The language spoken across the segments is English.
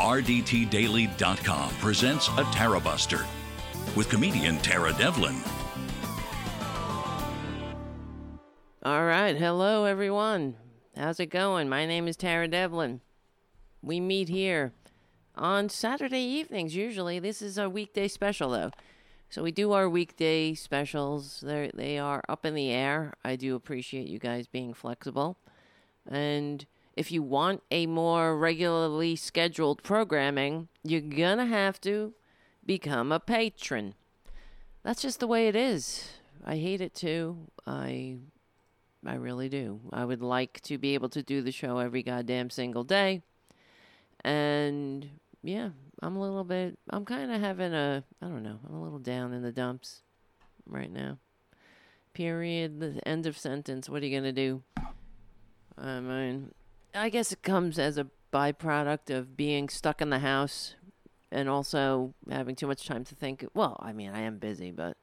RDTDaily.com presents a Tara Buster with comedian Tara Devlin. All right. Hello, everyone. How's it going? My name is Tara Devlin. We meet here on Saturday evenings, usually. This is a weekday special, though. So we do our weekday specials. They're, they are up in the air. I do appreciate you guys being flexible. And if you want a more regularly scheduled programming, you're going to have to become a patron. That's just the way it is. I hate it too. I I really do. I would like to be able to do the show every goddamn single day. And yeah, I'm a little bit I'm kind of having a I don't know. I'm a little down in the dumps right now. Period. The end of sentence. What are you going to do? I mean, I guess it comes as a byproduct of being stuck in the house and also having too much time to think. Well, I mean, I am busy, but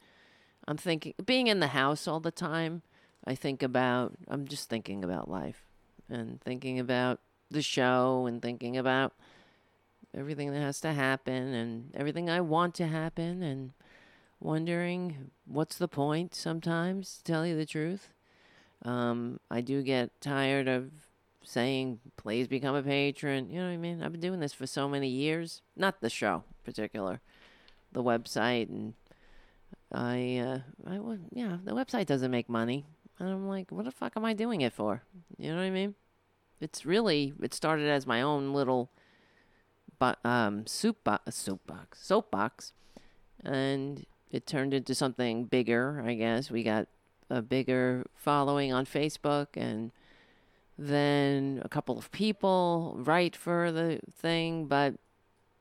I'm thinking being in the house all the time. I think about I'm just thinking about life and thinking about the show and thinking about everything that has to happen and everything I want to happen and wondering what's the point sometimes, to tell you the truth. Um, I do get tired of saying, please become a patron. You know what I mean? I've been doing this for so many years. Not the show in particular, the website. And I, uh, I would, yeah, the website doesn't make money. And I'm like, what the fuck am I doing it for? You know what I mean? It's really, it started as my own little but um, soup bo- soapbox, soapbox, and it turned into something bigger. I guess we got a bigger following on Facebook, and then a couple of people write for the thing, but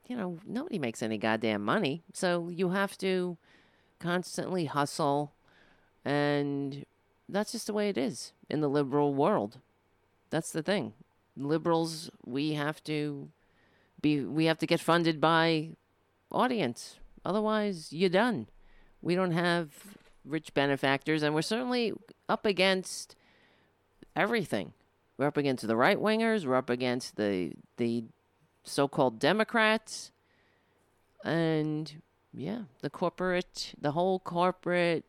you know nobody makes any goddamn money, so you have to constantly hustle, and that's just the way it is in the liberal world. That's the thing. Liberals, we have to be we have to get funded by audience. Otherwise, you're done. We don't have rich benefactors, and we're certainly up against everything. We're up against the right wingers. We're up against the the so-called Democrats, and yeah, the corporate, the whole corporate,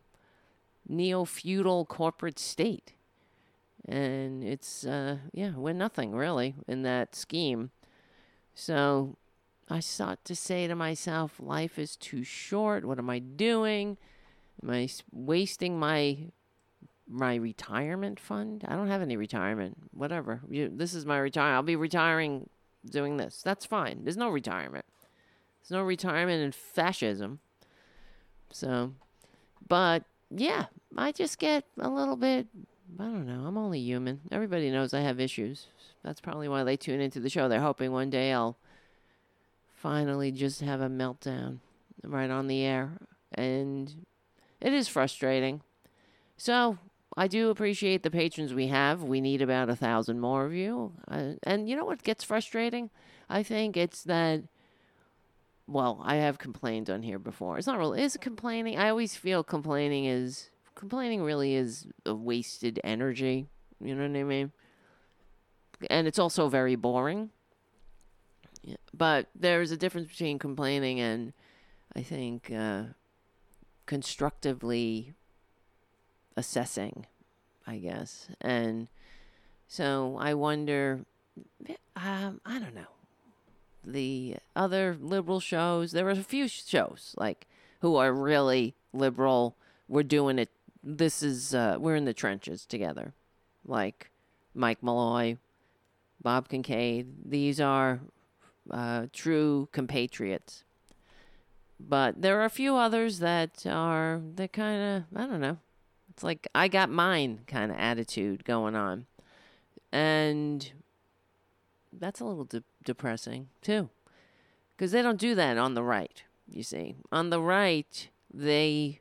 neo-feudal corporate state. And it's uh, yeah, we're nothing really in that scheme. So I sought to say to myself, life is too short. What am I doing? Am I wasting my my retirement fund? I don't have any retirement. Whatever. You, this is my retire. I'll be retiring doing this. That's fine. There's no retirement. There's no retirement in fascism. So, but yeah, I just get a little bit. I don't know. I'm only human. Everybody knows I have issues. That's probably why they tune into the show. They're hoping one day I'll finally just have a meltdown right on the air. And it is frustrating. So I do appreciate the patrons we have. We need about a thousand more of you. Uh, and you know what gets frustrating? I think it's that. Well, I have complained on here before. It's not really. Is complaining? I always feel complaining is complaining. Really is a wasted energy. You know what I mean? and it's also very boring. Yeah. But there's a difference between complaining and, I think, uh, constructively assessing, I guess. And so I wonder, um, I don't know, the other liberal shows, there are a few shows like who are really liberal. We're doing it. This is, uh, we're in the trenches together. Like Mike Malloy, Bob Kincaid. These are uh, true compatriots. But there are a few others that are, they're kind of, I don't know. It's like, I got mine kind of attitude going on. And that's a little de- depressing, too. Because they don't do that on the right, you see. On the right, they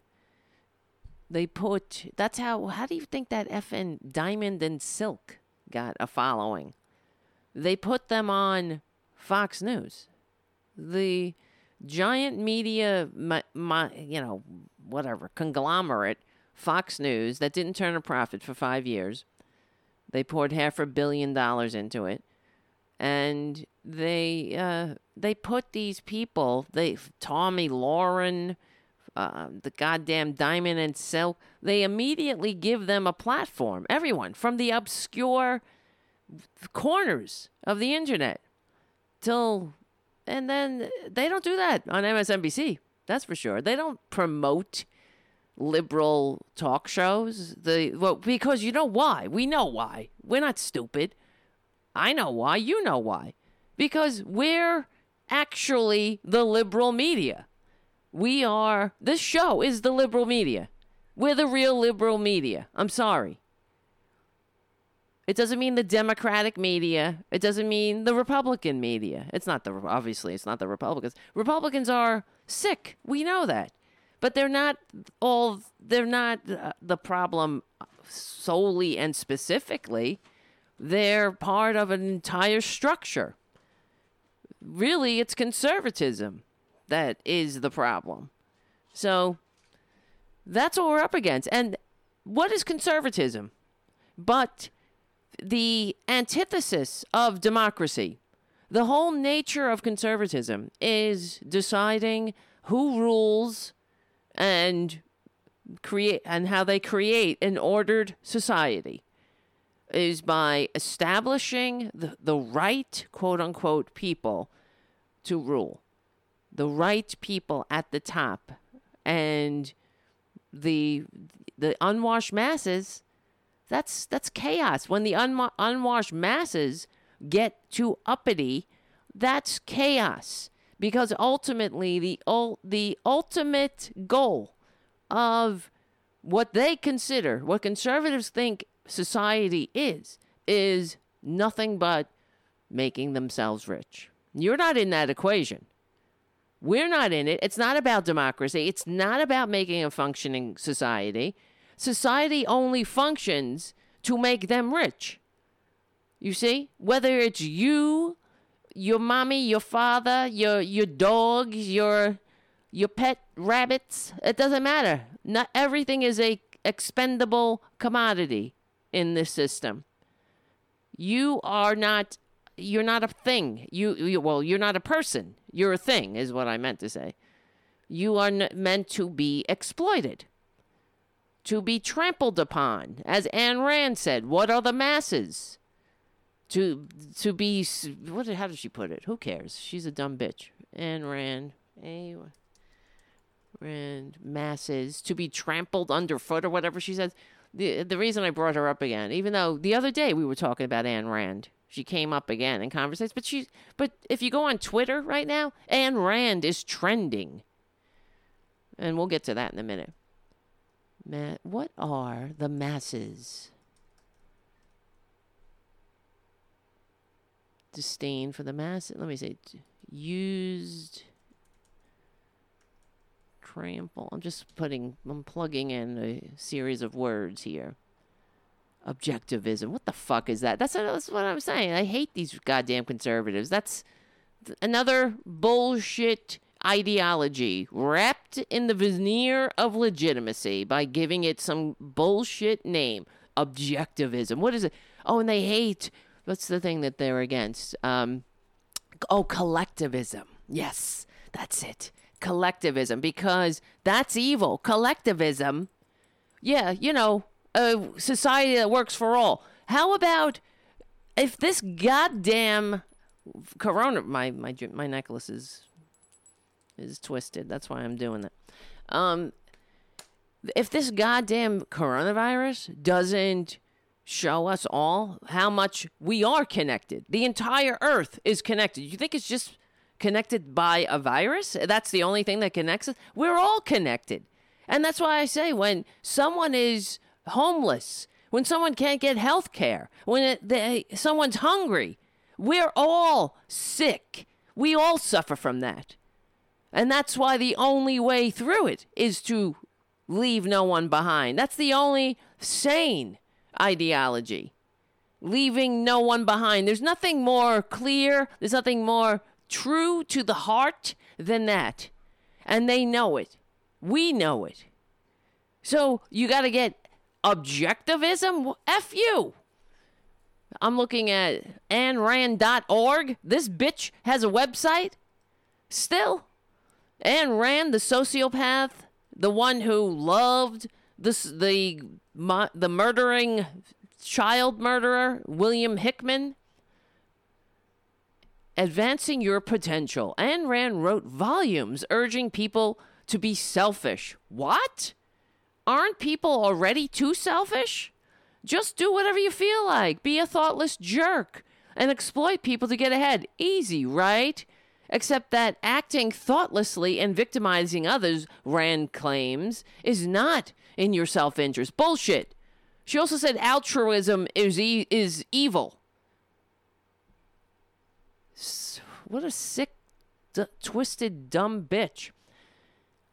they put that's how how do you think that FN Diamond and Silk got a following? they put them on Fox News. The giant media, my, my, you know, whatever, conglomerate, Fox News, that didn't turn a profit for five years. They poured half a billion dollars into it. and they uh, they put these people, they Tomi Lahren, uh, the goddamn Diamond and Silk, they immediately give them a platform. Everyone from the obscure corners of the internet till, and then they don't do that on MSNBC. That's for sure. They don't promote liberal talk shows. The well, because you know why? We know why. We're not stupid. I know why. You know why. Because we're actually the liberal media. We are. This show is the liberal media. We're the real liberal media. I'm sorry. It doesn't mean the Democratic media. It doesn't mean the Republican media. It's not the obviously it's not the Republicans. Republicans are sick. We know that. But they're not all they're not the problem solely and specifically. They're part of an entire structure. Really, it's conservatism that is the problem. So that's what we're up against. And what is conservatism? But the antithesis of democracy. The whole nature of conservatism is deciding who rules and create and how they create an ordered society is by establishing the, the right quote unquote people to rule the right people at the top and the the unwashed masses that's that's chaos. When the unwa- unwashed masses get too uppity, that's chaos. Because ultimately, the the ultimate goal of what they consider, what conservatives think society is, is nothing but making themselves rich. You're not in that equation. We're not in it. It's not about democracy. It's not about making a functioning society society only functions to make them rich. You see? Whether it's you, your mommy, your father, your your dogs, your your pet rabbits, it doesn't matter. Not everything is a expendable commodity in this system. You are not you're not a thing. You, you well, you're not a person. You're a thing is what I meant to say. You are n- meant to be exploited to be trampled upon. As Ayn Rand said, what are the masses? To to be what? How did she put it? Who cares? She's a dumb bitch. Ayn Rand, a Rand masses to be trampled underfoot or whatever she says. The the reason I brought her up again, even though the other day we were talking about Ayn Rand, she came up again in conversations. But she, but if you go on Twitter right now, Ayn Rand is trending, and we'll get to that in a minute. What are the masses? Disdain for the masses. Let me say, used. Trample. I'm just putting. I'm plugging in a series of words here. Objectivism. What the fuck is that? That's, that's what I'm saying. I hate these goddamn conservatives. That's another bullshit ideology wrapped in the veneer of legitimacy by giving it some bullshit name objectivism what is it oh and they hate what's the thing that they're against. Um oh collectivism. Yes that's it. Collectivism because that's evil. Collectivism yeah you know a society that works for all. How about if this goddamn corona my my my necklace is is twisted. That's why I'm doing it. Um, if this goddamn coronavirus doesn't show us all how much we are connected, the entire Earth is connected. You think it's just connected by a virus? That's the only thing that connects us? We're all connected. And that's why I say when someone is homeless, when someone can't get health care, when it, they, someone's hungry, we're all sick. We all suffer from that. And that's why the only way through it is to leave no one behind. That's the only sane ideology. Leaving no one behind. There's nothing more clear, there's nothing more true to the heart than that. And they know it. We know it. So you got to get objectivism? F you. I'm looking at AynRand.org. This bitch has a website. Still, Ayn Rand, the sociopath, the one who loved this the the murdering child murderer William Hickman. Advancing your potential. Ayn Rand wrote volumes urging people to be selfish. What? Aren't people already too selfish? Just do whatever you feel like. Be a thoughtless jerk and exploit people to get ahead. Easy, right? Except that acting thoughtlessly and victimizing others, Rand claims, is not in your self interest. Bullshit. She also said altruism is, e- is evil. What a sick, d- twisted, dumb bitch.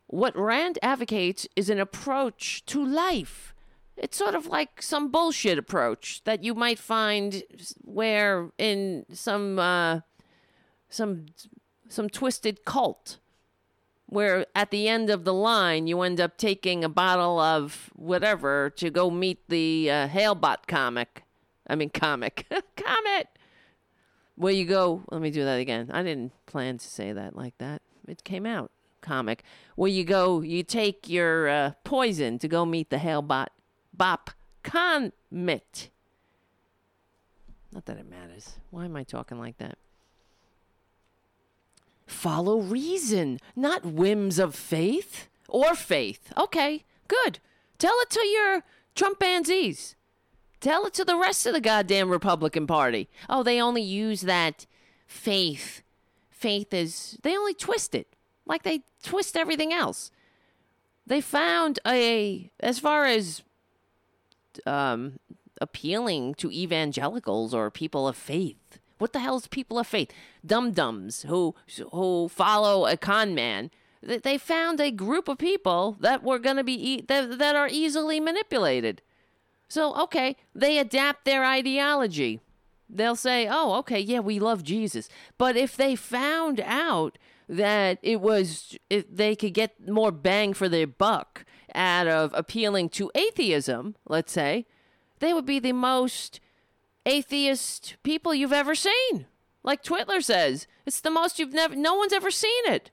What Rand advocates is an approach to life. It's sort of like some bullshit approach that you might find where in some uh, some some twisted cult where at the end of the line you end up taking a bottle of whatever to go meet the uh, Hale-Bopp comic. I mean comic. Comet. Where you go, let me do that again. I didn't plan to say that like that. It came out comic. Where you go, you take your uh, poison to go meet the Hale-Bopp Bop Comet. Not that it matters. Why am I talking like that? Follow reason, not whims of faith or faith. Okay, good. Tell it to your Trumpanzees. Tell it to the rest of the goddamn Republican Party. Oh, they only use that faith. Faith is, they only twist it like they twist everything else. They found a, as far as um, appealing to evangelicals or people of faith, what the hell is people of faith? Dum dums who who follow a con man. They found a group of people that were going to be that, that are easily manipulated. So okay, they adapt their ideology. They'll say, "Oh, okay, yeah, we love Jesus." But if they found out that it was if they could get more bang for their buck out of appealing to atheism, let's say, they would be the most atheist people you've ever seen. Like Twitler says, it's the most you've never, no one's ever seen it.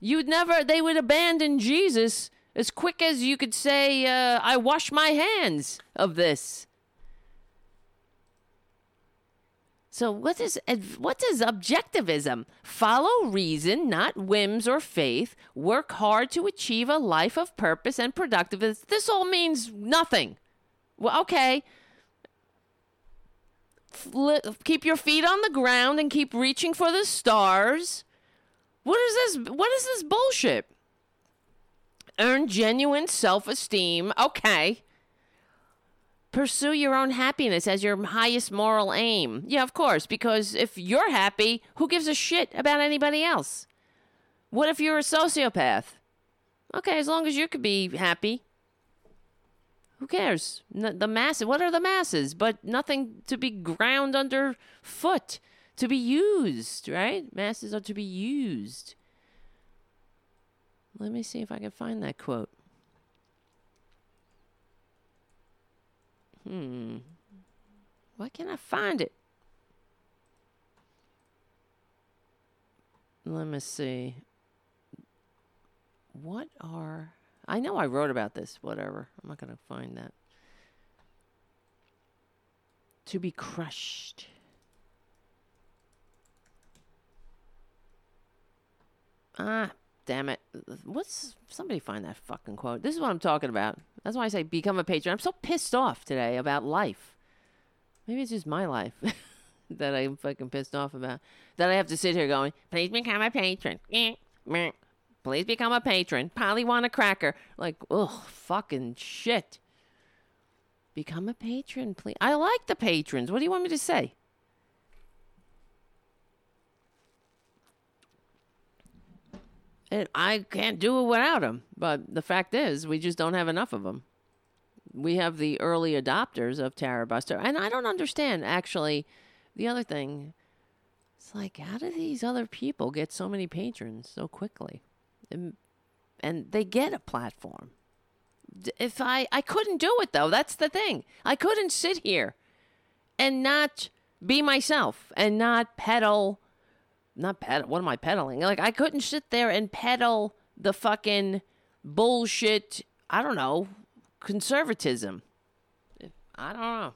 You'd never, they would abandon Jesus as quick as you could say, uh, I wash my hands of this. So what is what is objectivism? Follow reason, not whims or faith. Work hard to achieve a life of purpose and productiveness. This all means nothing. Well, okay, keep your feet on the ground and keep reaching for the stars. What is this? What is this bullshit? Earn genuine self esteem. Okay. Pursue your own happiness as your highest moral aim. Yeah, of course, because if you're happy, who gives a shit about anybody else? What if you're a sociopath? Okay, as long as you could be happy. Who cares? the masses. What are the masses? But nothing to be ground underfoot, to be used, right? Masses are to be used. Let me see if I can find that quote. Hmm. Why can't I find it? Let me see. What are I know I wrote about this, whatever. I'm not going to find that. To be crushed. Ah, damn it. What's somebody find that fucking quote? This is what I'm talking about. That's why I say become a patron. I'm so pissed off today about life. Maybe it's just my life that I'm fucking pissed off about. That I have to sit here going, please become a patron. Please become a patron. Polly want a cracker. Like, ugh, fucking shit. Become a patron, please. I like the patrons. What do you want me to say? And I can't do it without them. But the fact is, we just don't have enough of them. We have the early adopters of Tara Buster. And I don't understand, actually, the other thing. It's like, how do these other people get so many patrons so quickly? And, they get a platform. if I I couldn't do it though. That's the thing. I couldn't sit here and not be myself and not peddle not peddle what am I peddling? Like I couldn't sit there and peddle the fucking bullshit, I don't know, conservatism. I don't know.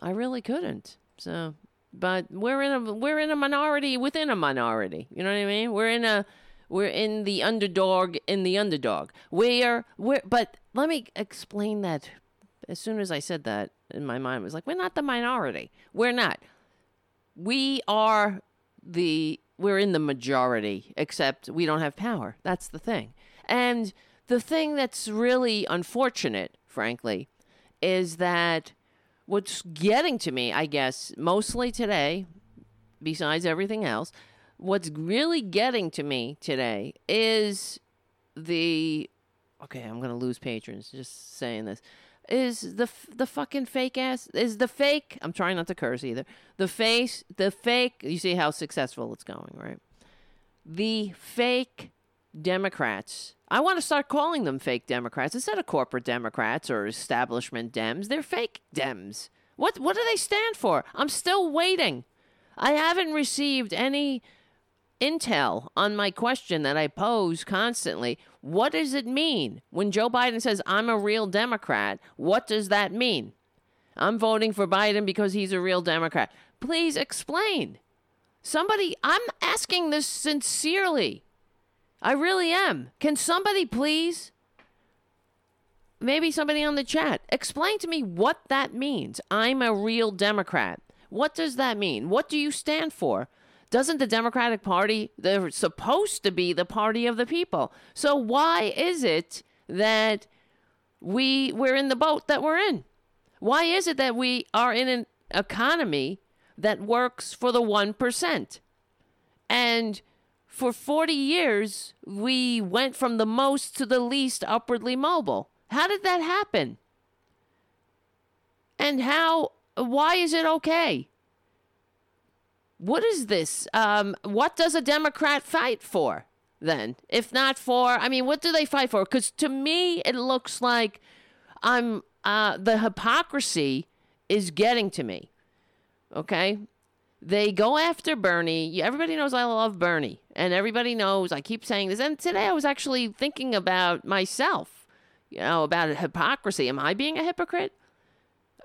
I really couldn't. So, but we're in a we're in a minority within a minority. You know what I mean? We're in a we're in the underdog in the underdog. We're we're but let me explain that. As soon as I said that, in my mind was like, we're not the minority. We're not. We are the we're in the majority, except we don't have power. That's the thing. And the thing that's really unfortunate, frankly, is that what's getting to me, I guess, mostly today, besides everything else, what's really getting to me today is the okay, I'm going to lose patrons just saying this. Is the the fucking fake ass is the fake I'm trying not to curse either. The face the fake you see how successful it's going, right? The fake Democrats. I want to start calling them fake Democrats instead of corporate Democrats or establishment Dems. They're fake Dems. What what do they stand for? I'm still waiting. I haven't received any intel on my question that I pose constantly. What does it mean when Joe Biden says I'm a real Democrat? What does that mean? I'm voting for Biden because he's a real Democrat. Please explain. Somebody, I'm asking this sincerely. I really am. Can somebody please, maybe somebody on the chat, explain to me what that means? I'm a real Democrat. What does that mean? What do you stand for? Doesn't the Democratic Party, they're supposed to be the party of the people. So why is it that we we're in the boat that we're in? Why is it that we are in an economy that works for the 1%? And for 40 years, we went from the most to the least upwardly mobile. How did that happen? And how, why is it okay? What is this? Um, what does a Democrat fight for then? If not for, I mean, what do they fight for? Because to me, it looks like I'm, uh, the hypocrisy is getting to me. Okay? They go after Bernie. Everybody knows I love Bernie. And everybody knows I keep saying this. And today I was actually thinking about myself, you know, about hypocrisy. Am I being a hypocrite?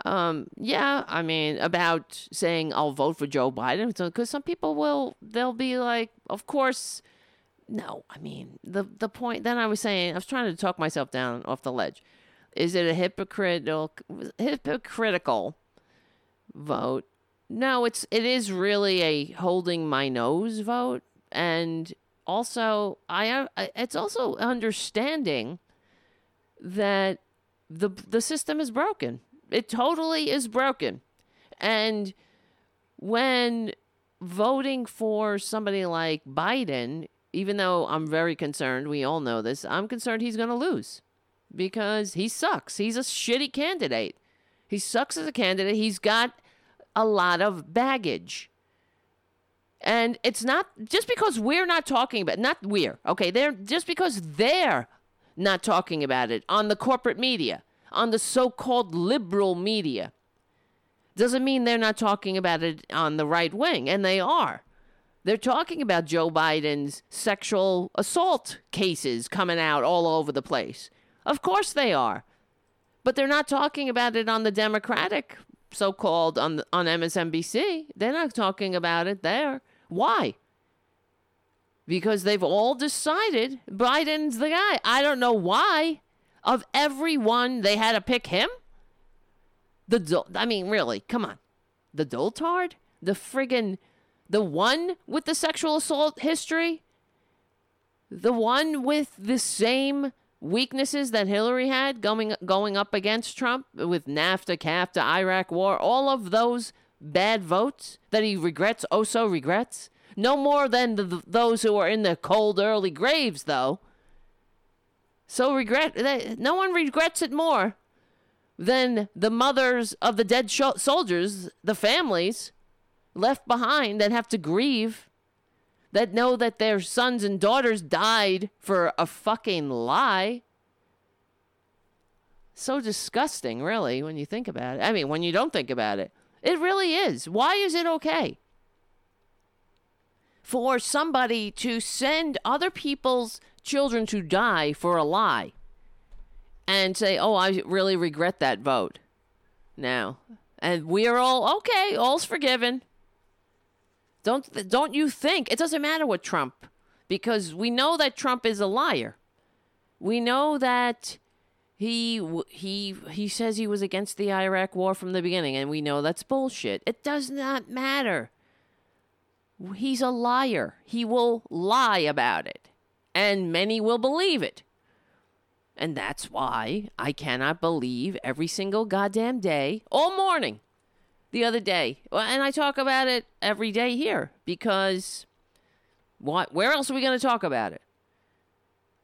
Um, yeah, I mean, about saying I'll vote for Joe Biden. Because some people will, they'll be like, of course. No, I mean, the, the point, then I was saying, I was trying to talk myself down off the ledge. Is it a hypocritical, hypocritical vote no, it's it is really a holding my nose vote, and also uh, I it's also understanding that the the system is broken. It totally is broken, and when voting for somebody like Biden, even though I'm very concerned, we all know this, I'm concerned he's going to lose because he sucks. He's a shitty candidate. He sucks as a candidate. He's got a lot of baggage. And it's not just because we're not talking about not we're, okay, they're just because they're not talking about it on the corporate media, on the so-called liberal media. Doesn't mean they're not talking about it on the right wing, and they are. They're talking about Joe Biden's sexual assault cases coming out all over the place. Of course they are. But they're not talking about it on the Democratic so called on on MSNBC. They're not talking about it there. Why? Because they've all decided Biden's the guy. I don't know why. Of everyone, they had to pick him. The I mean, really, come on, the doltard, the friggin', the one with the sexual assault history, the one with the same weaknesses that Hillary had going going up against Trump with NAFTA, CAFTA, Iraq war, all of those bad votes that he regrets, oh so regrets. No more than the, those who are in the cold early graves, though. So regret no one regrets it more than the mothers of the dead soldiers, the families left behind that have to grieve that know that their sons and daughters died for a fucking lie. So disgusting, really, when you think about it. I mean, when you don't think about it. It really is. Why is it okay? For somebody to send other people's children to die for a lie and say, oh, I really regret that vote now. And we're all okay, all's forgiven. Don't don't you think it doesn't matter what Trump because we know that Trump is a liar. We know that he he he says he was against the Iraq war from the beginning and we know that's bullshit. It does not matter. He's a liar. He will lie about it and many will believe it. And that's why I cannot believe every single goddamn day, all morning, the other day. And I talk about it every day here because what, where else are we going to talk about it?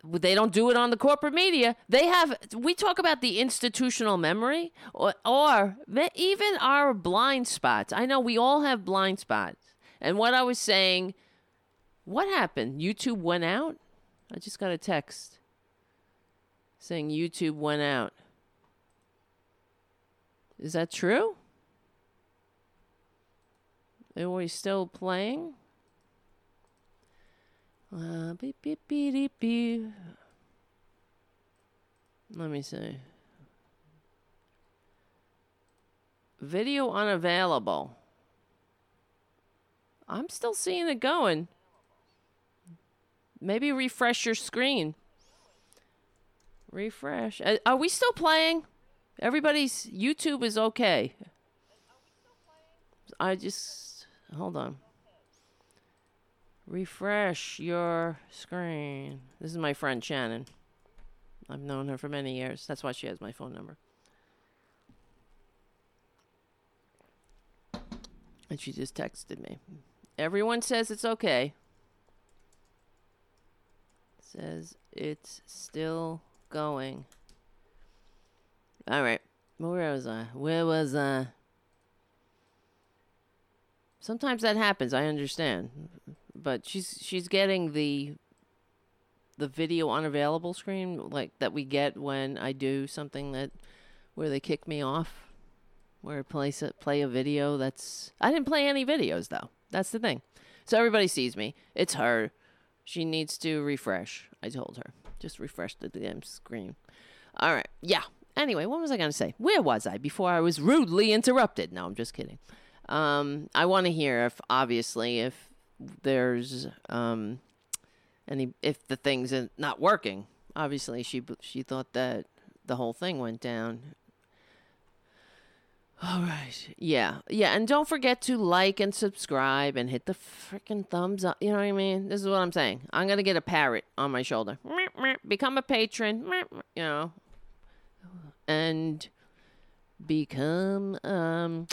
They don't do it on the corporate media. They have, we talk about the institutional memory or, or even our blind spots. I know we all have blind spots. And what I was saying, what happened? YouTube went out? I just got a text saying YouTube went out. Is that true? Are we still playing? Uh, beep, beep, beep, beep, beep. Let me see. Video unavailable. I'm still seeing it going. Maybe refresh your screen. Refresh. Uh, are we still playing? Everybody's YouTube is okay. I just hold on. Refresh your screen. This is my friend Shannon. I've known her for many years. That's why she has my phone number. And she just texted me. Everyone says it's okay. Says it's still going. All right. Where was I? Where was I? Sometimes that happens. I understand, but she's she's getting the the video unavailable screen like that we get when I do something that where they kick me off, where I play play a video that's I didn't play any videos though. That's the thing. So everybody sees me. It's her. She needs to refresh. I told her. Just refresh the damn screen. All right. Yeah. Anyway, what was I going to say? Where was I before I was rudely interrupted? No, I'm just kidding. Um, I want to hear if, obviously, if there's um, any, if the thing's not working. Obviously, she she thought that the whole thing went down. All right. Yeah. Yeah. And don't forget to like and subscribe and hit the freaking thumbs up. You know what I mean? This is what I'm saying. I'm going to get a parrot on my shoulder. Become a patron. You know. And become, um,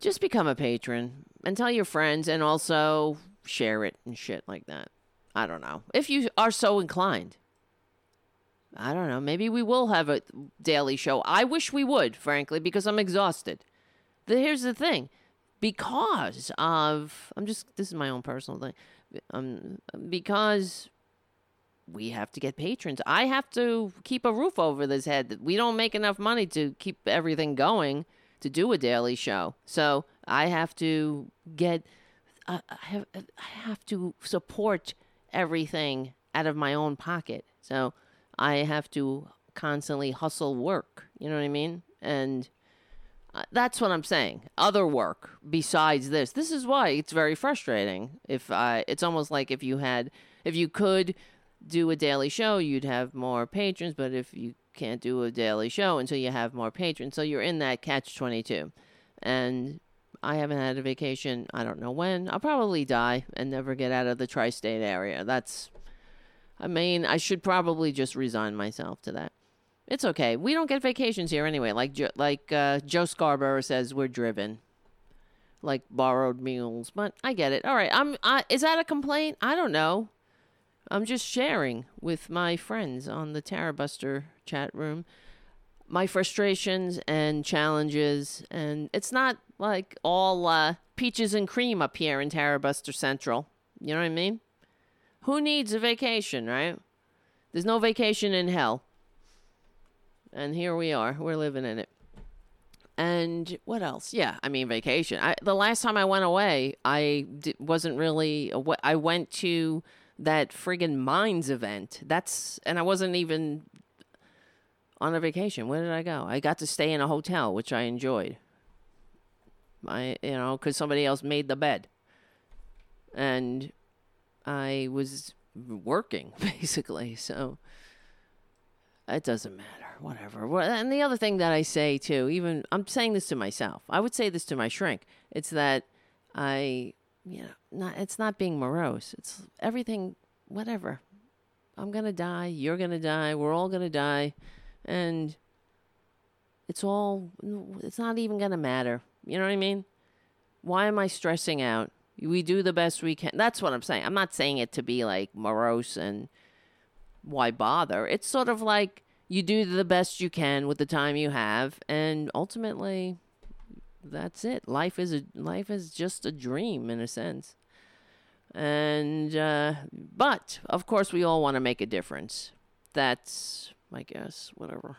just become a patron and tell your friends and also share it and shit like that. I don't know. If you are so inclined. I don't know. Maybe we will have a daily show. I wish we would, frankly, because I'm exhausted. The, here's the thing because of, I'm just, this is my own personal thing. Um, because we have to get patrons. I have to keep a roof over this head. We don't make enough money to keep everything going to do a daily show. So I have to get, I have, I have to support everything out of my own pocket. So, I have to constantly hustle work. You know what I mean? And uh, that's what I'm saying. Other work besides this. This is why it's very frustrating. If I, it's almost like if you had, if you could do a daily show, you'd have more patrons. But if you can't do a daily show until you have more patrons, so you're in that catch 22. And I haven't had a vacation. I don't know when. I'll probably die and never get out of the tri-state area. That's I mean, I should probably just resign myself to that. It's okay. We don't get vacations here anyway. Like like uh, Joe Scarborough says, we're driven, like borrowed mules. But I get it. All right. I'm. I, is that a complaint? I don't know. I'm just sharing with my friends on the Tarabuster chat room my frustrations and challenges, and it's not like all uh, peaches and cream up here in Tarabuster Central. You know what I mean? Who needs a vacation, right? There's no vacation in hell. And here we are. We're living in it. And what else? Yeah, I mean vacation. I, the last time I went away, I d- wasn't really. awa- I went to that friggin' mines event. That's and I wasn't even on a vacation. Where did I go? I got to stay in a hotel, which I enjoyed. I you know because somebody else made the bed, and I was working basically. So it doesn't matter. Whatever. And the other thing that I say too, even I'm saying this to myself. I would say this to my shrink. It's that I, you know, not. It's not being morose. It's everything. Whatever. I'm gonna die. You're gonna die. We're all gonna die, and it's all. It's not even gonna matter. You know what I mean? Why am I stressing out? We do the best we can. That's what I'm saying. I'm not saying it to be like morose and why bother? It's sort of like you do the best you can with the time you have, and ultimately, that's it. Life is a life is just a dream in a sense. And uh, but of course, we all want to make a difference. That's I guess whatever.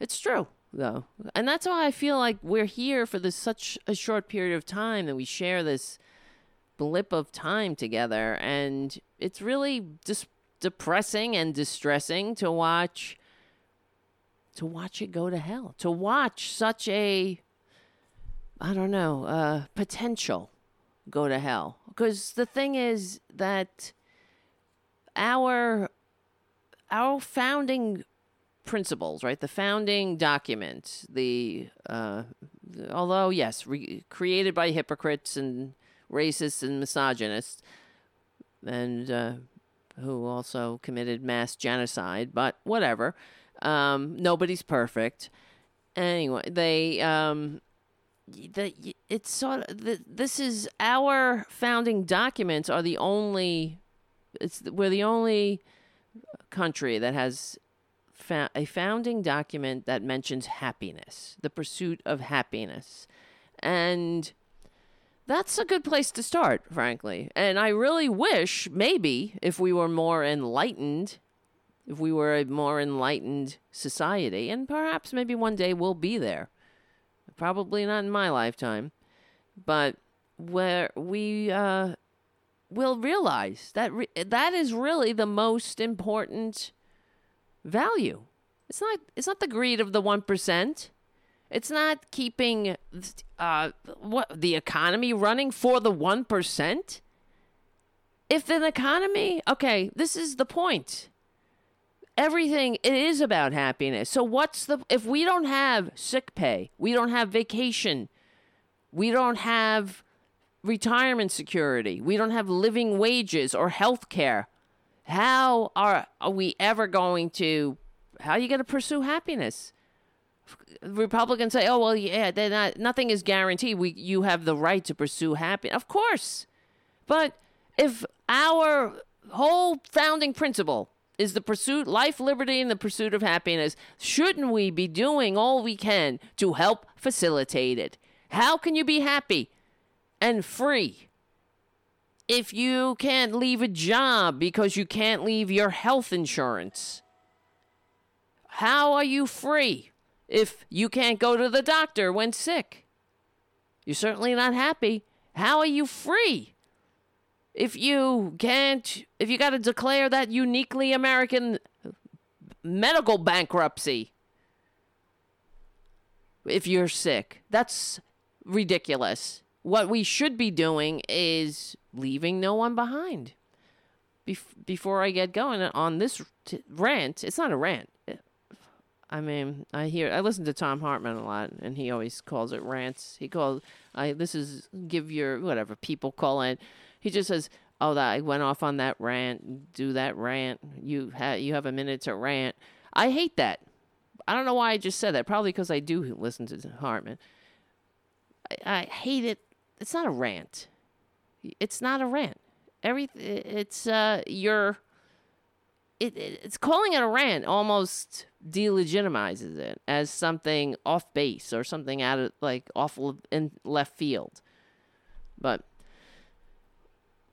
It's true though, and that's why I feel like we're here for this such a short period of time that we share this blip of time together, and it's really just depressing and distressing to watch to watch it go to hell to watch such a i don't know uh potential go to hell because the thing is that our our founding principles right the founding document the uh although yes re- created by hypocrites and racists and misogynists and uh who also committed mass genocide, but whatever. Um, nobody's perfect. Anyway, they um, the it's sort of the, this is our founding documents are the only it's we're the only country that has fa- a founding document that mentions happiness, the pursuit of happiness, and that's a good place to start, frankly. And I really wish maybe if we were more enlightened, if we were a more enlightened society, and perhaps maybe one day we'll be there. Probably not in my lifetime, but where we uh, will realize that re- that is really the most important value. It's not. It's not the greed of the one percent. It's not keeping uh, what the economy running for the one percent. If an economy, okay, this is the point. Everything it is about happiness. So what's the if we don't have sick pay, we don't have vacation, we don't have retirement security, we don't have living wages or health care. How are are we ever going to how are you going to pursue happiness? Republicans say, "Oh well, yeah, they're not. Nothing is guaranteed. We, you have the right to pursue happiness, of course. But if our whole founding principle is the pursuit, life, liberty, and the pursuit of happiness, shouldn't we be doing all we can to help facilitate it? How can you be happy and free if you can't leave a job because you can't leave your health insurance? How are you free? if you can't go to the doctor when sick. You're certainly not happy. How are you free? If you can't, if you got to declare that uniquely American medical bankruptcy if you're sick, that's ridiculous. What we should be doing is leaving no one behind. Bef- before I get going on this t- rant, it's not a rant. I mean, I hear I listen to Thom Hartmann a lot, and he always calls it rants. He calls I this is give your whatever people call it. He just says, "Oh, that I went off on that rant. Do that rant. You have you have a minute to rant." I hate that. I don't know why I just said that. Probably because I do listen to Hartmann. I, I hate it. It's not a rant. It's not a rant. Every it's uh your it, it, it's calling it a rant almost delegitimizes it as something off base or something out of like off in left field. But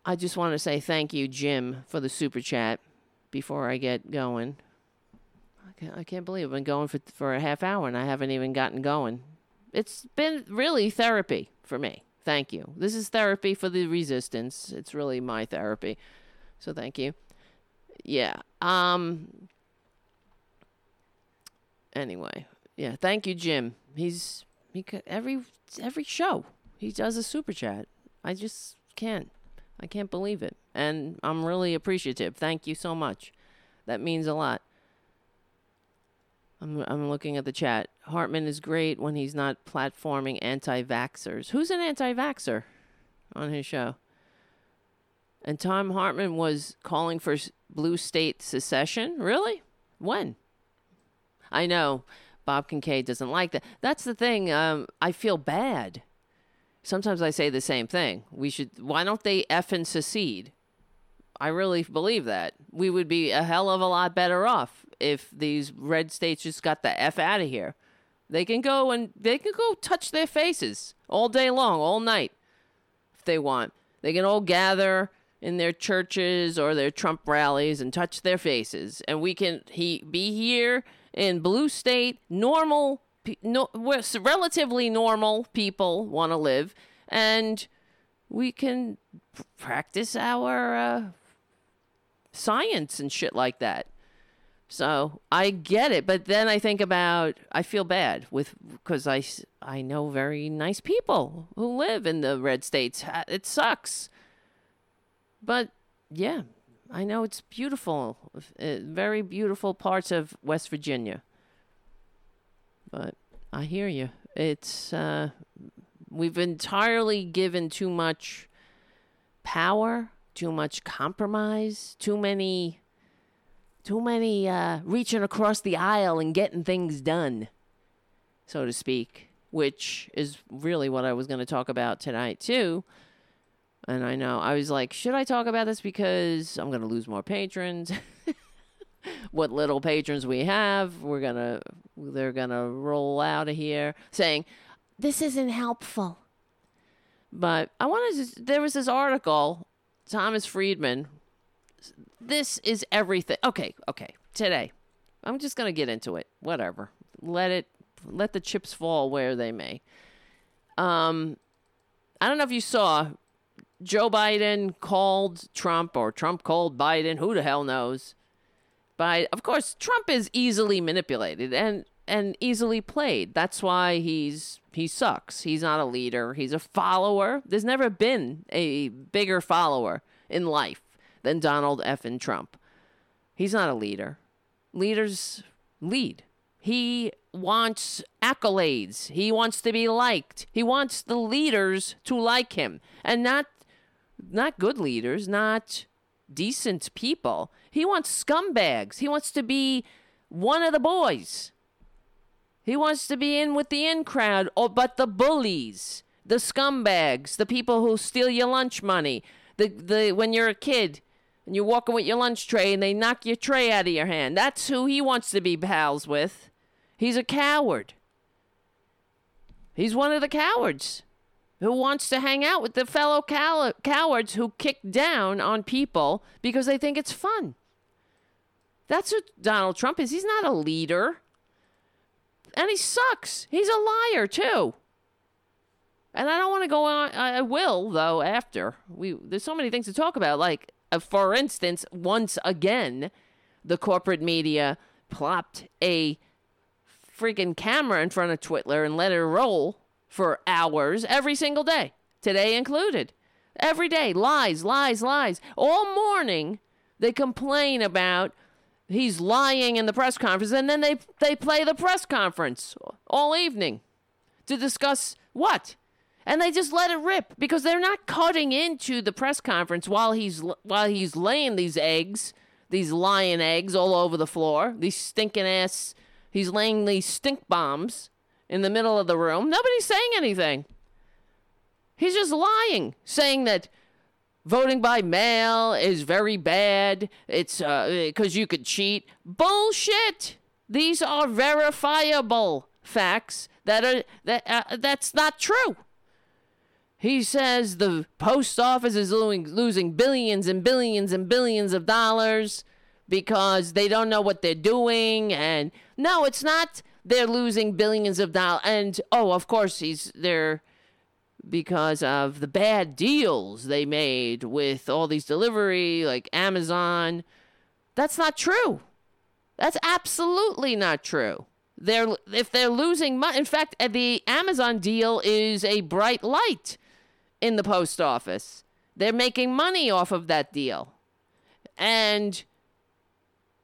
I just want to say thank you, Jim, for the super chat before I get going. I can't, I can't believe I've been going for, for a half hour and I haven't even gotten going. It's been really therapy for me. Thank you. This is therapy for the resistance. It's really my therapy. So thank you. Yeah. Um anyway, yeah, thank you Jim. He's he every every show he does a super chat. I just can't. I can't believe it. And I'm really appreciative. Thank you so much. That means a lot. I'm, I'm looking at the chat. Hartmann is great when he's not platforming anti vaxxers. Who's an anti vaxxer on his show? And Thom Hartmann was calling for blue state secession? Really? When? I know Bob Kincaid doesn't like that. That's the thing. Um, I feel bad sometimes I say the same thing. We should, why don't they F and secede? I really believe that. We would be a hell of a lot better off if these red states just got the F out of here. They can go and they can go touch their faces all day long, all night, if they want. They can all gather in their churches or their Trump rallies and touch their faces. And we can he be here in blue state, normal no, relatively normal people want to live, and we can practice our uh, science and shit like that. So I get it, but then I think about I feel bad with because I I know very nice people who live in the red states. It sucks, but yeah, I know it's beautiful, uh, very beautiful parts of West Virginia. But I hear you. It's uh, we've entirely given too much power, too much compromise, too many, too many uh, reaching across the aisle and getting things done, so to speak. Which is really what I was going to talk about tonight too. And I know I was like, should I talk about this because I'm going to lose more patrons? what little patrons we have. We're gonna they're gonna roll out of here saying this isn't helpful. But I wanted to. There was this article, Thomas Friedman. This is everything. Okay, okay. Today, I'm just gonna get into it. Whatever. Let it. Let the chips fall where they may. Um, I don't know if you saw. Joe Biden called Trump, or Trump called Biden. Who the hell knows? By of course Trump is easily manipulated and and easily played. That's why he's he sucks. He's not a leader. He's a follower. There's never been a bigger follower in life than Donald F. and Trump. He's not a leader. Leaders lead. He wants accolades. He wants to be liked. He wants the leaders to like him and not not good leaders, not decent people. He wants scumbags. He wants to be one of the boys. He wants to be in with the in crowd, or but the bullies, the scumbags, the people who steal your lunch money. The the when you're a kid and you're walking with your lunch tray and they knock your tray out of your hand. That's who he wants to be pals with. He's a coward. He's one of the cowards who wants to hang out with the fellow cow- cowards who kick down on people because they think it's fun. That's what Donald Trump is. He's not a leader. And he sucks. He's a liar, too. And I don't want to go on. I will, though, after. we. There's so many things to talk about. Like, uh, for instance, once again, the corporate media plopped a freaking camera in front of Twitler and let it roll for hours every single day, today included. Every day, lies, lies, lies. All morning, they complain about he's lying in the press conference, and then they, they play the press conference all evening to discuss what? And they just let it rip because they're not cutting into the press conference while he's while he's laying these eggs, these lion eggs all over the floor, these stinking ass. He's laying these stink bombs in the middle of the room. Nobody's saying anything. He's just lying, saying that voting by mail is very bad. It's because uh, you could cheat. Bullshit. These are verifiable facts that are that uh, that's not true. he says the post office is losing, losing billions and billions and billions of dollars because they don't know what they're doing. And no, it's not they're losing billions of dollars. And oh, of course, he's they're because of the bad deals they made with all these delivery like Amazon. That's not true. That's absolutely not true. They're if they're losing money. In fact, uh, the Amazon deal is a bright light in the post office. They're making money off of that deal. And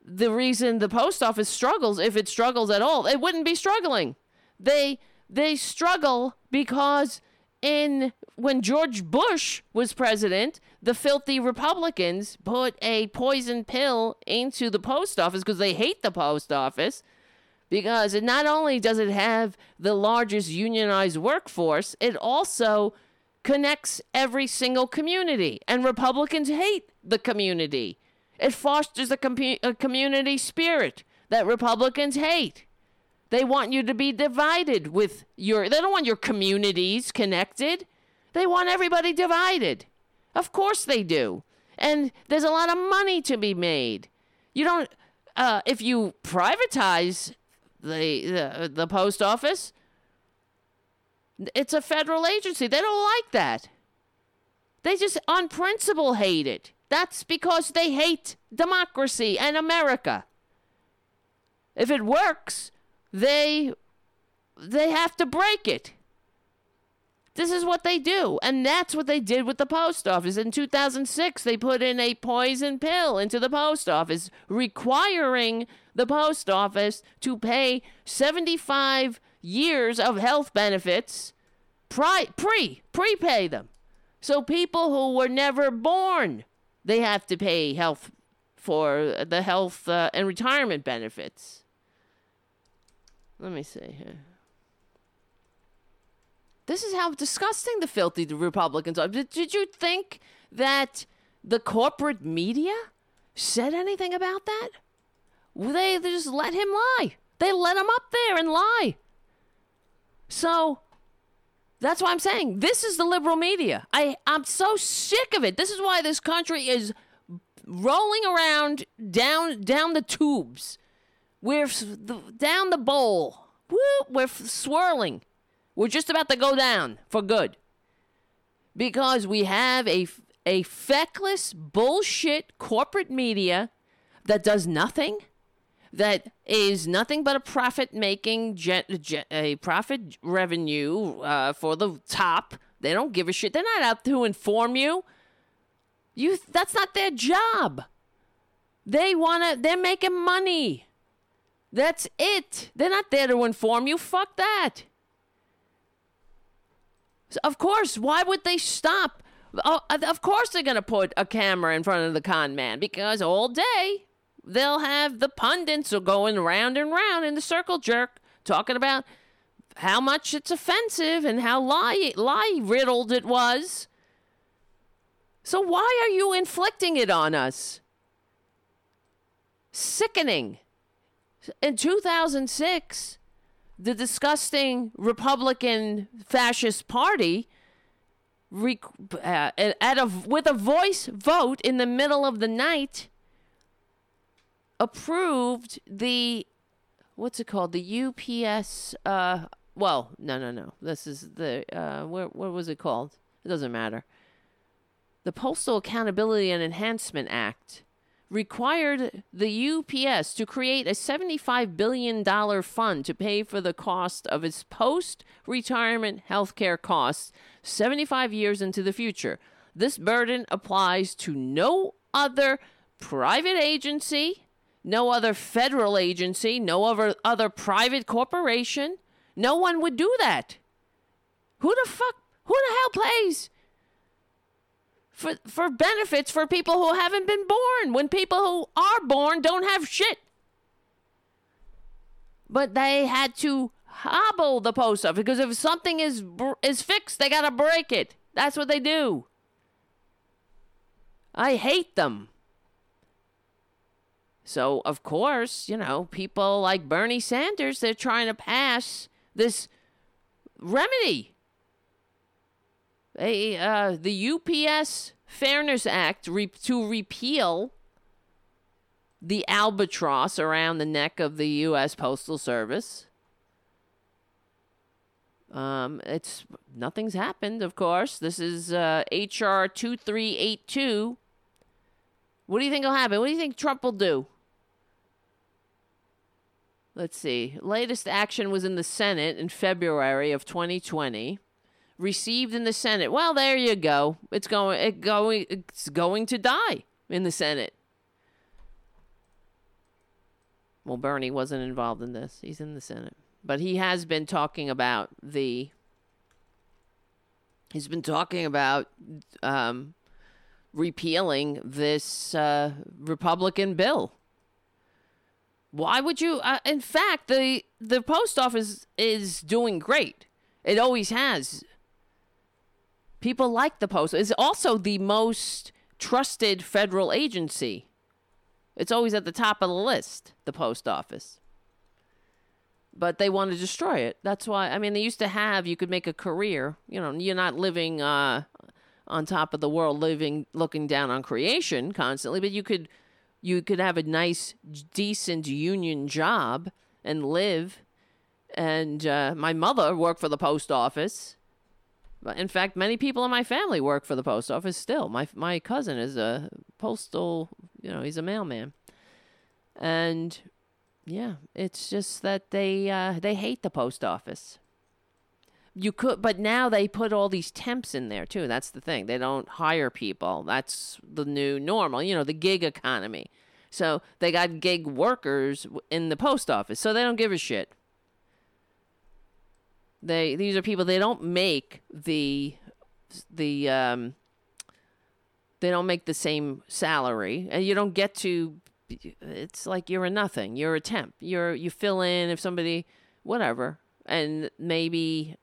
the reason the post office struggles, if it struggles at all, it wouldn't be struggling. They they struggle because in when George Bush was president, the filthy Republicans put a poison pill into the post office because they hate the post office because it not only does it have the largest unionized workforce, it also connects every single community, and Republicans hate the community. It fosters a, com- a community spirit that Republicans hate. They want you to be divided with your. They don't want your communities connected. They want everybody divided. Of course they do. And there's a lot of money to be made. You don't. Uh, if you privatize the, the the post office, it's a federal agency. They don't like that. They just, on principle, hate it. That's because they hate democracy and America. If it works, they they have to break it. This is what they do, and that's what they did with the post office. In 2006, they put in a poison pill into the post office, requiring the post office to pay 75 years of health benefits pri- pre prepay them. So people who were never born, they have to pay health for the health uh, and retirement benefits. Let me see here. This is how disgusting the filthy Republicans are. Did, did you think that the corporate media said anything about that? They, they just let him lie. They let him up there and lie. So that's why I'm saying this is the liberal media. I, I'm so sick of it. This is why this country is rolling around down down the tubes. We're down the bowl. We're swirling. We're just about to go down for good. Because we have a, a feckless bullshit corporate media that does nothing that is nothing but a profit making a profit revenue uh, for the top. They don't give a shit. They're not out to inform you. You that's not their job. They want to they're making money. That's it. They're not there to inform you. Fuck that. Of course, why would they stop? Oh, of course they're going to put a camera in front of the con man because all day they'll have the pundits going round and round in the circle jerk talking about how much it's offensive and how lie lie riddled it was. So why are you inflicting it on us? Sickening. In 2006, the disgusting Republican fascist party rec- uh, at a, with a voice vote in the middle of the night approved the what's it called? The UPS. Uh, well, no, no, no. This is the uh, what was it called? It doesn't matter. The Postal Accountability and Enhancement Act required the UPS to create a $75 billion fund to pay for the cost of its post retirement health care costs 75 years into the future. This burden applies to no other private agency no other federal agency, no other, other private corporation. No one would do that. Who the fuck, who the hell plays for, for benefits for people who haven't been born when people who are born don't have shit? But they had to hobble the post office because if something is is fixed, they gotta break it. That's what they do. I hate them. So, of course, you know, people like Bernie Sanders, they're trying to pass this remedy. Uh, the UPS Fairness Act re- to repeal the albatross around the neck of the U.S. Postal Service. Um, it's nothing's happened, of course. This is uh, HR two three eight two. What do you think will happen? What do you think Trump will do? Let's see. Latest action was in the Senate in February of 2020 received in the Senate. Well, there you go. It's going it going it's going to die in the Senate. Well, Bernie wasn't involved in this. He's in the Senate. But he has been talking about the he's been talking about um, repealing this uh, Republican bill. Why would you? Uh, in fact, the the post office is doing great. It always has. People like the post. It's also the most trusted federal agency. It's always at the top of the list, the post office. But they want to destroy it. That's why, I mean, they used to have, you could make a career. You know, you're not living uh, on top of the world, living, looking down on creation constantly, but you could, you could have a nice, decent union job and live. And uh, my mother worked for the post office in fact, many people in my family work for the post office still. My my cousin is a postal, you know, he's a mailman. And yeah, it's just that they uh, they hate the post office. You could, but now they put all these temps in there too. That's the thing. They don't hire people. That's the new normal. You know, the gig economy. So they got gig workers in the post office. So they don't give a shit. They these are people they don't make the the um they don't make the same salary and you don't get to it's like you're a nothing. You're a temp. You're you fill in if somebody whatever and maybe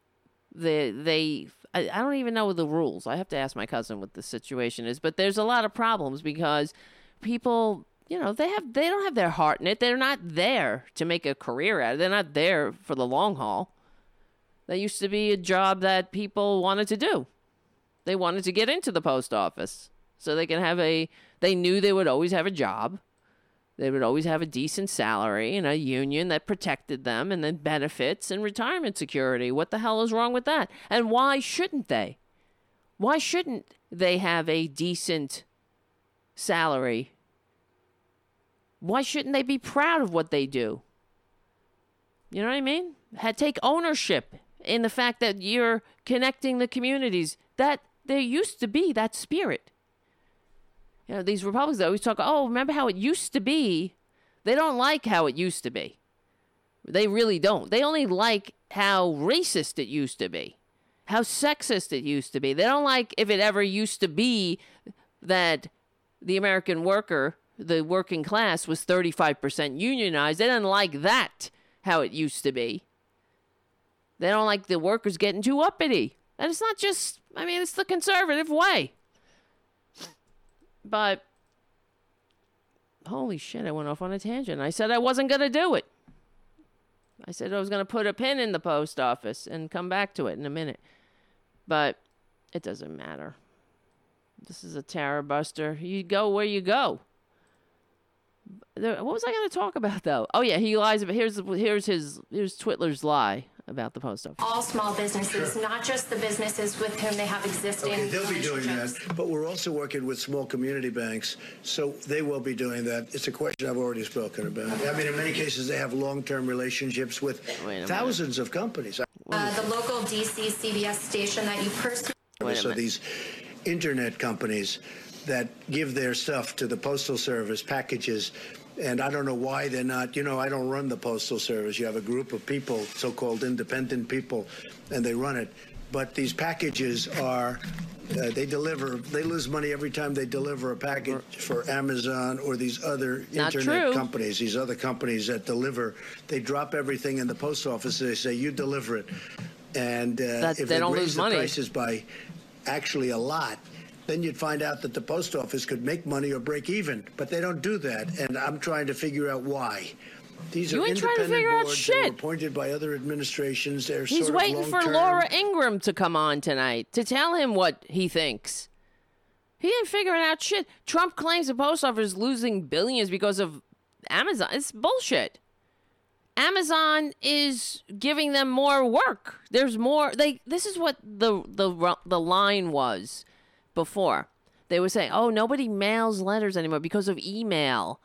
the they I, I don't even know the rules. I have to ask my cousin what the situation is, but there's a lot of problems because people you know they have they don't have their heart in it they're not there to make a career out of it they're not there for the long haul that used to be a job that people wanted to do. They wanted to get into the post office so they can have a, they knew they would always have a job. They would always have a decent salary and a union that protected them and then benefits and retirement security. What the hell is wrong with that? And why shouldn't they? Why shouldn't they have a decent salary? Why shouldn't they be proud of what they do? You know what I mean? Had take ownership in the fact that you're connecting the communities. That there used to be that spirit. You know, these Republicans always talk, oh, remember how it used to be? They don't like how it used to be. They really don't. They only like how racist it used to be, how sexist it used to be. They don't like if it ever used to be that the American worker, the working class, was 35% unionized. They didn't like that, how it used to be. They don't like the workers getting too uppity. And it's not just, I mean, it's the conservative way. But holy shit, I went off on a tangent. I said I wasn't going to do it. I said I was going to put a pin in the post office and come back to it in a minute. But it doesn't matter. This is a terror buster. You go where you go. What was I going to talk about though? Oh yeah, he lies about here's here's his here's Twitler's lie about the post office. All small businesses, sure. not just the businesses with whom they have existing. Okay, they'll be doing that, but we're also working with small community banks, so they will be doing that. It's a question I've already spoken about. I mean, in many cases, they have long-term relationships with thousands of companies. Uh, the local DC CBS station that you personally. So these internet companies that give their stuff to the postal service packages and I don't know why they're not. You know, I don't run the Postal Service. You have a group of people, so called independent people, and they run it. But these packages are, uh, they deliver, they lose money every time they deliver a package for Amazon or these other not internet true. companies, these other companies that deliver. They drop everything in the post office. They say, you deliver it. And uh, if they, they don't raise lose the money. prices by actually a lot, then you'd find out that the post office could make money or break even. But they don't do that, and I'm trying to figure out why. These You are ain't trying to independent figure out boards that were shit. appointed by other administrations. They're He's sort of waiting for. Laura Ingraham to come on tonight to tell him what he thinks. He ain't figuring out shit. Trump claims the post office is losing billions because of Amazon. It's bullshit. Amazon is giving them more work. There's more. They. This is what the the the line was before. They were saying, "Oh, nobody mails letters anymore because of email."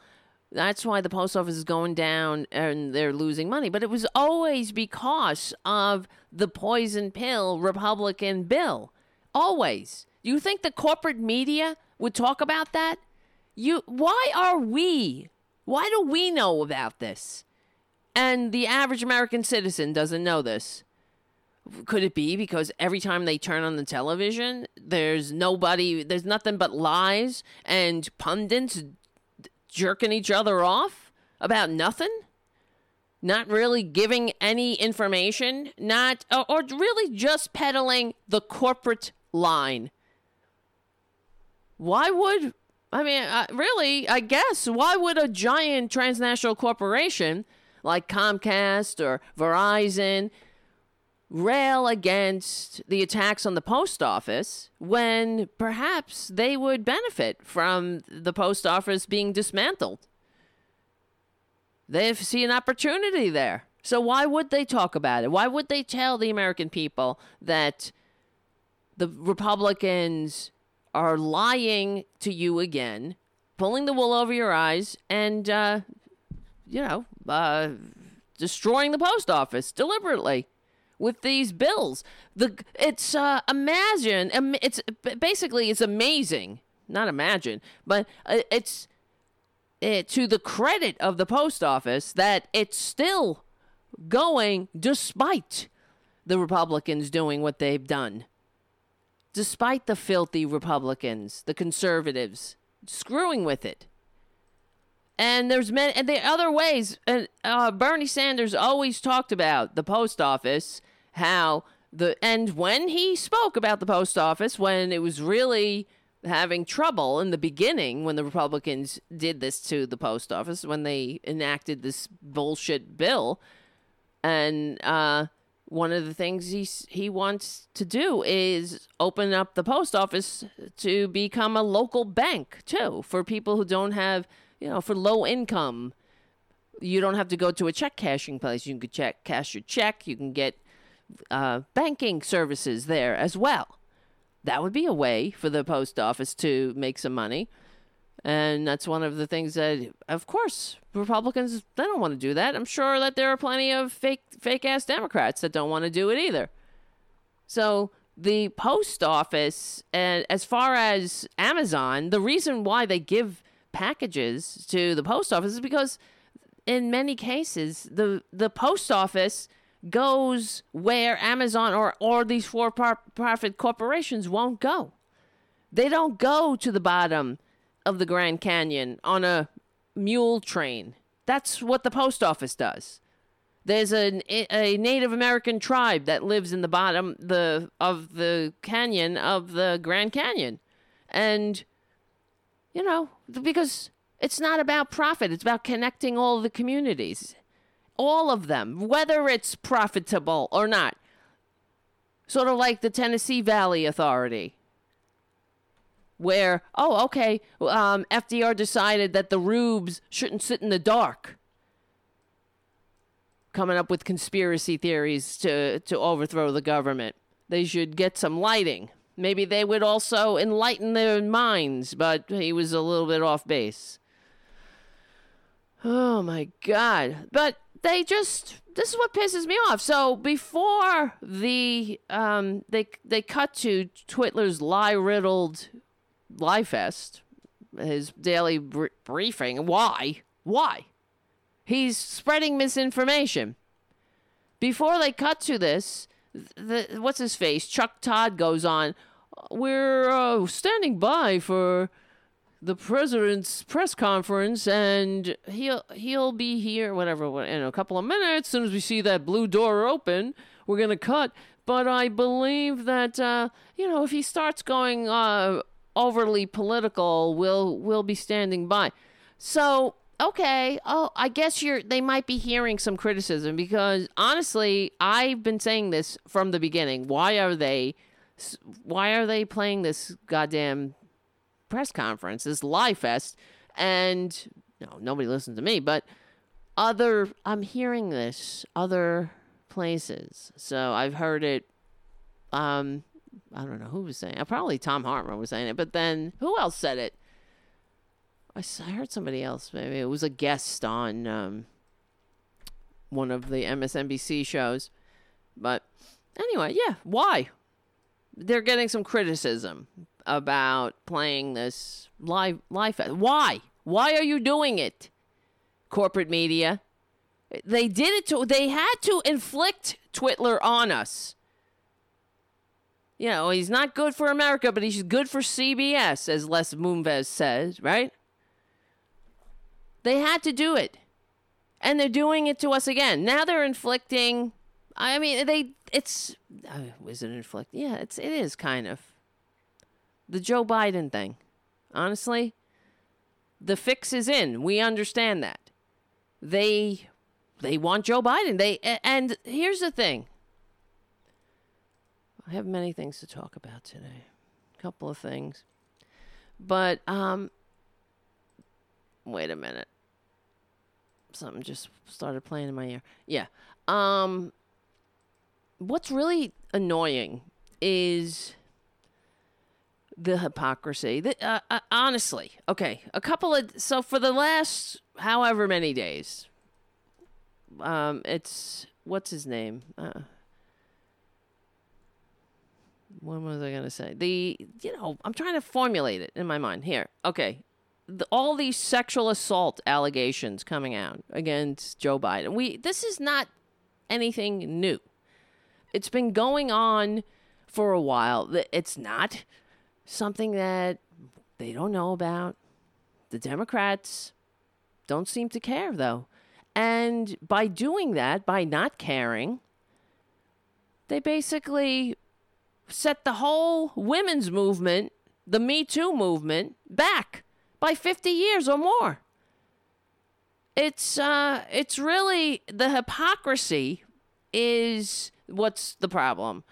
That's why the post office is going down and they're losing money. But it was always because of the poison pill Republican bill. Always. You think the corporate media would talk about that? You why are we? Why do we know about this? And the average American citizen doesn't know this. Could it be because every time they turn on the television, there's nobody, there's nothing but lies and pundits jerking each other off about nothing? Not really giving any information, not or, really just peddling the corporate line. Why would I mean, really, I guess why would a giant transnational corporation like Comcast or Verizon rail against the attacks on the post office when perhaps they would benefit from the post office being dismantled. They see an opportunity there. So why would they talk about it? Why would they tell the American people that the Republicans are lying to you again, pulling the wool over your eyes, and, uh, you know, uh, destroying the post office deliberately? With these bills. The it's uh, imagine it's basically it's amazing. Not imagine, but uh, it's it, to the credit of the post office that it's still going despite the Republicans doing what they've done. Despite the filthy Republicans, the conservatives screwing with it. And there's many, and the other ways. And uh, Bernie Sanders always talked about the post office, how the and when he spoke about the post office, when it was really having trouble in the beginning, when the Republicans did this to the post office, when they enacted this bullshit bill, and uh, one of the things he he wants to do is open up the post office to become a local bank too for people who don't have you know, for low income, you don't have to go to a check cashing place. You can check cash your check. You can get uh, banking services there as well. That would be a way for the post office to make some money. And that's one of the things that, of course, Republicans they don't want to do that. I'm sure that there are plenty of fake fake ass Democrats that don't want to do it either. So the post office, and as far as Amazon, the reason why they give packages to the post office is because in many cases the the post office goes where Amazon or or these for profit corporations won't go. They don't go to the bottom of the Grand Canyon on a mule train. That's what the post office does. There's a, a Native American tribe that lives in the bottom the of the canyon of the Grand Canyon. And you know, because it's not about profit, it's about connecting all the communities. All of them, whether it's profitable or not. Sort of like the Tennessee Valley Authority, where, oh, okay, um, FDR decided that the rubes shouldn't sit in the dark. Coming up with conspiracy theories to, to overthrow the government. They should get some lighting. Maybe they would also enlighten their minds, but he was a little bit off base. Oh my god. But they just this is what pisses me off. So before the um they they cut to Twitler's lie riddled lie fest, his daily br- briefing. Why? Why? He's spreading misinformation. Before they cut to this, the what's his face? Chuck Todd goes on. We're uh, standing by for the president's press conference, and he'll he'll be here whatever in a couple of minutes. As soon as we see that blue door open, we're gonna cut. But I believe that uh, you know if he starts going uh, overly political, we'll we'll be standing by. So okay, oh, I guess you're they might be hearing some criticism because honestly, I've been saying this from the beginning. Why are they why are they playing this goddamn press conference, this live fest? And no, nobody listens to me, but other I'm hearing this other places. So I've heard it um I don't know who was saying it. Probably Thom Hartmann was saying it, but then who else said it? I, I heard somebody else. Maybe it was a guest on um, one of the MSNBC shows. But anyway, yeah. Why? They're getting some criticism about playing this live live. Why? Why are you doing it? Corporate media. They did it to. They had to inflict Twitler on us you know, he's not good for America, but he's good for CBS, as Les Moonves says, right? They had to do it. And they're doing it to us again. Now they're inflicting I mean, they it's uh, was it inflict? Yeah, it's it is kind of the Joe Biden thing. Honestly, the fix is in. We understand that. They they want Joe Biden. They and here's the thing. I have many things to talk about today. A couple of things. But um wait a minute. Something just started playing in my ear. Yeah. Um what's really annoying is the hypocrisy. The, uh, uh, honestly, okay, a couple of so for the last however many days, um, it's what's his name? Uh, what was I gonna say? The you know I'm trying to formulate it in my mind here. Okay, the, all these sexual assault allegations coming out against Joe Biden. We this is not anything new. It's been going on for a while. It's not something that they don't know about. The Democrats don't seem to care though. And by doing that, by not caring, they basically set the whole women's movement, the Me Too movement, back by 50 years or more. It's uh it's really the hypocrisy is what's the problem.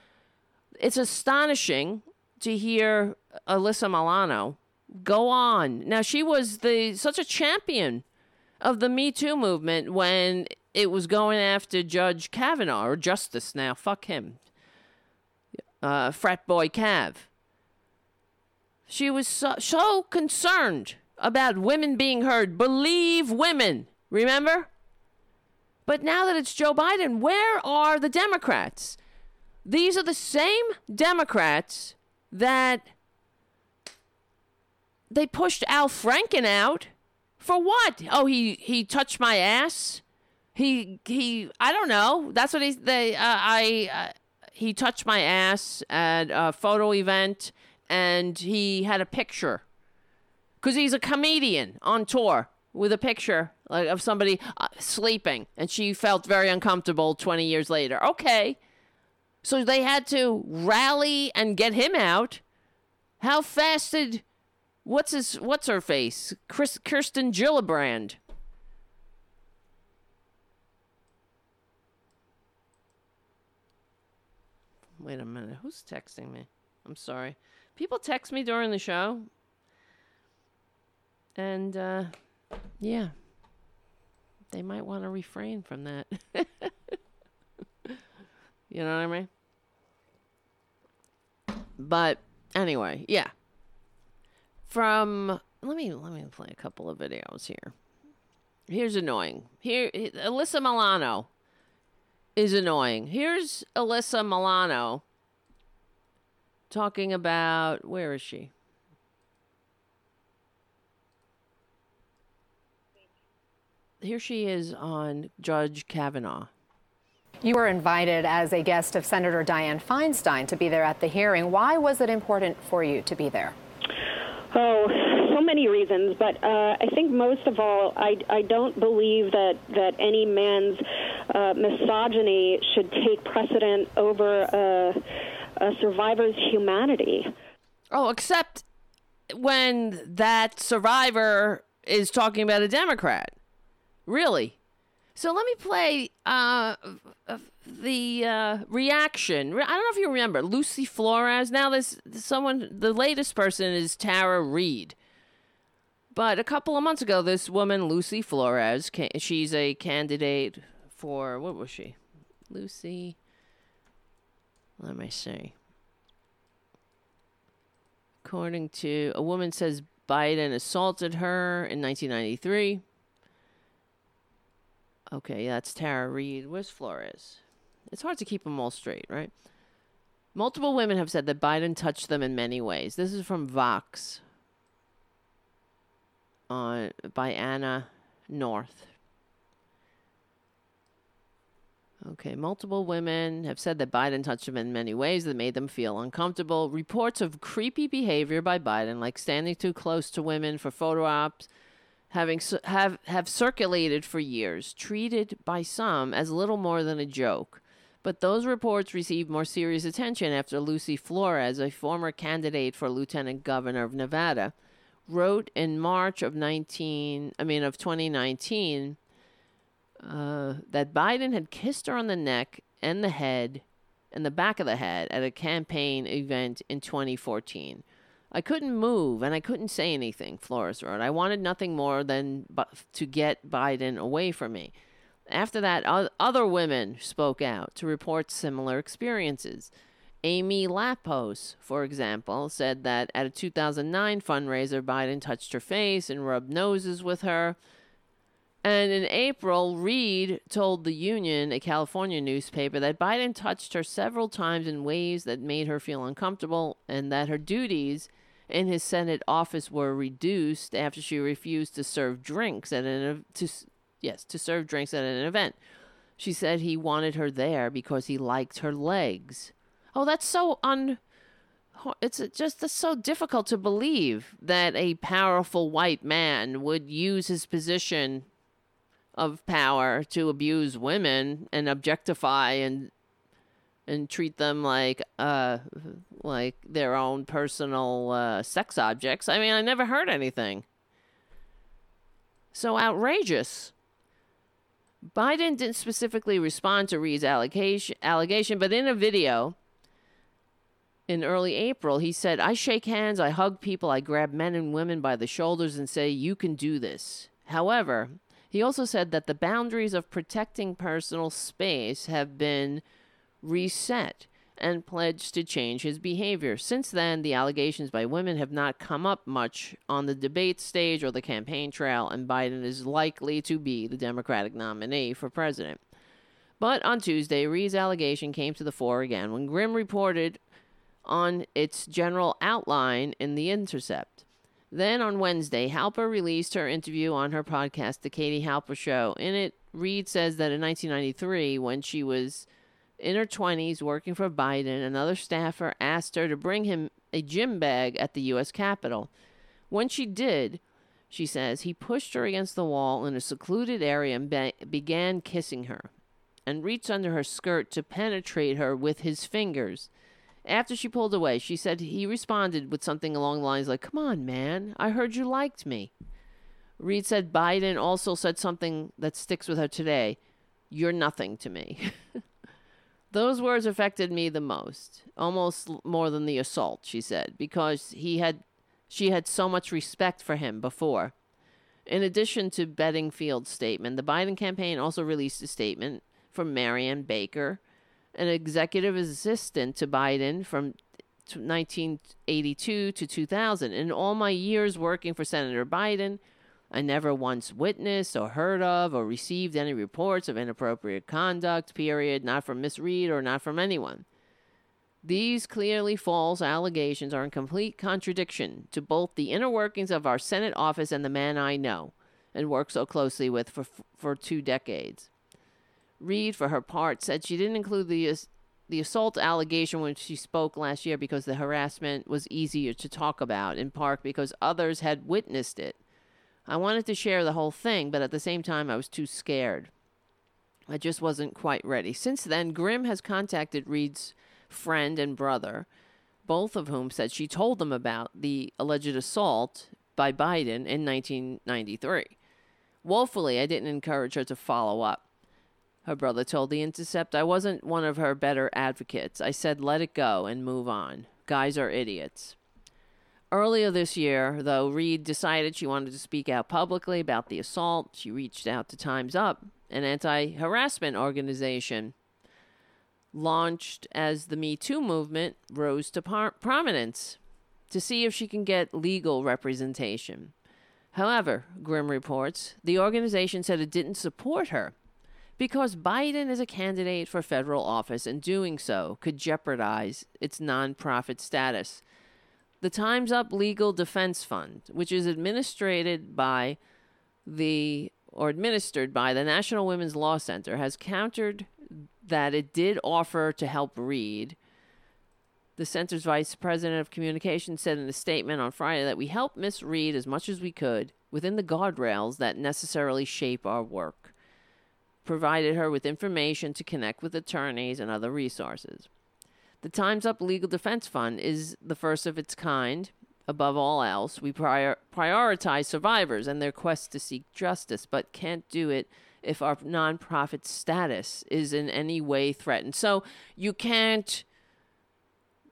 It's astonishing to hear Alyssa Milano go on. Now she was the such a champion of the Me Too movement when it was going after Judge Kavanaugh or Justice now. Fuck him uh, frat boy Cav. She was so, so concerned about women being heard. Believe women, remember? But now that it's Joe Biden, where are the Democrats? These are the same Democrats that they pushed Al Franken out for what? Oh, he he touched my ass. He he. I don't know. That's what he. They. Uh, I. Uh, he touched my ass at a photo event and he had a picture because he's a comedian on tour with a picture like, of somebody uh, sleeping and she felt very uncomfortable 20 years later okay so they had to rally and get him out how fast did what's his what's her face Chris, kirsten gillibrand Wait a minute. Who's texting me? I'm sorry. People text me during the show. And, uh, yeah. They might want to refrain from that. you know what I mean? But anyway, yeah. From let me let me play a couple of videos here. Here's annoying. Here Alyssa Milano is annoying. Here's Alyssa Milano talking about where is she? Here she is on Judge Kavanaugh. You were invited as a guest of Senator Dianne Feinstein to be there at the hearing. Why was it important for you to be there? Oh, so many reasons, but uh, I think most of all, I, I don't believe that, that any man's uh, misogyny should take precedent over a, a survivor's humanity. Oh, except when that survivor is talking about a Democrat. Really? So let me play uh, the uh, reaction. I don't know if you remember Lucy Flores. Now this someone. The latest person is Tara Reade. But a couple of months ago, this woman Lucy Flores, she's a candidate for what was she? Lucy. Let me see. According to a woman says Biden assaulted her in 1993. Okay, that's Tara Reade. Where's Flores? It's hard to keep them all straight, right? Multiple women have said that Biden touched them in many ways. This is from Vox on by Anna North. Okay, multiple women have said that Biden touched them in many ways that made them feel uncomfortable. Reports of creepy behavior by Biden, like standing too close to women for photo ops, having have have circulated for years, treated by some as little more than a joke. But those reports received more serious attention after Lucy Flores, a former candidate for lieutenant governor of Nevada, wrote in March of 19 I mean of 2019 uh, that Biden had kissed her on the neck and the head and the back of the head at a campaign event in 2014. I couldn't move and I couldn't say anything, Flores wrote. I wanted nothing more than to get Biden away from me. After that, other women spoke out to report similar experiences. Amy Lappos, for example, said that at a 2009 fundraiser, Biden touched her face and rubbed noses with her. And in April, Reade told the Union, a California newspaper, that Biden touched her several times in ways that made her feel uncomfortable and that her duties in his Senate office were reduced after she refused to serve drinks at an to yes, to serve drinks at an event. She said he wanted her there because he liked her legs. Oh, that's so un it's just so difficult to believe that a powerful white man would use his position of power to abuse women and objectify and and treat them like uh like their own personal uh, sex objects. I mean, I never heard anything so outrageous. Biden didn't specifically respond to allegation, allegation, but in a video in early April, he said, I shake hands, I hug people, I grab men and women by the shoulders and say, You can do this. However, he also said that the boundaries of protecting personal space have been reset and pledged to change his behavior. Since then, the allegations by women have not come up much on the debate stage or the campaign trail, and Biden is likely to be the Democratic nominee for president. But on Tuesday, Reade's allegation came to the fore again when Grim reported on its general outline in The Intercept. Then on Wednesday, Halper released her interview on her podcast, The Katie Halper Show. In it, Reade says that in 1993, when she was in her 20s working for Biden, another staffer asked her to bring him a gym bag at the U.S. Capitol. When she did, she says, he pushed her against the wall in a secluded area and be- began kissing her and reached under her skirt to penetrate her with his fingers. After she pulled away, she said he responded with something along the lines like, Come on, man, I heard you liked me. Reade said Biden also said something that sticks with her today You're nothing to me. Those words affected me the most, almost more than the assault, she said, because he had she had so much respect for him before. In addition to Bedingfield's statement, the Biden campaign also released a statement from Marianne Baker, an executive assistant to Biden from 1982 to 2000. In all my years working for Senator Biden, I never once witnessed or heard of or received any reports of inappropriate conduct, period, not from Miss Reade or not from anyone. These clearly false allegations are in complete contradiction to both the inner workings of our Senate office and the man I know and work so closely with for, for two decades. Reade, for her part, said she didn't include the the assault allegation when she spoke last year because the harassment was easier to talk about, in part because others had witnessed it. I wanted to share the whole thing, but at the same time, I was too scared. I just wasn't quite ready. Since then, Grim has contacted Reade's friend and brother, both of whom said she told them about the alleged assault by Biden in 1993. Woefully, I didn't encourage her to follow up. Her brother told The Intercept I wasn't one of her better advocates. I said, let it go and move on. Guys are idiots. Earlier this year, though, Reade decided she wanted to speak out publicly about the assault. She reached out to Time's Up, an anti harassment organization launched as the Me Too movement rose to par- prominence to see if she can get legal representation. However, Grim reports, the organization said it didn't support her because Biden is a candidate for federal office and doing so could jeopardize its nonprofit status. The Time's Up Legal Defense Fund, which is administered by the or administered by the National Women's Law Center, has countered that it did offer to help Reade. The center's vice president of communications said in a statement on Friday that we helped Miss Reade as much as we could within the guardrails that necessarily shape our work provided her with information to connect with attorneys and other resources. The Time's Up Legal Defense Fund is the first of its kind. Above all else, we prior- prioritize survivors and their quest to seek justice, but can't do it if our nonprofit status is in any way threatened. So you can't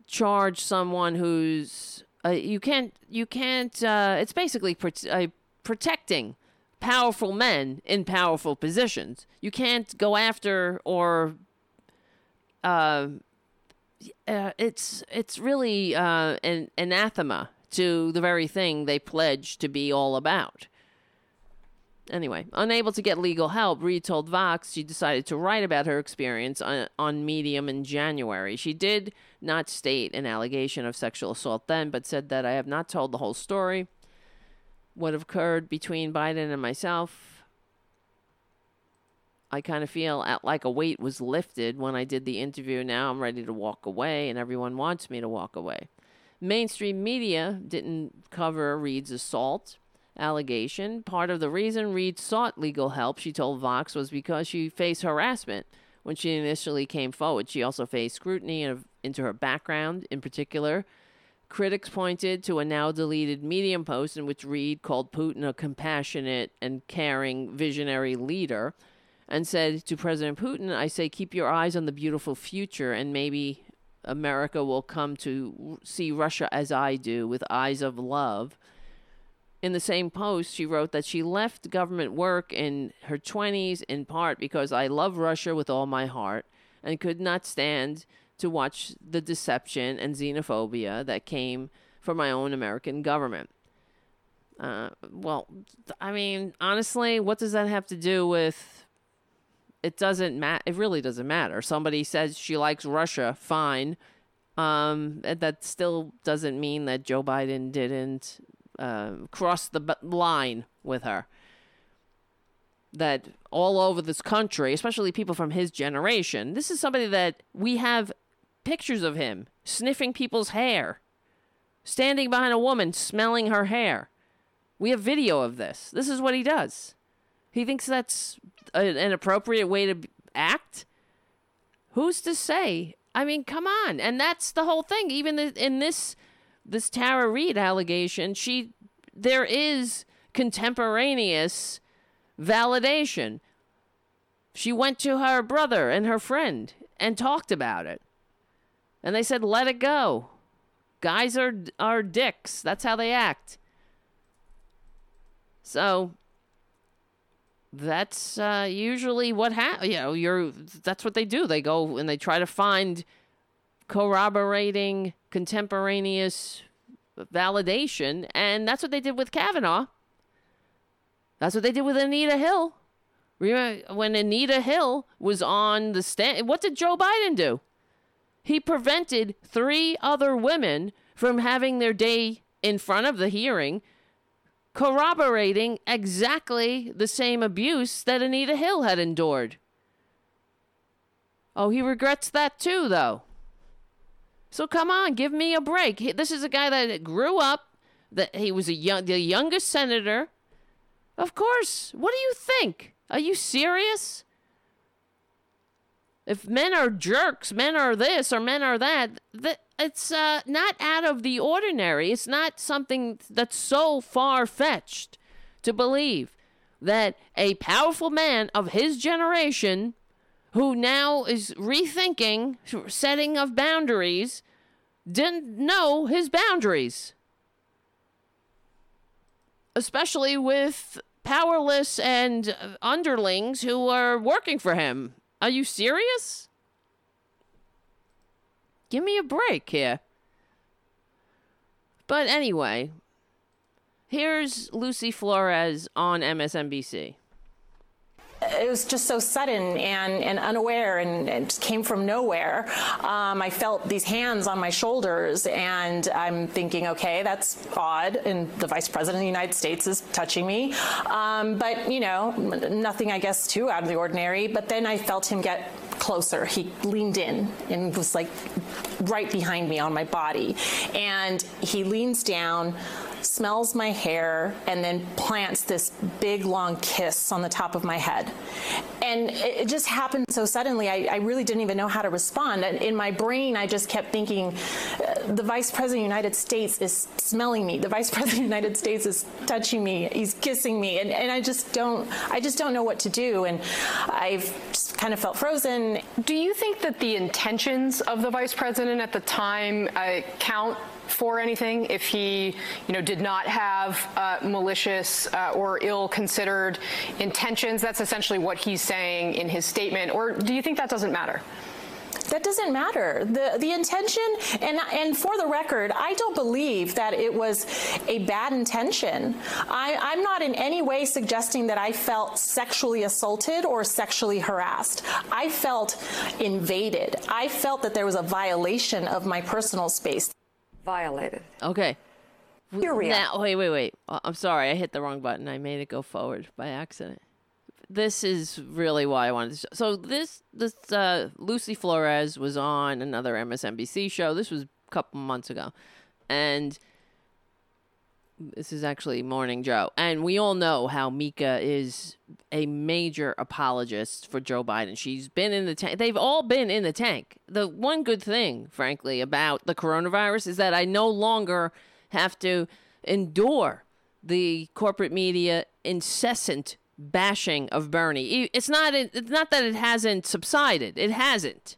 charge someone who's uh, you can't you can't. Uh, it's basically pro- uh, protecting powerful men in powerful positions. You can't go after or uh, uh, it's it's really uh, an anathema to the very thing they pledge to be all about. Anyway, unable to get legal help, Reade told Vox she decided to write about her experience on, on Medium in January. She did not state an allegation of sexual assault then, but said that I have not told the whole story what occurred between Biden and myself, I kind of feel at, like a weight was lifted when I did the interview. Now I'm ready to walk away, and everyone wants me to walk away. Mainstream media didn't cover Reade's assault allegation. Part of the reason Reade sought legal help, she told Vox, was because she faced harassment when she initially came forward. She also faced scrutiny into her background, in particular Critics pointed to a now deleted Medium post in which Reade called Putin a compassionate and caring visionary leader and said to President Putin, I say, keep your eyes on the beautiful future and maybe America will come to see Russia as I do with eyes of love. In the same post, she wrote that she left government work in her 20s in part because I love Russia with all my heart and could not stand to watch the deception and xenophobia that came from my own American government. Uh, well, I mean, honestly, what does that have to do with? It doesn't matter. It really doesn't matter. Somebody says she likes Russia, fine. Um, that still doesn't mean that Joe Biden didn't uh, cross the b- line with her. That all over this country, especially people from his generation, this is somebody that we have pictures of him sniffing people's hair, standing behind a woman smelling her hair. We have video of this. This is what he does. He thinks that's a, an appropriate way to act. Who's to say? I mean, come on. And that's the whole thing. Even in this this Tara Reade allegation, she there is contemporaneous validation. She went to her brother and her friend and talked about it. And they said, let it go. Guys are, are dicks. That's how they act. So that's uh, usually what happens. You know, you're that's what they do. They go and they try to find corroborating contemporaneous validation, and that's what they did with Kavanaugh. That's what they did with Anita Hill. Remember when Anita Hill was on the stand? What did Joe Biden do? He prevented three other women from having their day in front of the hearing, corroborating exactly the same abuse that Anita Hill had endured. Oh, he regrets that too, though. So come on, give me a break. This is a guy that grew up, that he was a young, the youngest senator. Of course. What do you think? Are you serious? If men are jerks, men are this or men are that, that it's uh, not out of the ordinary. It's not something that's so far fetched to believe that a powerful man of his generation who now is rethinking setting of boundaries didn't know his boundaries especially with powerless and underlings who are working for him are you serious give me a break here but anyway Here's Lucy Flores on MSNBC. It was just so sudden and, and unaware and it just came from nowhere. Um, I felt these hands on my shoulders and I'm thinking, okay, that's odd. And the vice president of the United States is touching me. Um, but, you know, nothing, I guess, too out of the ordinary. But then I felt him get closer. He leaned in and was like right behind me on my body. And he leans down smells my hair, and then plants this big long kiss on the top of my head. And it, just happened so suddenly, I, I, really didn't even know how to respond. And in my brain, I just kept thinking, uh, the Vice President of the United States is smelling me. The Vice President of the United States is touching me. He's kissing me. And, and I just don't, I just don't know what to do. And I've just kind of felt frozen. Do you think that the intentions of the Vice President at the time uh, count for anything if he, you know, did not have uh, malicious uh, or ill-considered intentions. That's essentially what he's saying in his statement. Or do you think that doesn't matter? That doesn't matter. The the intention and and for the record, I don't believe that it was a bad intention. I, I'm not in any way suggesting that I felt sexually assaulted or sexually harassed. I felt invaded. I felt that there was a violation of my personal space violated. Okay. Here we now. Wait, wait, wait. Uh, I'm sorry. I hit the wrong button. I made it go forward by accident. This is really why I wanted to. Show. So this this uh, Lucy Flores was on another MSNBC show. This was a couple months ago, and this is actually Morning Joe. And we all know how Mika is a major apologist for Joe Biden. She's been in the tank. They've all been in the tank. The one good thing, frankly, about the coronavirus is that I no longer have to endure the corporate media incessant bashing of Bernie. It's not it's not that it hasn't subsided. It hasn't.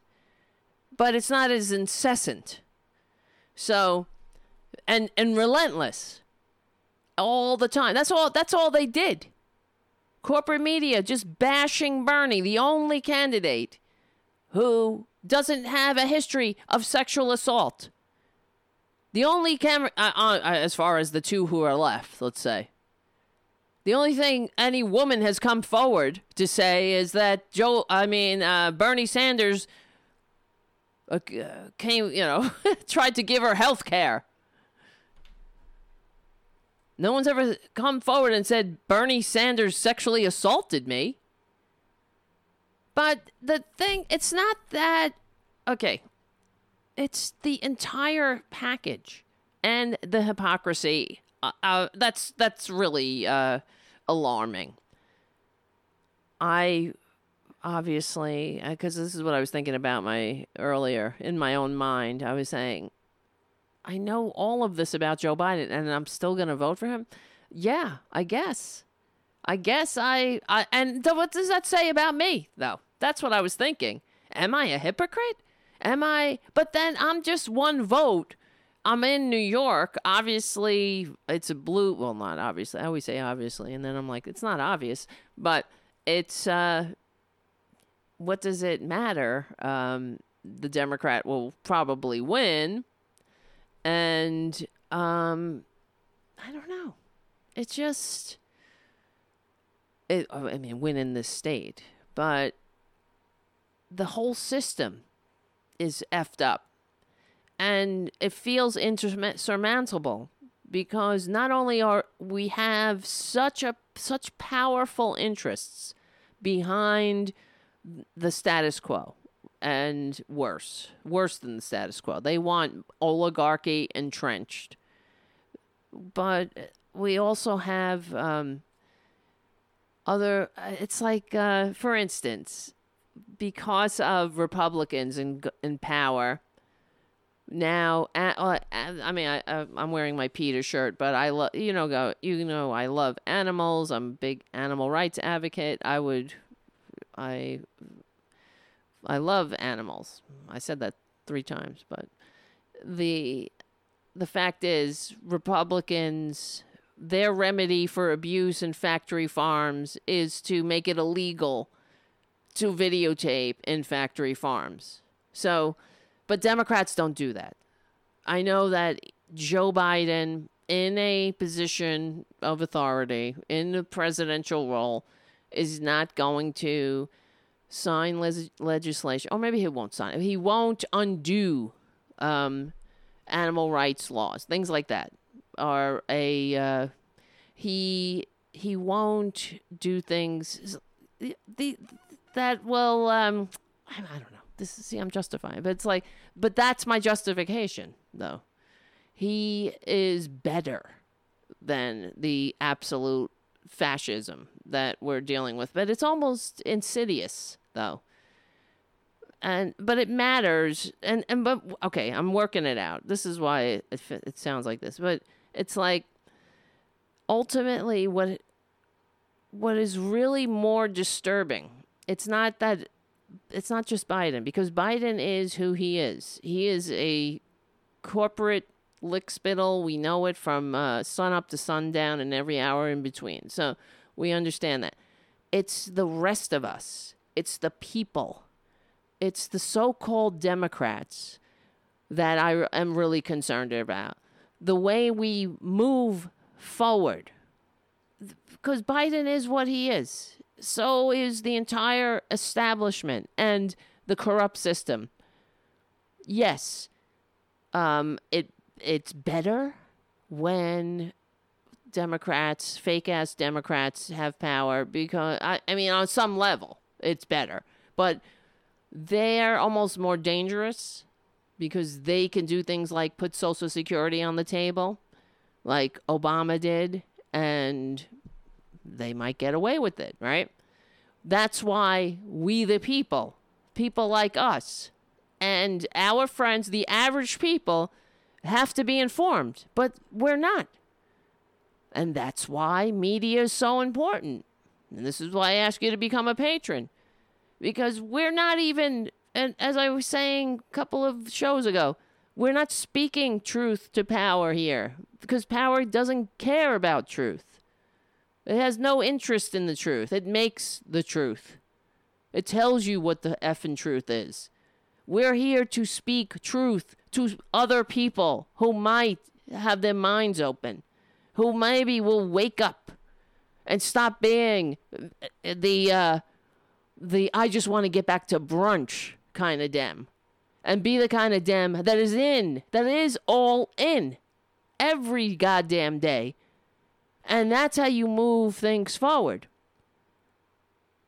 But it's not as incessant. So and and relentless all the time. That's all that's all they did. Corporate media just bashing Bernie, the only candidate who doesn't have a history of sexual assault. The only camera, uh, uh, as far as the two who are left, let's say. The only thing any woman has come forward to say is that Joe, I mean, uh, Bernie Sanders uh, came, you know, tried to give her health care. No one's ever come forward and said Bernie Sanders sexually assaulted me. But the thing, it's not that. Okay. It's the entire package and the hypocrisy. Uh, uh, that's that's really uh, alarming. I obviously, because uh, this is what I was thinking about my earlier in my own mind. I was saying I know all of this about Joe Biden and I'm still going to vote for him. Yeah, I guess. I guess I, I and what does that say about me though? That's what I was thinking. Am I a hypocrite? Am I But then I'm just one vote. I'm in New York. Obviously, it's a blue, well not obviously. I always say obviously and then I'm like it's not obvious, but it's uh what does it matter? Um the Democrat will probably win and um, I don't know. It's just, it, I mean, win in this state, but the whole system is effed up. And it feels insurmountable because not only are we have such a such powerful interests behind the status quo and worse, worse than the status quo. They want oligarchy entrenched. But we also have um, other, uh, it's like, uh, for instance, because of Republicans in, in power, Now, uh, I mean, I, I'm wearing my PETA shirt, but I love, you know, go, you know, I love animals. I'm a big animal rights advocate. I would, I, I love animals. I said that three times, but the, the fact is, Republicans, their remedy for abuse in factory farms is to make it illegal to videotape in factory farms. So, but Democrats don't do that. I know that Joe Biden, in a position of authority, in the presidential role, is not going to sign legislation, or maybe he won't sign. it. He won't undo um, animal rights laws, things like that, or a uh, he he won't do things the, the that will um, I, I don't know this is see I'm justifying, but it's like, but that's my justification though. He is better than the absolute fascism that we're dealing with, but it's almost insidious though. And but it matters, and and but okay, I'm working it out. This is why it, it, sounds like this, but it's like ultimately what what is really more disturbing. It's not that it's not just Biden because Biden is who he is. He is a corporate lickspittle. We know it from uh, sun up to sundown and every hour in between. So we understand that. It's the rest of us. It's the people. It's the so-called Democrats that I am really concerned about. The way we move forward. Because Biden is what he is so is the entire establishment and the corrupt system. Yes, um, it it's better when Democrats, fake ass Democrats, have power because I, I mean on some level it's better, but they're almost more dangerous because they can do things like put Social Security on the table, like Obama did, and they might get away with it, right? That's why we, the people, people like us, and our friends, the average people, have to be informed, but we're not. And that's why media is so important. And this is why I ask you to become a patron. Because we're not even, and as I was saying a couple of shows ago, we're not speaking truth to power here because power doesn't care about truth. It has no interest in the truth. It makes the truth. It tells you what the effing truth is. We're here to speak truth to other people who might have their minds open, who maybe will wake up and stop being the uh, the I just want to get back to brunch kind of dem, and be the kind of dem that is in, that is all in, every goddamn day and that's how you move things forward.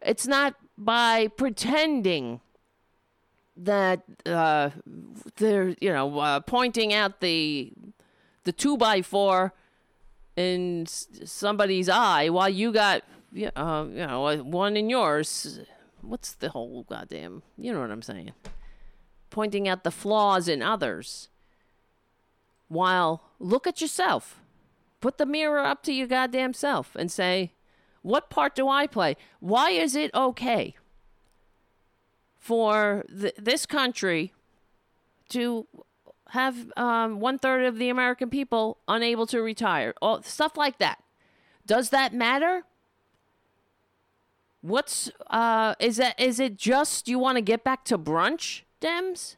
It's not by pretending that uh, they're, you know, uh, pointing out the the two by four in somebody's eye while you got, uh, you know, one in yours. What's the whole goddamn? You know what I'm saying? Pointing out the flaws in others. While look at yourself. Put the mirror up to your goddamn self and say, what part do I play? Why is it okay for th- this country to have um, one third of the American people unable to retire? All, stuff like that. Does that matter? What's uh is that is it just you want to get back to brunch, Dems?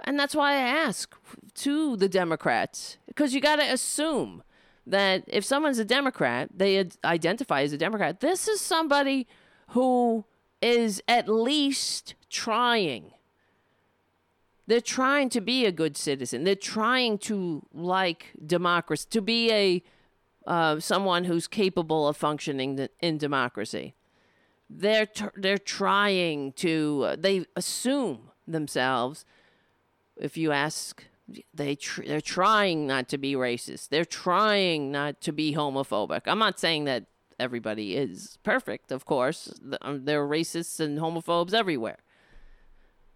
And that's why I ask to the Democrats because you got to assume that if someone's a Democrat, they identify as a Democrat. This is somebody who is at least trying. They're trying to be a good citizen. They're trying to like democracy, to be a uh, someone who's capable of functioning in democracy. They're they're trying to. Uh, they assume themselves. If you ask they tr- they're trying not to be racist. They're trying not to be homophobic. I'm not saying that everybody is perfect, of course. Um, there are racists and homophobes everywhere.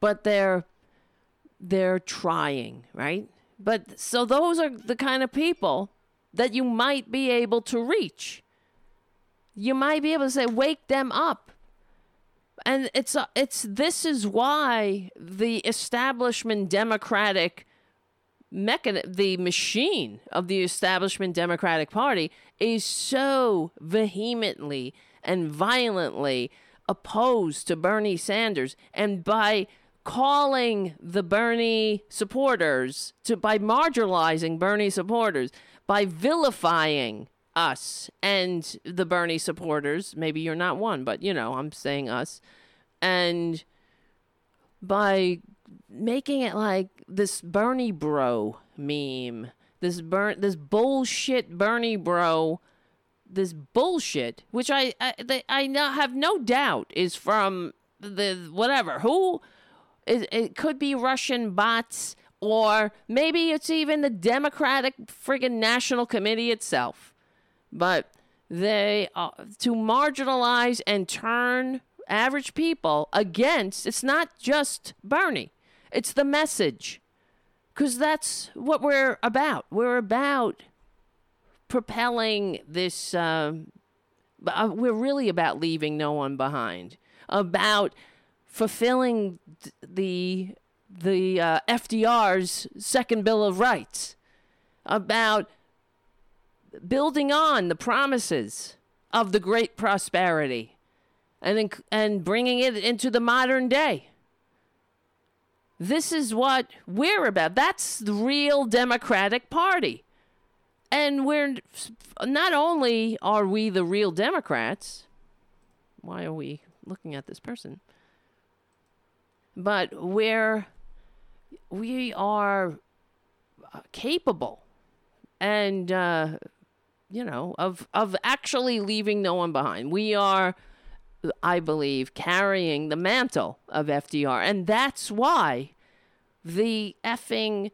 But they're they're trying, right? But so those are the kind of people that you might be able to reach. You might be able to say, wake them up. And it's uh, it's this is why the establishment democratic mechan- the machine of the establishment Democratic Party is so vehemently and violently opposed to Bernie Sanders and by calling the Bernie supporters to by marginalizing Bernie supporters by vilifying us and the Bernie supporters. Maybe you're not one but you know I'm saying us. And by making it like this Bernie bro meme this burn this bullshit Bernie bro this bullshit, which I I, they, I have no doubt is from the whatever. Who it, it could be Russian bots or maybe it's even the Democratic friggin' National Committee itself, but they uh, to marginalize and turn average people against. It's not just Bernie; it's the message, because that's what we're about. We're about propelling this. Um, uh, we're really about leaving no one behind, about fulfilling the the uh, FDR's second Bill of Rights, about building on the promises of the Great Prosperity, and and bringing it into the modern day. This is what we're about. That's the real Democratic Party. And we're not only are we the real Democrats, why are we looking at this person? But we're we are uh, capable and uh, you know of of actually leaving no one behind. We are I believe carrying the mantle of FDR and that's why the effing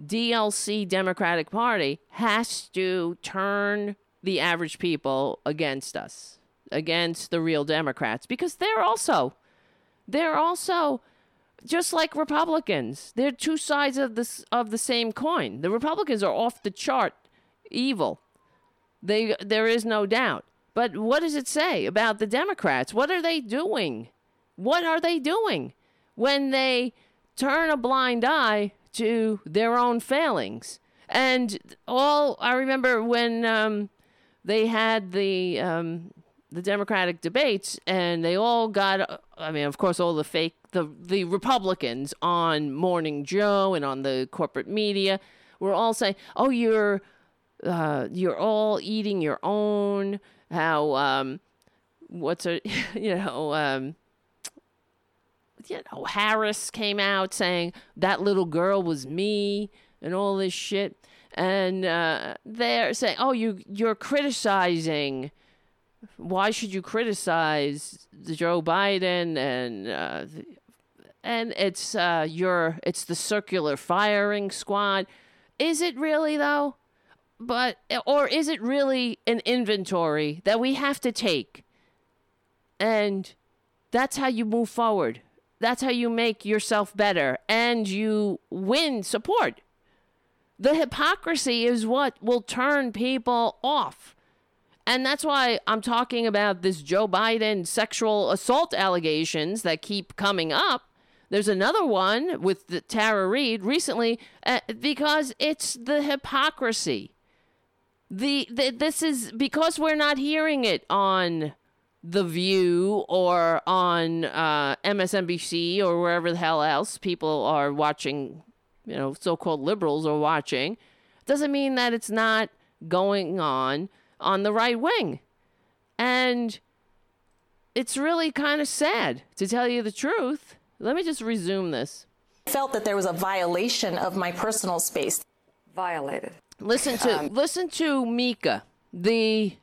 DLC Democratic Party has to turn the average people against us, against the real Democrats, because they're also, they're also just like Republicans. They're two sides of this of the same coin. The Republicans are off the chart evil. They there is no doubt. But what does it say about the Democrats? What are they doing? What are they doing when they turn a blind eye to their own failings. And all I remember when um, they had the um, the Democratic debates, and they all got. I mean, of course, all the fake the the Republicans on Morning Joe and on the corporate media were all saying, "Oh, you're uh, you're all eating your own." How um, what's a you know um, you know, Harris came out saying that little girl was me and all this shit. And uh, they're saying, oh, you, you're criticizing. Why should you criticize Joe Biden? And uh, and it's uh, your it's the circular firing squad. Is it really though? But or is it really an inventory that we have to take? And that's how you move forward. That's how you make yourself better and you win support. The hypocrisy is what will turn people off. And that's why I'm talking about this Joe Biden sexual assault allegations that keep coming up. There's another one with the Tara Reade recently uh, because it's the hypocrisy. The, the this is because we're not hearing it on the View or on uh, MSNBC or wherever the hell else people are watching, you know, so called liberals are watching, doesn't mean that it's not going on on the right wing. And it's really kind of sad, to tell you the truth. Let me just resume this. Felt that there was a violation of my personal space. Violated. Listen to um, listen to Mika, the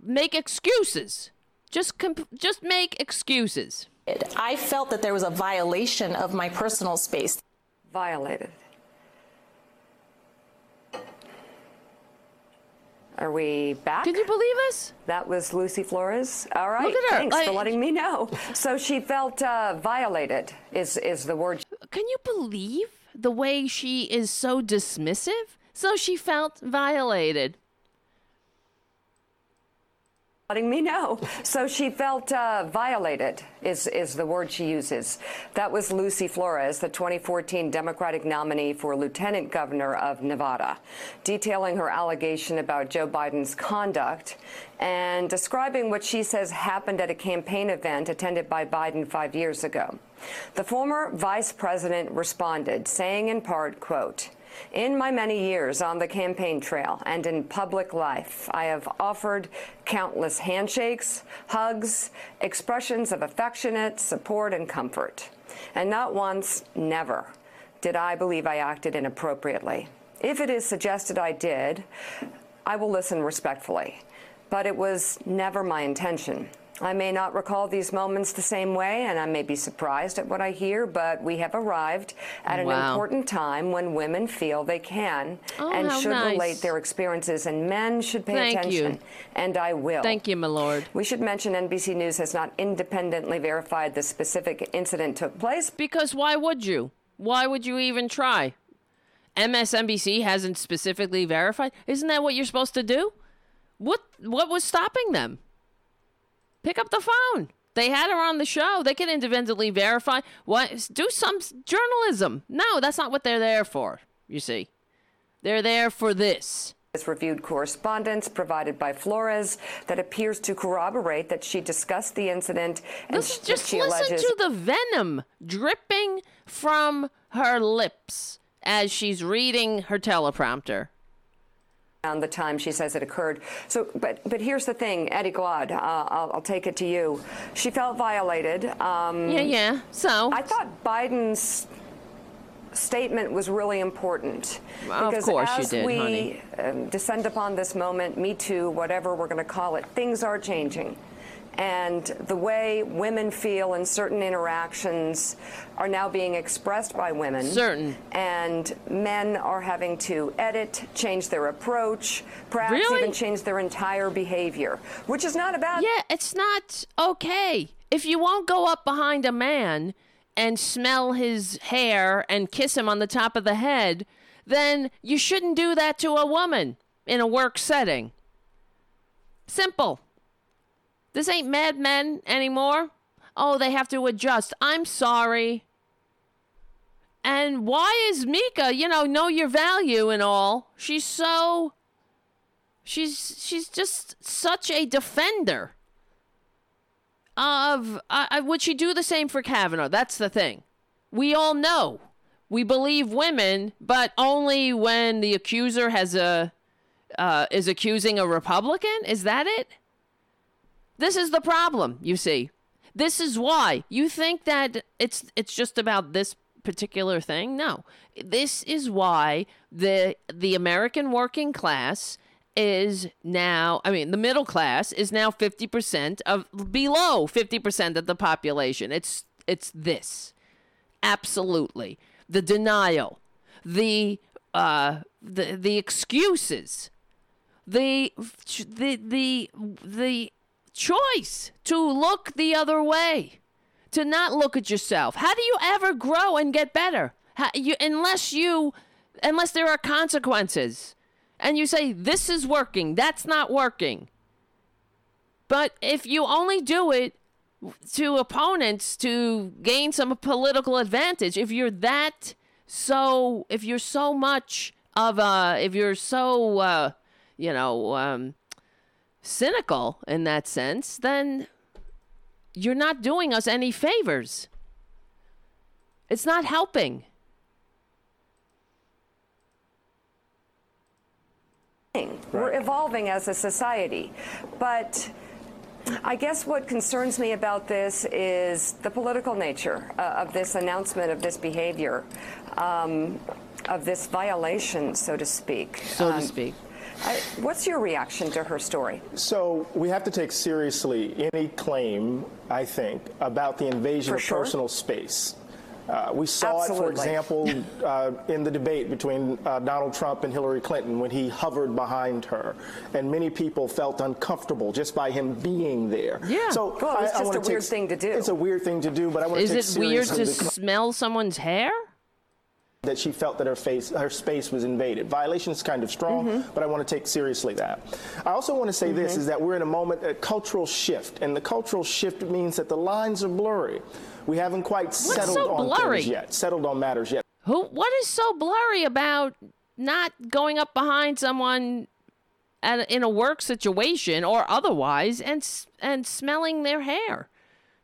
make excuses. Just comp- just make excuses. I felt that there was a violation of my personal space. Violated. Are we back? Can you believe us? That was Lucy Flores. All right. Look at her. Thanks for letting me know. So she felt uh, violated. Is is the word? can you believe the way she is so dismissive? So she felt violated. Letting me know. So she felt uh, violated, is, is the word she uses. That was Lucy Flores, the 2014 Democratic nominee for lieutenant governor of Nevada, detailing her allegation about Joe Biden's conduct and describing what she says happened at a campaign event attended by Biden five years ago. The former vice president responded, saying in part, quote, in my many years on the campaign trail and in public life, I have offered countless handshakes, hugs, expressions of affectionate support and comfort. And not once, never, did I believe I acted inappropriately. If it is suggested I did, I will listen respectfully. But it was never my intention. I may not recall these moments the same way, and I may be surprised at what I hear, but we have arrived at an Wow. important time when women feel they can Oh, and should nice. relate their experiences, and men should pay Thank you. attention. And I will. Thank you, my lord. We should mention NBC News has not independently verified the specific incident took place. Because why would you? Why would you even try? MSNBC hasn't specifically verified. Isn't that what you're supposed to do? What what was stopping them? Pick up the phone. They had her on the show. They can independently verify. What? Do some journalism. No, that's not what they're there for. You see, they're there for this. Has reviewed correspondence provided by Flores that appears to corroborate that she discussed the incident and Listen, just she listen alleges to the venom dripping from her lips as she's reading her teleprompter. Around the time she says it occurred. So, but but here's the thing, Eddie Glaude, uh, I'll, I'll take it to you. She felt violated. Um, Yeah, yeah. So I thought Biden's statement was really important Of because course you as did, we honey. um, descend upon this moment, Me Too, whatever we're going to call it, things are changing. And the way women feel in certain interactions are now being expressed by women. Certain. And men are having to edit, change their approach, perhaps Really? even change their entire behavior, which is not about Yeah, it's not okay. If you won't go up behind a man and smell his hair and kiss him on the top of the head, then you shouldn't do that to a woman in a work setting. Simple. This ain't Mad Men anymore. Oh, they have to adjust. I'm sorry. And why is Mika, you know, know your value and all? She's so she's she's just such a defender of uh, uh, would she do the same for Kavanaugh? That's the thing. We all know. We believe women, but only when the accuser has a uh, is accusing a Republican. Is that it? This is the problem, you see. This is why you think that it's it's just about this particular thing. No. This is why the the American working class is now I mean the middle class is now 50% of below 50% of the population. It's it's this. Absolutely. The denial, the uh the the excuses, the the the the choice to look the other way, to not look at yourself. How do you ever grow and get better? How, you, unless you, unless there are consequences, and you say this is working, that's not working. But if you only do it to opponents to gain some political advantage, if you're that so, if you're so much of a, if you're so, uh, you know, um, cynical in that sense, then you're not doing us any favors. It's not helping. We're evolving as a society. But I guess what concerns me about this is the political nature uh, of this announcement, of this behavior, um, of this violation, so to speak. So to Um, speak. I, what's your reaction to her story? So we have to take seriously any claim, I think, about the invasion For of sure. personal space. Uh, we saw it, for example, uh, in the debate between uh, Donald Trump and Hillary Clinton when he hovered behind her, and many people felt uncomfortable just by him being there. Yeah. So Well, it's I- I just wanna a weird take- thing to do. It's a weird thing to do, but I want to take it weird to smell someone's hair? That she felt that her face her space was invaded. Violation is kind of strong, mm-hmm. but I want to take seriously that. I also want to say mm-hmm. this is that we're in a moment a cultural shift, and the cultural shift means that the lines are blurry. We haven't quite What's settled so on blurry? things yet. Settled on matters yet. Who what is so blurry about not going up behind someone at, in a work situation or otherwise and and smelling their hair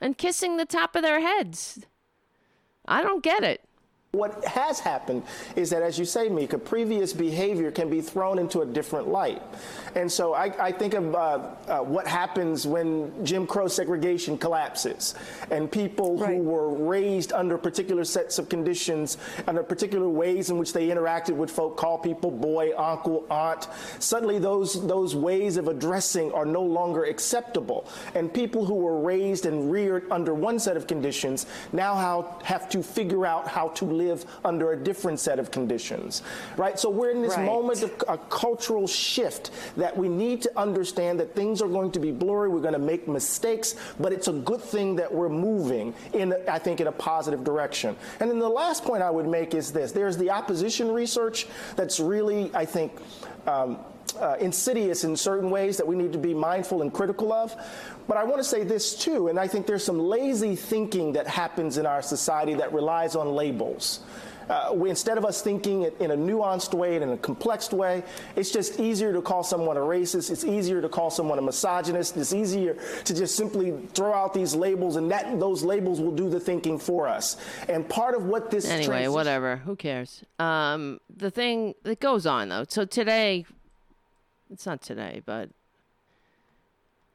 and kissing the top of their heads? I don't get it. What has happened is that, as you say, Mika, previous behavior can be thrown into a different light. And so I, I think of uh, uh, what happens when Jim Crow segregation collapses and people right. who were raised under particular sets of conditions, under particular ways in which they interacted with folk, call people boy, uncle, aunt, suddenly those, those ways of addressing are no longer acceptable. And people who were raised and reared under one set of conditions now how, have to figure out how to live under a different set of conditions, right? So we're in this right. moment of a cultural shift that we need to understand that things are going to be blurry. We're going to make mistakes, but it's a good thing that we're moving in, I think, in a positive direction. And then the last point I would make is this: there's the opposition research that's really, I think. Um, uh, insidious in certain ways that we need to be mindful and critical of. But I want to say this too, and I think there's some lazy thinking that happens in our society that relies on labels. Uh, we, instead of us thinking it in a nuanced way and in a complex way, it's just easier to call someone a racist. It's easier to call someone a misogynist. It's easier to just simply throw out these labels, and that those labels will do the thinking for us. And part of what this anyway, transition- whatever, who cares? Um, the thing that goes on though. So today, it's not today, but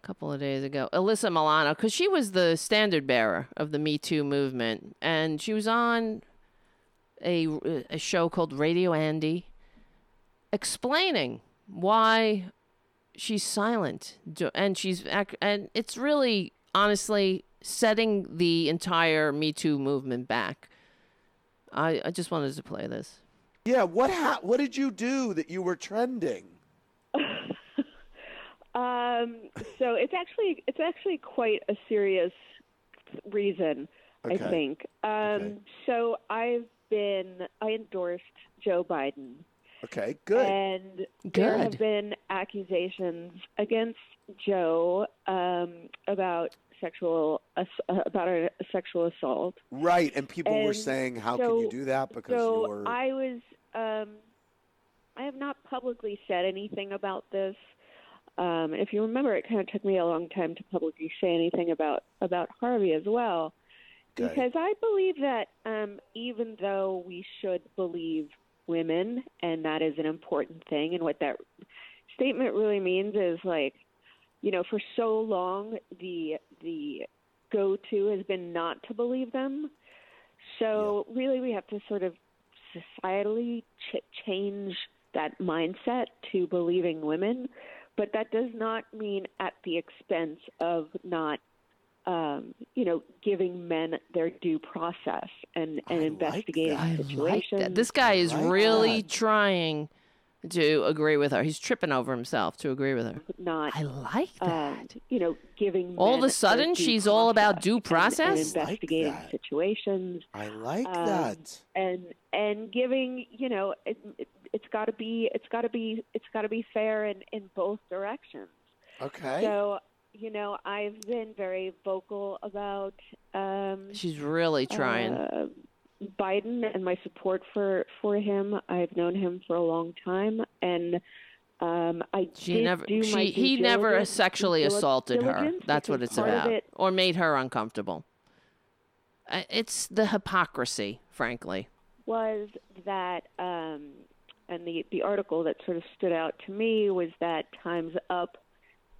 couple of days ago, Alyssa Milano, because she was the standard bearer of the Me Too movement, and she was on a, a show called Radio Andy explaining why she's silent. And she's and it's really honestly setting the entire me too movement back. I i just wanted to play this. Yeah what ha- what did you do that you were trending um, so it's actually it's actually quite a serious reason, okay. I think. Um, okay. So I've been I endorsed Joe Biden. Okay, good. And good. there have been accusations against Joe um, about sexual uh, about a, a, sexual assault. Right, and people and were saying, "How so, can you do that?" Because so you're. I was. Um, I have not publicly said anything about this. Um, if you remember, it kind of took me a long time to publicly say anything about about Harvey as well, okay. because I believe that um, even though we should believe women, and that is an important thing, and what that statement really means is like, you know, for so long the the go to has been not to believe them. So yeah. really, we have to sort of societally ch- change that mindset to believing women but that does not mean at the expense of not um, you know, giving men their due process and, and investigating like situations. Like this guy is like really that. trying to agree with her. He's tripping over himself to agree with her. Not. I like um, that. you know, giving all of a sudden she's all about due process, and, and investigating like situations. I like um, that. And and giving, you know, it, it, it's got to be it's got to be it's got to be fair in in both directions. Okay. So you know, I've been very vocal about. Um, She's really trying. Uh, Biden and my support for for him. I've known him for a long time, and um, I she never she he never sexually assaulted her. That's what it's about, it or made her uncomfortable. Uh, it's the hypocrisy, frankly. Was that um, and the the article that sort of stood out to me was that Times Up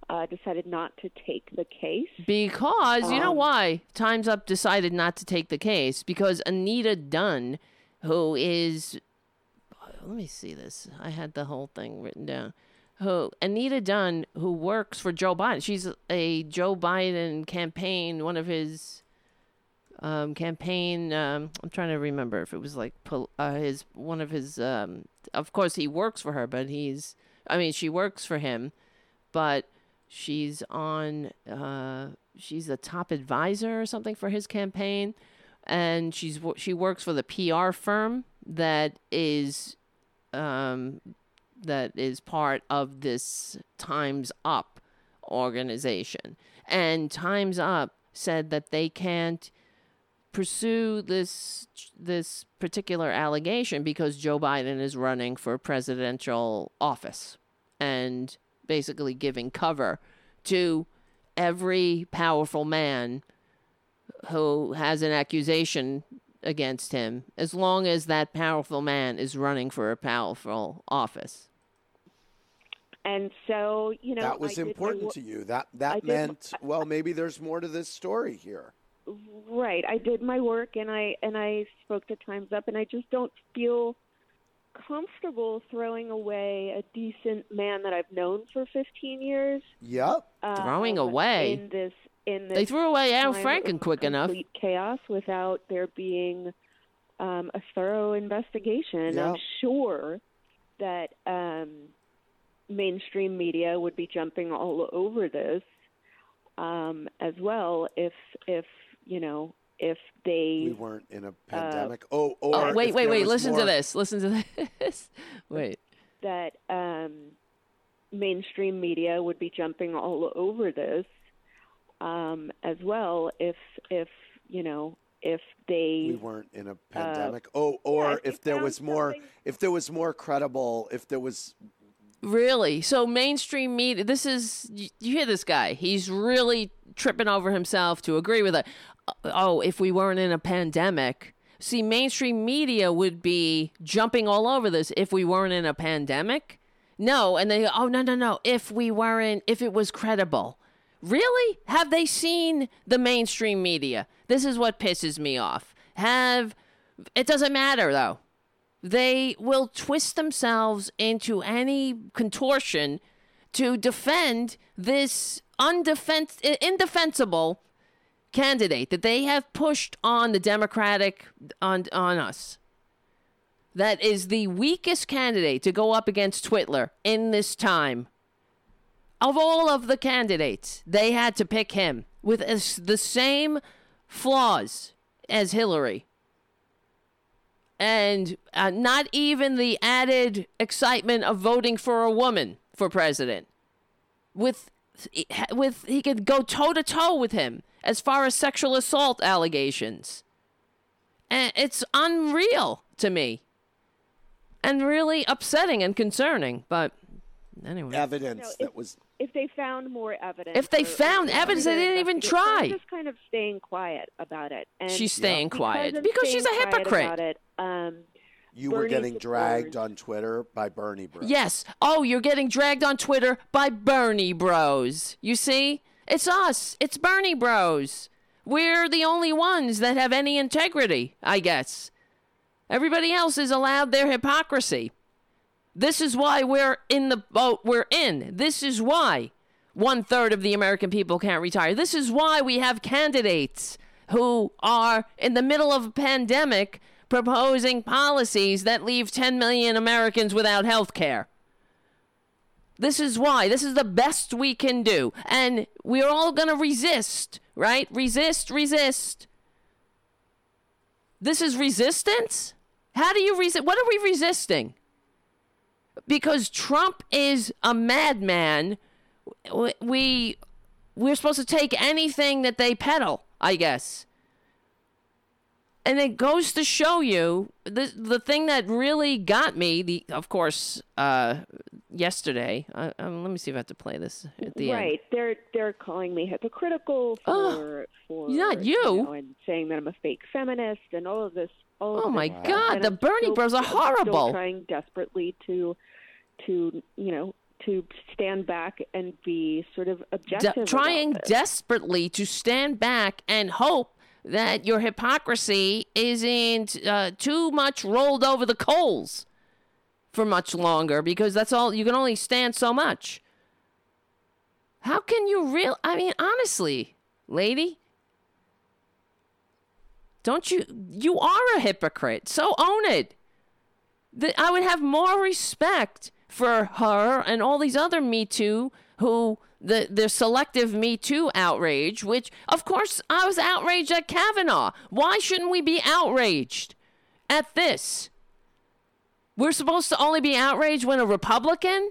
uh, decided not to take the case. Because, um, you know um, why? Time's Up decided not to take the case because Anita Dunn, who is. Let me see this. I had the whole thing written down. Who Anita Dunn, who works for Joe Biden. She's a Joe Biden campaign, one of his um, campaign. Um, I'm trying to remember if it was like uh, his one of his. Um, of course, he works for her, but he's. I mean, she works for him, but She's on. Uh, she's a top advisor or something for his campaign, and she's she works for the PR firm that is um, that is part of this Times Up organization. And Times Up said that they can't pursue this this particular allegation because Joe Biden is running for presidential office and basically giving cover to every powerful man who has an accusation against him as long as that powerful man is running for a powerful office. And so, you know, that was I did my important wo- to you. That I that did meant well, maybe there's more to this story here. Right. I did my work and I and I spoke to Times Up and I just don't feel comfortable throwing away a decent man that I've known for 15 years. Yep. Throwing um, away? in this in this They threw away Al Franken quick enough. chaos without there being um, a thorough investigation. Yeah. I'm sure that um, mainstream media would be jumping all over this um, as well if if you know if they We weren't in a uh, pandemic. oh, Oh, or wait, wait, wait. Listen more- to this. Listen to this. wait. that um, mainstream media would be jumping all over this um, as well if if you know if they we weren't in a pandemic. oh, or if there was more, if there was more credible, if there was Really? So mainstream media. This is you, you hear this guy. He's really tripping over himself to agree with it. Oh, if we weren't in a pandemic. See, mainstream media would be jumping all over this if we weren't in a pandemic. No, and they go, oh no no no. If we weren't, if it was credible. Really? Have they seen the mainstream media? This is what pisses me off. Have it doesn't matter though they will twist themselves into any contortion to defend this undefense, indefensible candidate that they have pushed on the Democratic on on us. That is the weakest candidate to go up against Twitler in this time. Of all of the candidates, they had to pick him with the same flaws as Hillary and uh, not even the added excitement of voting for a woman for president. With with he could go toe to toe with him as far as sexual assault allegations. And it's unreal to me. And really upsetting and concerning, but anyway. evidence that was if they found more evidence If they or- found or evidence, they didn't even investigation, so I'm try. just kind of staying quiet about it. And She's staying because quiet I'm because she's a hypocrite. About it, um, you were Bernie getting dragged on Twitter by Bernie Bros. Yes. Oh, you're getting dragged on Twitter by Bernie Bros. You see? It's us. It's Bernie Bros. We're the only ones that have any integrity, I guess. Everybody else is allowed their hypocrisy. This is why we're in the boat we're in. This is why one third of the American people can't retire. This is why we have candidates who are in the middle of a pandemic proposing policies that leave 10 million Americans without health care. This is why. This is the best we can do. And we're all going to resist, right? Resist, resist. This is resistance? How do you resist? What are we resisting? Because Trump is a madman. We we're supposed to take anything that they peddle, I guess. And it goes to show you the the thing that really got me. The of course uh, yesterday. Uh, um, let me see if I have to play this at the end. right. They're they're calling me hypocritical for for not you. know, and saying that I'm a fake feminist and all of this. All Oh of my this. God, And the I'm Bernie still- Bros are horrible. trying desperately to to you know to stand back and be sort of De- objective. trying about desperately to stand back and hope that your hypocrisy isn't uh, too much rolled over the coals for much longer because that's all you can only stand so much. How can you real? I mean, honestly, lady, don't you? You are a hypocrite. So own it. The, I would have more respect for her and all these other Me Too who the the selective Me Too outrage, which of course I was outraged at Kavanaugh. Why shouldn't we be outraged at this? We're supposed to only be outraged when a Republican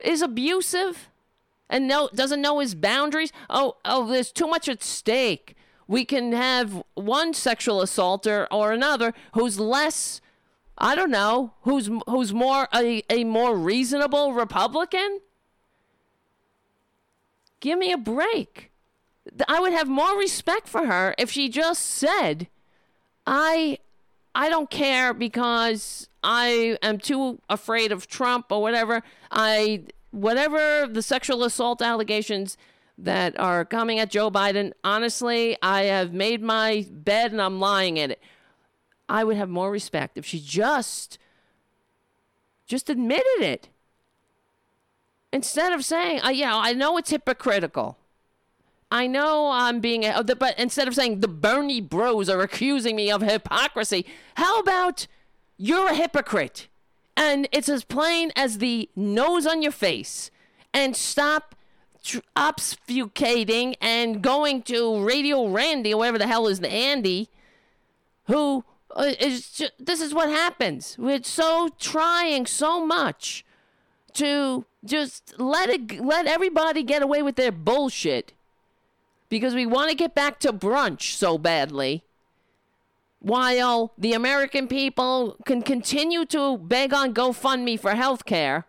is abusive and no doesn't know his boundaries. Oh, oh, there's too much at stake. We can have one sexual assaulter or another who's less I don't know, who's who's more a, a more reasonable Republican? Give me a break. I would have more respect for her if she just said, "I I don't care because I am too afraid of Trump or whatever. I whatever the sexual assault allegations that are coming at Joe Biden, honestly, I have made my bed and I'm lying in it. I would have more respect if she just just admitted it. Instead of saying, uh, yeah, I know it's hypocritical. I know I'm being, but instead of saying the Bernie bros are accusing me of hypocrisy, how about you're a hypocrite? And it's as plain as the nose on your face. And stop tr- obfuscating and going to Radio Randy, or whatever the hell is the Andy, who uh, is just, this is what happens. We're so trying so much to just let it let everybody get away with their bullshit because we want to get back to brunch so badly while the American people can continue to beg on GoFundMe for health care.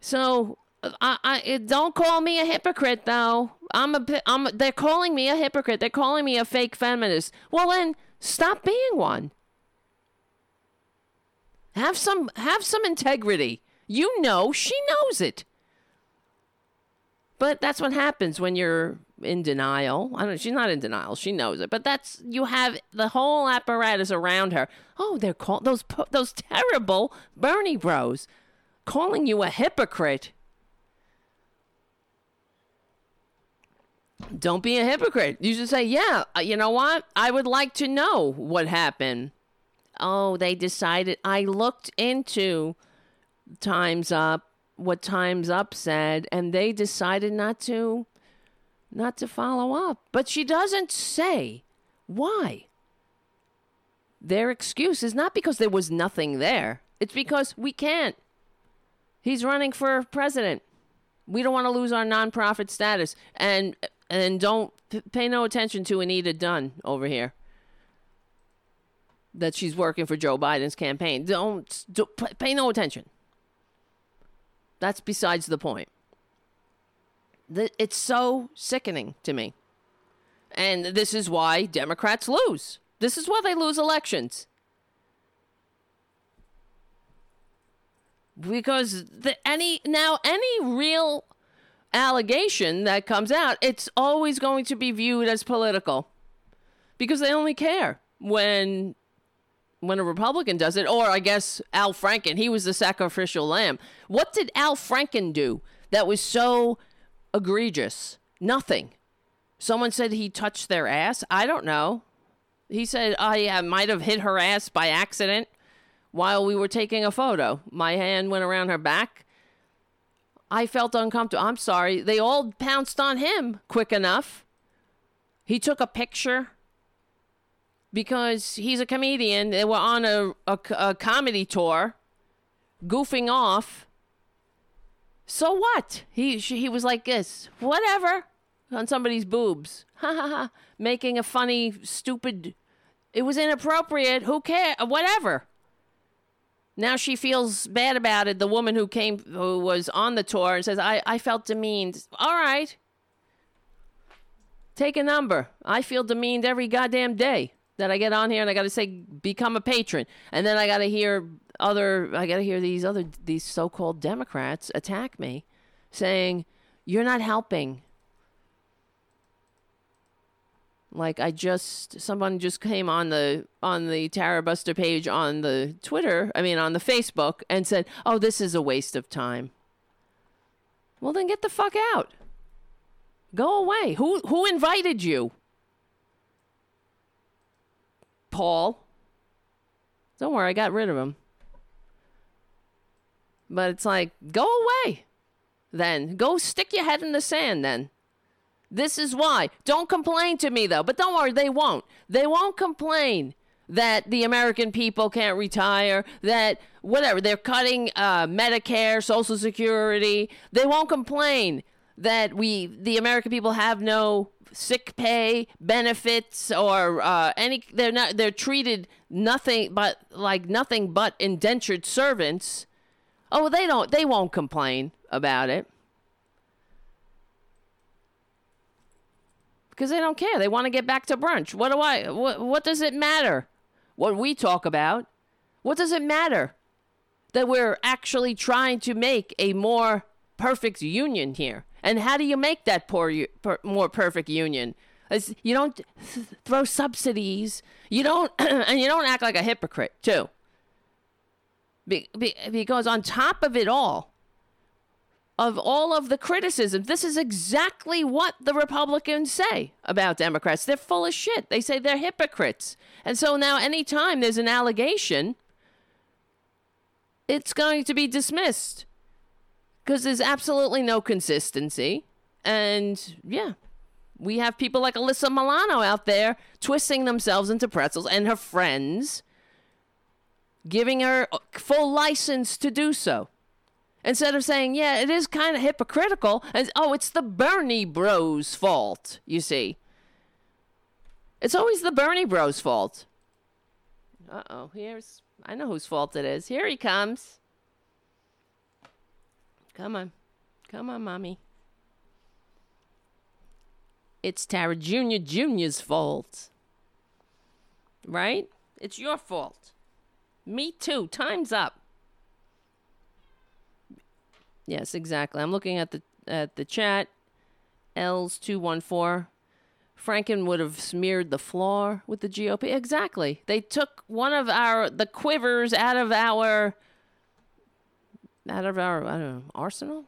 So I, I don't call me a hypocrite though. I'm a I'm they're calling me a hypocrite. They're calling me a fake feminist. Well then stop being one. Have some have some integrity. You know she knows it. But that's what happens when you're in denial. I don't she's not in denial. She knows it. But that's you have the whole apparatus around her. Oh, they're called those those terrible Bernie bros calling you a hypocrite. Don't be a hypocrite. You should say, "Yeah, uh, you know what? I would like to know what happened." Oh, they decided I looked into Times Up, what Times Up said, and they decided not to not to follow up. But she doesn't say why. Their excuse is not because there was nothing there. It's because we can't. He's running for president. We don't want to lose our nonprofit status and and don't pay no attention to Anita Dunn over here that she's working for Joe Biden's campaign. Don't, don't pay no attention. That's besides the point. It's so sickening to me. And this is why Democrats lose. This is why they lose elections. Because the, any now any real allegation that comes out, it's always going to be viewed as political. Because they only care when when a Republican does it, or I guess Al Franken, he was the sacrificial lamb. What did Al Franken do that was so egregious? Nothing. Someone said he touched their ass. I don't know. He said I uh, might have hit her ass by accident while we were taking a photo. My hand went around her back. I felt uncomfortable. I'm sorry. They all pounced on him quick enough. He took a picture because he's a comedian. They were on a, a, a comedy tour, goofing off. So what? He she, he was like this, whatever, on somebody's boobs, ha ha ha, making a funny, stupid. It was inappropriate. Who cares? Whatever. Now she feels bad about it. The woman who came, who was on the tour, and says, "I I felt demeaned." All right. Take a number. I feel demeaned every goddamn day that I get on here and I got to say become a patron, and then I got to hear other I got to hear these other these so-called Democrats attack me, saying you're not helping. Like I just someone just came on the on the Tara Buster page on the Twitter, I mean on the Facebook and said, "Oh, this is a waste of time." Well, then get the fuck out. Go away. Who who invited you? Paul. Don't worry, I got rid of him. But it's like, go away. then. Go stick your head in the sand then. This is why. Don't complain to me though. But don't worry, they won't. They won't complain that the American people can't retire, that whatever, they're cutting uh, Medicare, Social Security. They won't complain that we, the American people, have no sick pay benefits or uh, any. They're not. They're treated nothing but like nothing but indentured servants. Oh, they don't. They won't complain about it. because they don't care. They want to get back to brunch. What do I? What, what does it matter? What we talk about? What does it matter that we're actually trying to make a more perfect union here? And how do you make that poor, per, more perfect union? As you don't th- throw subsidies. You don't, and you don't act like a hypocrite too. Be, be, because on top of it all, of all of the criticism. This is exactly what the Republicans say about Democrats. They're full of shit. They say they're hypocrites. And so now, anytime there's an allegation, it's going to be dismissed because there's absolutely no consistency. And yeah, we have people like Alyssa Milano out there twisting themselves into pretzels and her friends giving her full license to do so. Instead of saying, yeah, it is kind of hypocritical, and oh, it's the Bernie bros' fault, you see. It's always the Bernie bros' fault. Uh oh, here's. I know whose fault it is. Here he comes. Come on. Come on, mommy. It's Tara Jr. Jr.'s fault. Right? It's your fault. Me too. Time's up. Yes, exactly. I'm looking at the at the chat. L's two one four. Franken would have smeared the floor with the GOP. Exactly. They took one of our the quivers out of our out of our I don't know arsenal.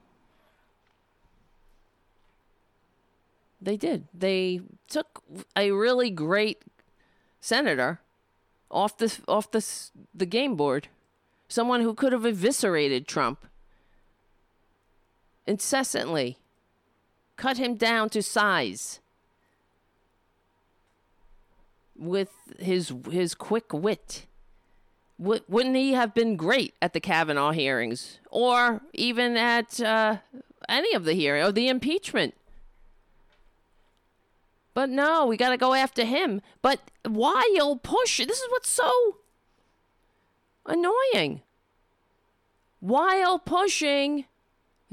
They did. They took a really great senator off the off the the game board. Someone who could have eviscerated Trump incessantly. Cut him down to size with his his quick wit. W- wouldn't he have been great at the Kavanaugh hearings or even at uh, any of the hearings or the impeachment? But no, we got to go after him. But while push, this is what's so annoying. While pushing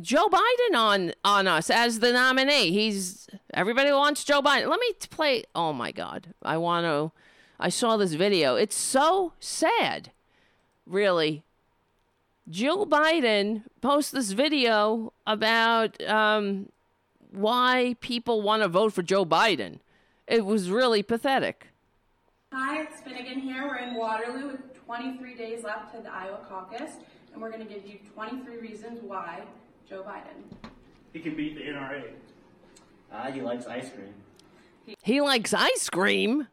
Joe Biden on on us as the nominee. He's everybody wants Joe Biden. Let me play. Oh my God, I want to. I saw this video. It's so sad, really. Joe Biden posts this video about um, why people want to vote for Joe Biden. It was really pathetic. Hi, it's Finnegan here. We're in Waterloo with 23 days left to the Iowa caucus, and we're going to give you 23 reasons why Joe Biden. He can beat the NRA. Ah, uh, he likes ice cream. He, he likes ice cream.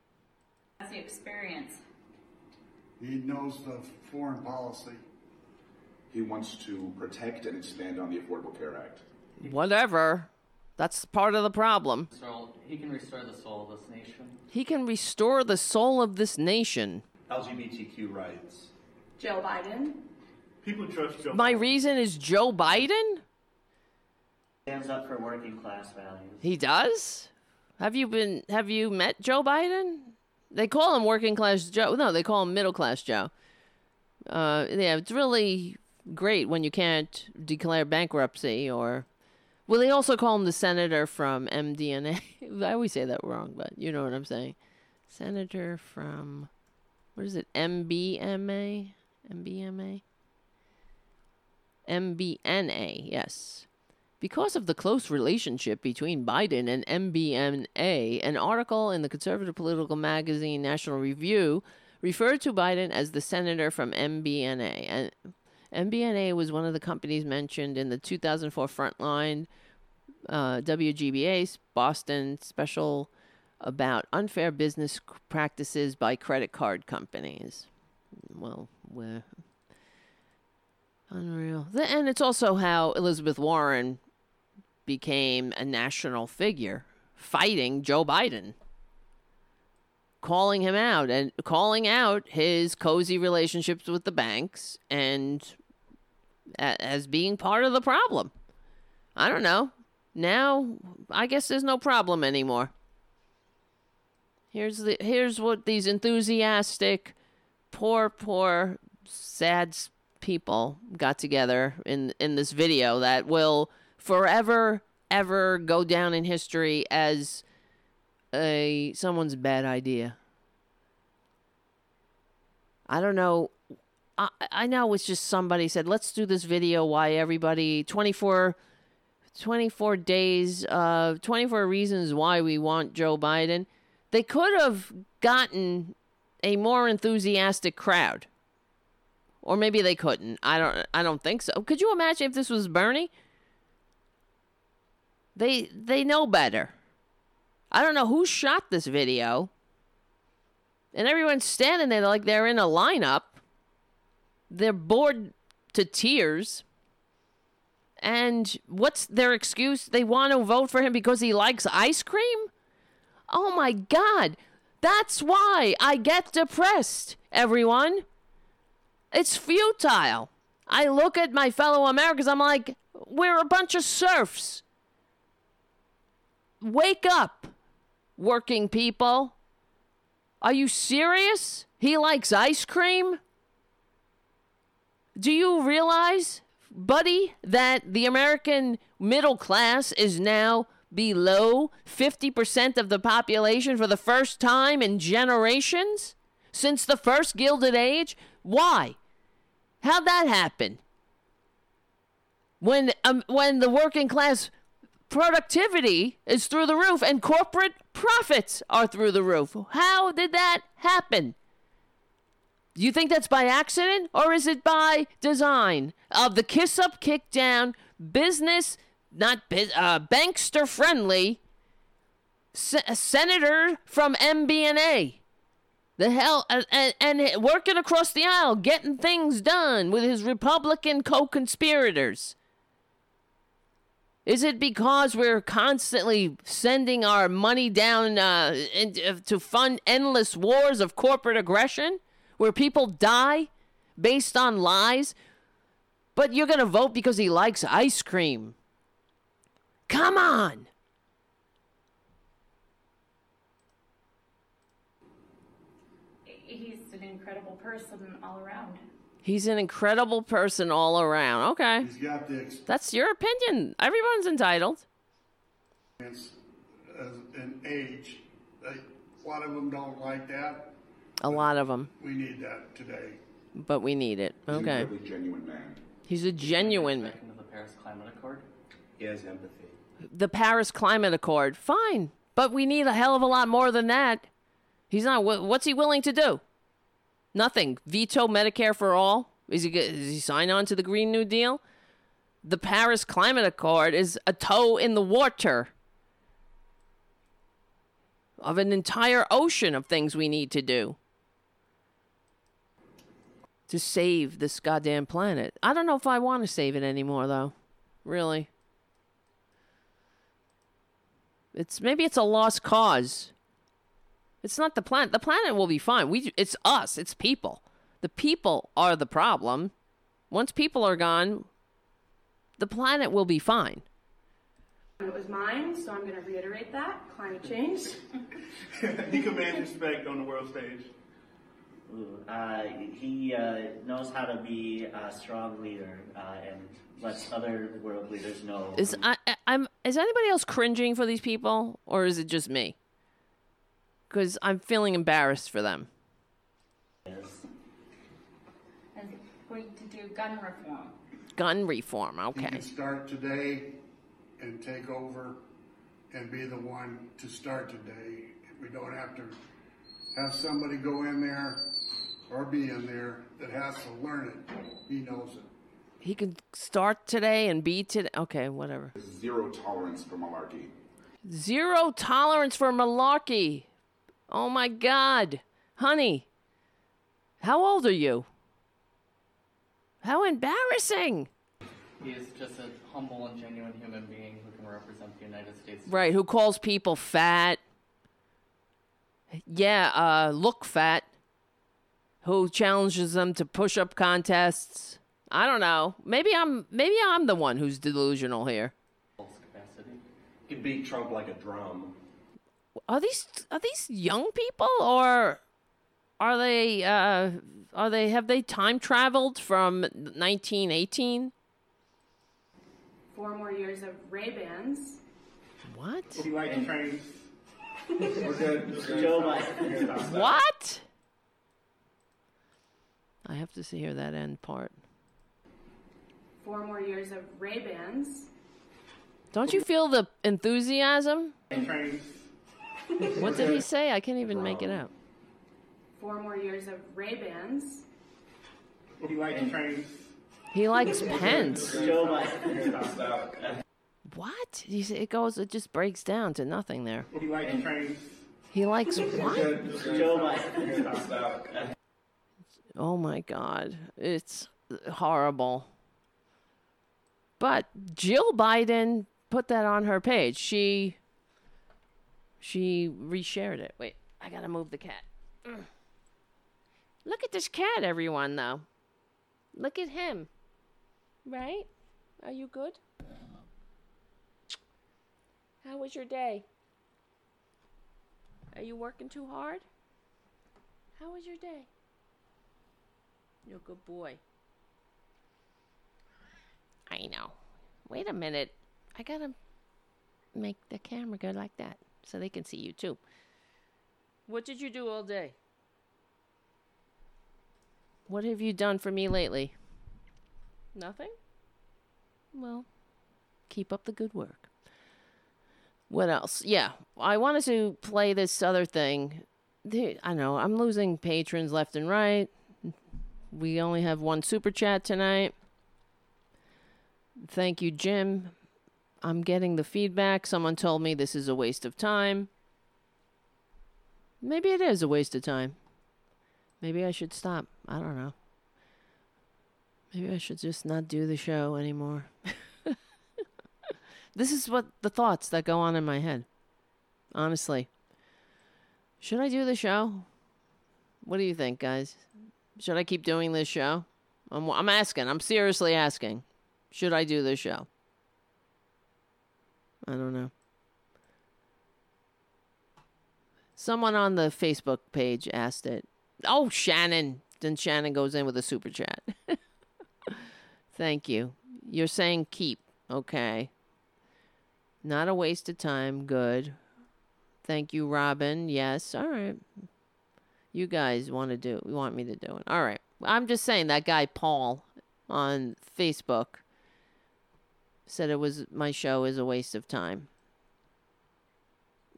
Has the experience. He knows the foreign policy. He wants to protect and expand on the Affordable Care Act. Whatever. That's part of the problem. So he can restore the soul of this nation. He can restore the soul of this nation. LGBTQ rights. Joe Biden. People trust Joe. My Biden. reason is Joe Biden stands up for working class values. He does? Have you been have you met Joe Biden? They call him working class Joe. No, they call him middle class Joe. Uh, yeah, it's really great when you can't declare bankruptcy or well, they also call him the senator from MDNA. I always say that wrong, but you know what I'm saying. Senator from what is it? MBMA? MBMA? MBNA, yes. Because of the close relationship between Biden and MBNA, an article in the conservative political magazine National Review referred to Biden as the senator from MBNA. And MBNA was one of the companies mentioned in the 2004 Frontline uh, WGBH Boston special about unfair business practices by credit card companies. Well, we're Unreal. And it's also how Elizabeth Warren became a national figure fighting Joe Biden, calling him out and calling out his cozy relationships with the banks and as being part of the problem. I don't know. Now, I guess there's no problem anymore. Here's the here's what these enthusiastic, poor, poor, sad people got together in in this video that will forever ever go down in history as a someone's bad idea. I don't know. I I know it's just somebody said let's do this video. Why everybody 24, 24 days, uh, twenty four reasons why we want Joe Biden. They could have gotten a more enthusiastic crowd, or maybe they couldn't. I don't. I don't think so. Could you imagine if this was Bernie? They they know better. I don't know who shot this video. And everyone's standing there like they're in a lineup. They're bored to tears. And what's their excuse? They want to vote for him because he likes ice cream? Oh my God. That's why I get depressed, everyone. It's futile. I look at my fellow Americans, I'm like, we're a bunch of serfs. Wake up, working people. Are you serious? He likes ice cream? Do you realize, buddy, that the American middle class is now below 50% of the population for the first time in generations? Since the first Gilded Age? Why? How'd that happen? When, um, when the working class productivity is through the roof and corporate profits are through the roof. How did that happen? Do you think that's by accident or is it by design? Of the kiss up, kick down, business, not biz, uh, bankster friendly se- senator from MBNA. The hell, uh, and, and working across the aisle, getting things done with his Republican co conspirators. Is it because we're constantly sending our money down uh, in, uh, to fund endless wars of corporate aggression where people die based on lies? But you're going to vote because he likes ice cream. Come on. He's an incredible person all around. He's an incredible person all around. Okay. He's got the That's your opinion. Everyone's entitled. experience as an age. A lot of them don't like that. A lot of them. We need that today. But we need it. He's an Okay. incredibly genuine man. He's a genuine man. the Paris Climate Accord. He has empathy. the Paris Climate Accord. Fine, but we need a hell of a lot more than that. He's not. wh- What's he willing to do? Nothing. Veto Medicare for all. Is he? go- Is he sign on to the Green New Deal? The Paris Climate Accord is a toe in the water of an entire ocean of things we need to do to save this goddamn planet. I don't know if I want to save it anymore, though. Really. It's maybe it's a lost cause. It's not the planet. The planet will be fine. We it's us. It's people. The people are the problem. Once people are gone, the planet will be fine. It was mine, so I'm going to reiterate that. Climate change. he commands respect on the world stage. Ooh, uh, he uh, knows how to be a strong leader uh, and lets other world leaders know. Is I, I I'm is anybody else cringing for these people or is it just me? Cuz I'm feeling embarrassed for them. Yes. And going to do gun reform. Gun reform. He Okay. can start today and take over and be the one to start today. We don't have to have somebody go in there or be in there that has to learn it. He knows it. He can start today and be today. Okay, whatever. Zero tolerance for malarkey. Zero tolerance for malarkey. Oh my God. Honey, how old are you? How embarrassing. He is just a humble and genuine human being who can represent the United States. Right, who calls people fat. Yeah, uh, look fat. Who challenges them to push up contests. I don't know. Maybe I'm maybe I'm the one who's delusional here. Capacity. You can beat Trump like a drum. Are these are these young people or are they uh are they have they time traveled from 1918? Four more years of Ray Bans. What? He likes trains. We're good. Joe Biden. What? I have to hear that end part. Four more years of Ray Bans. Don't you feel the enthusiasm? What did he say? I can't even make it out. Four more years of Ray Bans. He likes trains. He likes pens. Joe Biden. What? You see, it goes. It just breaks down to nothing there. He likes trains. He likes what? Oh my God, it's uh, horrible. But Jill Biden put that on her page. She she reshared it. Wait, I gotta move the cat. Look at this cat, everyone. Though, look at him. Right? Are you good? How was your day? Are you working too hard? How was your day? You're a good boy. I know. Wait a minute. I gotta make the camera go like that so they can see you too. What did you do all day? What have you done for me lately? Nothing? Well, keep up the good work. What else? Yeah, I wanted to play this other thing. I know, I'm losing patrons left and right. We only have one super chat tonight. Thank you, Jim. I'm getting the feedback. Someone told me this is a waste of time. Maybe it is a waste of time. Maybe I should stop. I don't know. Maybe I should just not do the show anymore. this is what the thoughts that go on in my head. Honestly. Should I do the show? What do you think, guys? Should I keep doing this show? I'm, I'm asking. I'm seriously asking. Should I do this show? I don't know. Someone on the Facebook page asked it. Oh, Shannon. Then Shannon goes in with a super chat. Thank you. You're saying keep. Okay. Not a waste of time. Good. Thank you, Robin. Yes. All right. You guys want to do want me to do it. All right. I'm just saying that guy Paul on Facebook said it was my show is a waste of time.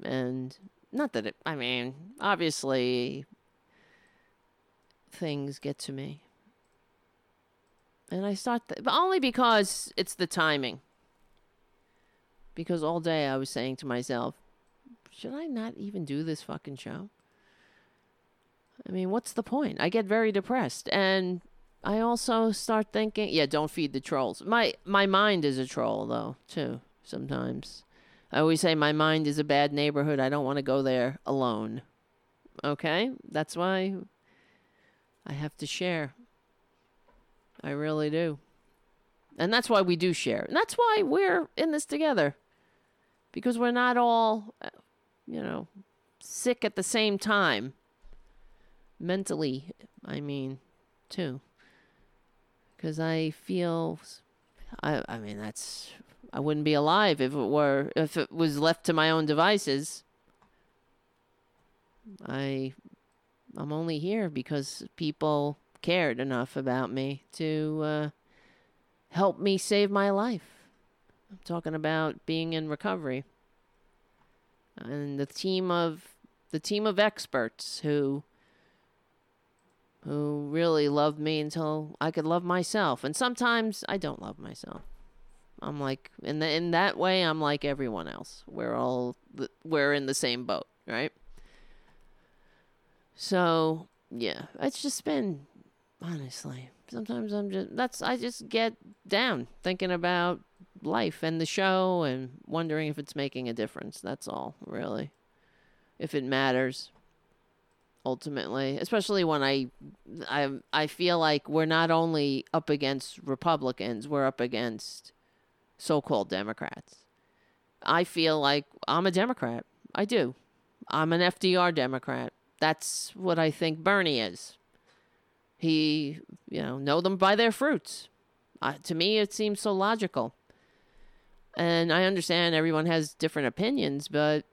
And not that it I mean, obviously things get to me. And I start th- but only because it's the timing. Because all day I was saying to myself, should I not even do this fucking show? I mean, what's the point? I get very depressed and I also start thinking, yeah, don't feed the trolls. My my mind is a troll though, too, sometimes. I always say my mind is a bad neighborhood. I don't want to go there alone. Okay? That's why I have to share. I really do. And that's why we do share. And that's why we're in this together. Because we're not all, uh, you know, sick at the same time. Mentally, I mean, too. Because I feel, I, I mean, that's, I wouldn't be alive if it were, if it was left to my own devices. I, I'm only here because people cared enough about me to uh, help me save my life. I'm talking about being in recovery. And the team of the team of experts who who really loved me until I could love myself. And sometimes I don't love myself. I'm like in the, in that way I'm like everyone else. We're all we're in the same boat, right? So, yeah, it's just been honestly. Sometimes I'm just that's I just get down thinking about life and the show and wondering if it's making a difference. That's all, really. If it matters ultimately, especially when I I I feel like we're not only up against Republicans, we're up against so-called Democrats. I feel like I'm a Democrat. I do. I'm an FDR Democrat. That's what I think Bernie is. He, you know, know them by their fruits. Uh, to me, it seems so logical. And I understand everyone has different opinions, but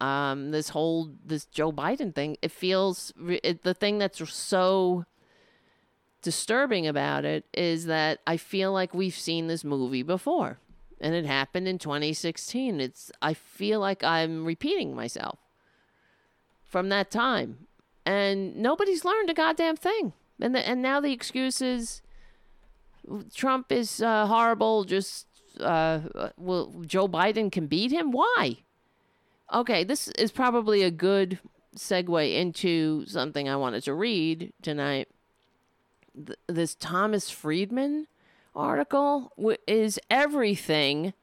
um, this whole this Joe Biden thing, it feels it, the thing that's so disturbing about it is that I feel like we've seen this movie before, and it happened in 2016. It's I feel like I'm repeating myself from that time, and nobody's learned a goddamn thing. And the, and now the excuse is Trump is uh, horrible. Just uh, well, Joe Biden can beat him. Why? Okay, this is probably a good segue into something I wanted to read tonight. Th- this Thomas Friedman article w- is everything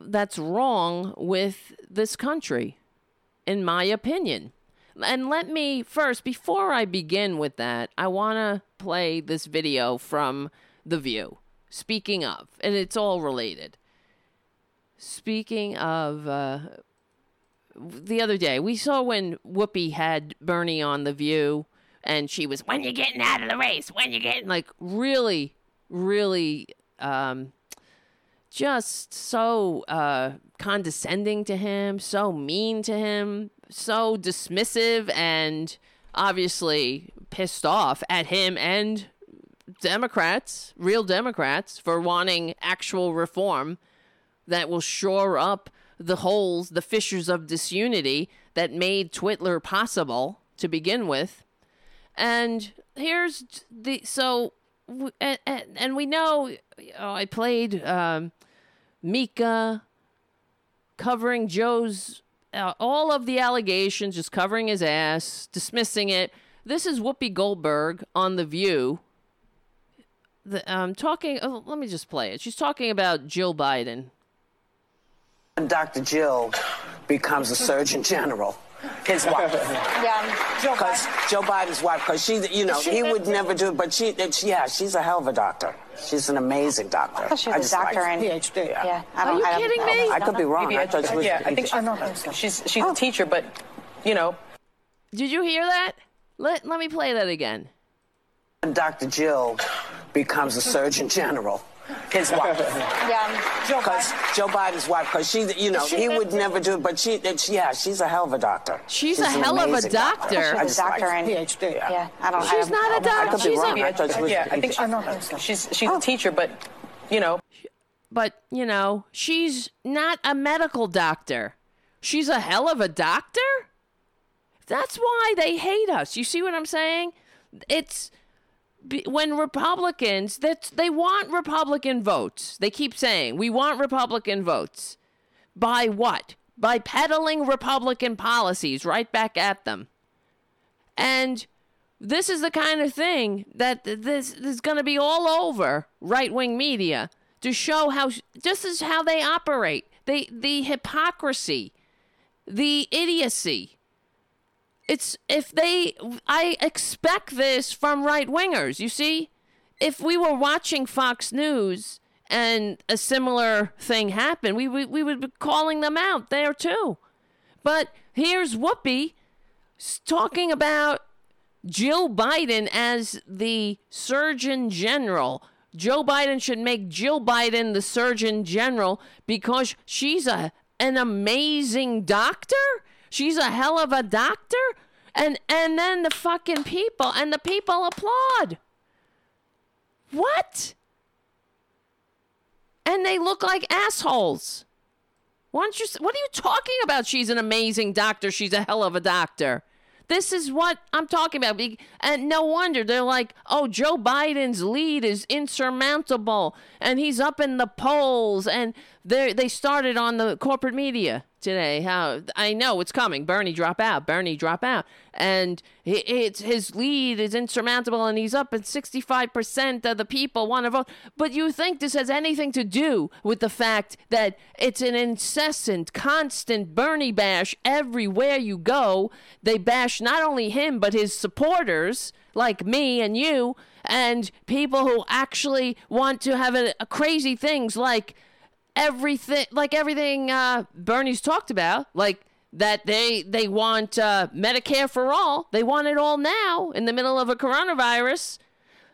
that's wrong with this country, in my opinion. And let me first, before I begin with that, I want to play this video from The View. Speaking of, and it's all related. Speaking of, uh, the other day, we saw when Whoopi had Bernie on The View, and she was, when you getting out of the race? When you getting, like, really, really, um, just so uh, condescending to him, so mean to him, so dismissive, and obviously pissed off at him and Democrats, real Democrats, for wanting actual reform that will shore up the holes, the fissures of disunity that made Twitler possible to begin with. And here's the so, and, and we know oh, I played um, Mika covering Joe's uh, all of the allegations, just covering his ass, dismissing it. This is Whoopi Goldberg on The View. The, um, talking, oh, let me just play it. She's talking about Jill Biden. Dr. Jill becomes a Surgeon General. His wife. Yeah. Um, because Joe Biden's wife, because she, you know, She- he would never do it, but she, she, yeah, she's a hell of a doctor. She's an amazing doctor. I thought she was a just like doctor her. and PhD. Yeah. I Are don't, you I don't kidding me? I I could be wrong. Maybe I thought she was yeah, a I think teacher. she's she's a oh. teacher, but you know. Did you hear that? Let, let me play that again. Dr. Jill becomes a Surgeon General. His wife. Yeah. Because Joe Biden's wife, because she, you know, She- he would never do it, but she, she, yeah, she's a hell of a doctor. She's a hell of a amazing doctor. She I was just a doctor her. and PhD. Yeah. I don't. Know. She's I not a I doctor. could be She's wrong. a, I thought she was yeah, a I think teacher. she's she's a oh. teacher, but you know. but you know, she's not a medical doctor. She's a hell of a doctor. That's why they hate us. You see what I'm saying? It's be- when Republicans that they want Republican votes. They keep saying we want Republican votes. By what? By peddling Republican policies right back at them. And this is the kind of thing that this, this is going to be all over right wing media to show how this is how they operate. They the hypocrisy, the idiocy. It's if they I expect this from right wingers, you see? If we were watching Fox News and a similar thing happened, we, we, we would be calling them out there too. But here's Whoopi talking about Jill Biden as the Surgeon General. Joe Biden should make Jill Biden the Surgeon General because she's a an amazing doctor. She's a hell of a doctor. And and then the fucking people and the people applaud. What? And they look like assholes. Why don't you, what are you talking about? She's an amazing doctor. She's a hell of a doctor. This is what I'm talking about. And no wonder they're like, oh, Joe Biden's lead is insurmountable and he's up in the polls and they they started on the corporate media today. How I know it's coming. Bernie drop out. Bernie drop out, and it's his lead is insurmountable, and he's up at sixty five percent of the people want to vote. But you think this has anything to do with the fact that it's an incessant, constant Bernie bash everywhere you go? They bash not only him but his supporters, like me and you, and people who actually want to have a, a crazy things like everything like everything uh, Bernie's talked about, like that they they want uh, Medicare for all. They want it all now in the middle of a coronavirus.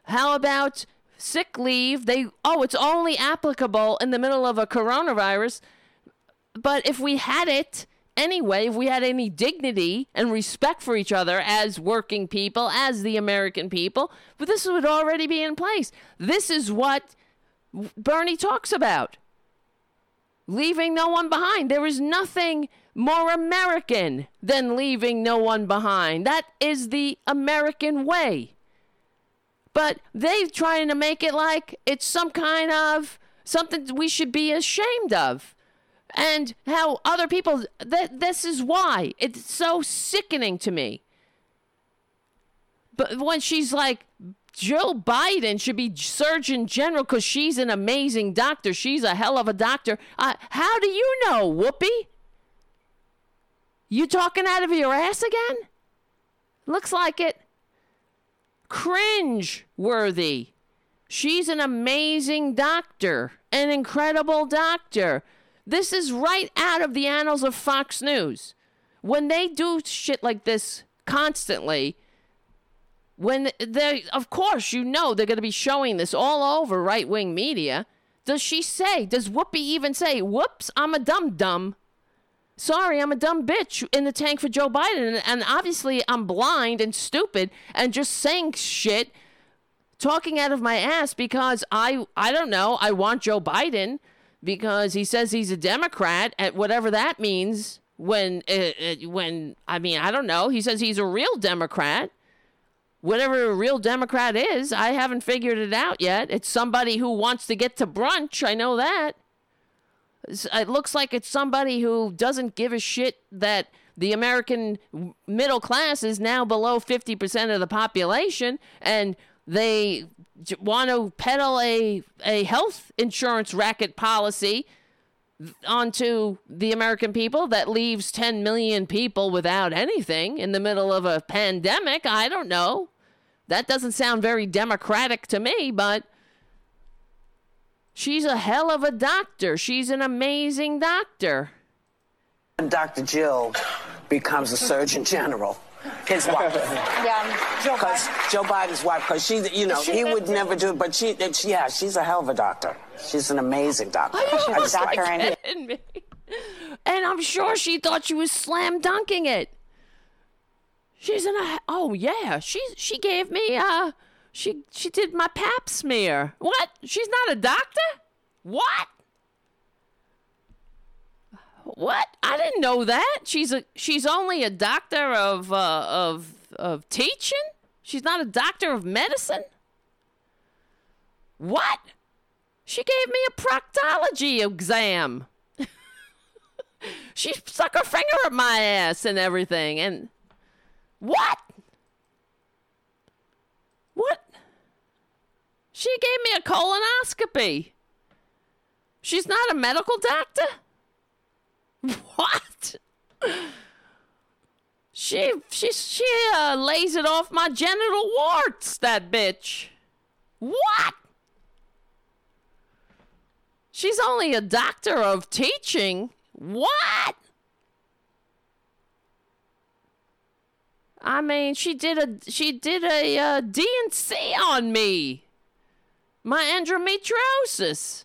How about sick leave? They oh, it's only applicable in the middle of a coronavirus. But if we had it anyway, if we had any dignity and respect for each other as working people, as the American people, but this would already be in place. This is what Bernie talks about leaving no one behind. There is nothing more American than leaving no one behind. That is the American way. But they're trying to make it like it's some kind of something we should be ashamed of. And how other people, th- this is why. It's so sickening to me. But when she's like, Joe Biden should be Surgeon General because she's an amazing doctor. She's a hell of a doctor. Uh, how do you know, Whoopi? You talking out of your ass again? Looks like it. Cringe worthy. She's an amazing doctor, an incredible doctor. This is right out of the annals of Fox News. When they do shit like this constantly, when they, of course, you know they're going to be showing this all over right wing media. Does she say, does Whoopi even say, whoops, I'm a dumb dumb? Sorry, I'm a dumb bitch in the tank for Joe Biden. And, obviously, I'm blind and stupid and just saying shit, talking out of my ass because I, I don't know, I want Joe Biden because he says he's a Democrat, at whatever that means. When, uh, uh, when I mean, I don't know. He says he's a real Democrat whatever a real Democrat is, I haven't figured it out yet. It's somebody who wants to get to brunch. I know that. It looks like it's somebody who doesn't give a shit that the American middle class is now below 50% of the population and they want to peddle a, a health insurance racket policy onto the American people that leaves 10 million people without anything in the middle of a pandemic. I don't know. That doesn't sound very democratic to me, but she's a hell of a doctor. She's an amazing doctor. And Dr. Jill becomes a Surgeon General. His wife. Yeah. Joe Because Joe Biden's wife, because she, you know, she he would too? never do it, but she, it's, yeah, she's a hell of a doctor. She's an amazing doctor. Are you I just like fucking her. kidding me? And I'm sure she thought she was slam dunking it. She's in a oh yeah, she she gave me uh she she did my pap smear. What? She's not a doctor? What? What? I didn't know that. She's a she's only a doctor of uh, of of teaching. She's not a doctor of medicine. What? She gave me a proctology exam. she stuck her finger up my ass and everything. And what? What? She gave me a colonoscopy. She's not a medical doctor? What? She she she uh, lays it off my genital warts. That bitch. What? She's only a doctor of teaching. What? I mean, she did a she did a uh, D&C on me. My endometriosis.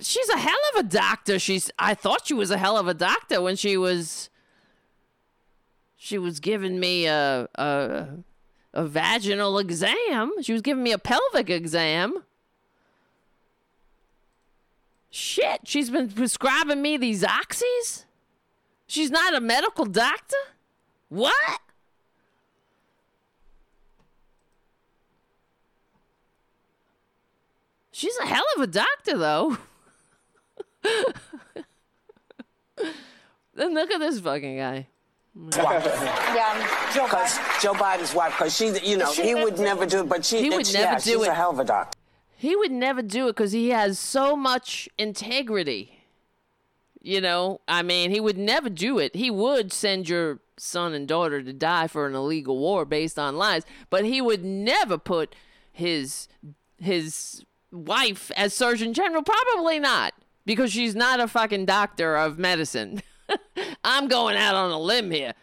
She's a hell of a doctor. She's I thought she was a hell of a doctor when she was she was giving me a a a vaginal exam. She was giving me a pelvic exam. Shit, she's been prescribing me these oxys? She's not a medical doctor? What? She's a hell of a doctor, though. then look at this fucking guy. yeah, Joe Biden. Joe Biden's wife, because she, you know, She he never- would never do it, but she, He would yeah, never do she's it. a hell of a doctor. He would never do it because he has so much integrity. You know, I mean, he would never do it. He would send your son and daughter to die for an illegal war based on lies, but he would never put his his wife as Surgeon General. Probably not, because she's not a fucking doctor of medicine. I'm going out on a limb here.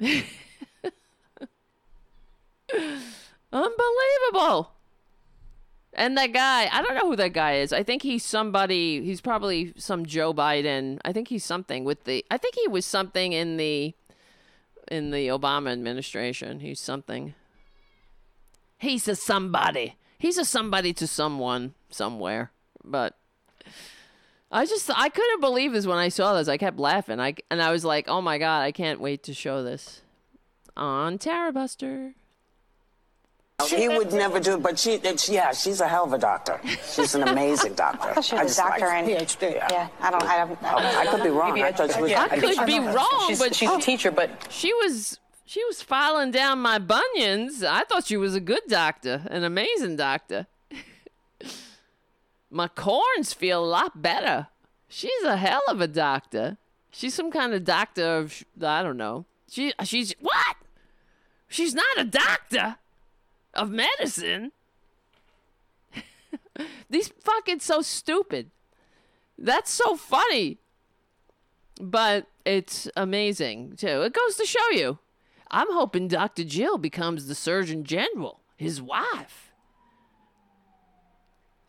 Unbelievable. And that guy, I don't know who that guy is. I think he's somebody, he's probably some Joe Biden. I think he's something with the I think he was something in the in the Obama administration. He's something. He's a somebody. He's a somebody to someone somewhere. But I just I couldn't believe this when I saw this. I kept laughing. I and I was like, "Oh my god, I can't wait to show this on Tara Buster." He would never do it, but she, it's, yeah, she's a hell of a doctor. She's an amazing doctor. I she was a just like doctor and PhD. yeah, I don't. I don't. Oh, I could be wrong. I thought she was. I could be wrong, She's- but she's a teacher, but she was she was filing down my bunions. I thought she was a good doctor, an amazing doctor. My corns feel a lot better. She's a hell of a doctor. She's some kind of doctor of I don't know. She she's what? She's not a doctor of medicine. These fucking so stupid. That's so funny. But it's amazing too. It goes to show you. I'm hoping Dr. Jill becomes the Surgeon General, his wife.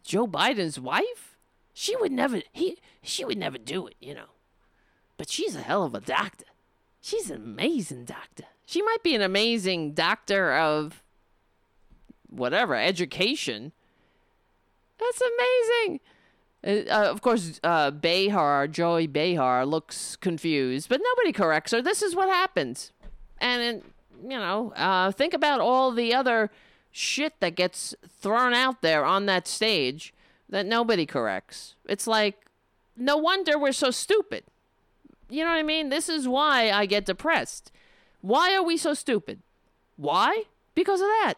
Joe Biden's wife? She would never he she would never do it, you know. But she's a hell of a doctor. She's an amazing doctor. She might be an amazing doctor of whatever, education. That's amazing. Uh, uh, of course, uh, Behar, Joy Behar, looks confused, but nobody corrects her. This is what happens. And, it, you know, uh, think about all the other shit that gets thrown out there on that stage that nobody corrects. It's like, no wonder we're so stupid. You know what I mean? This is why I get depressed. Why are we so stupid? Why? Because of that.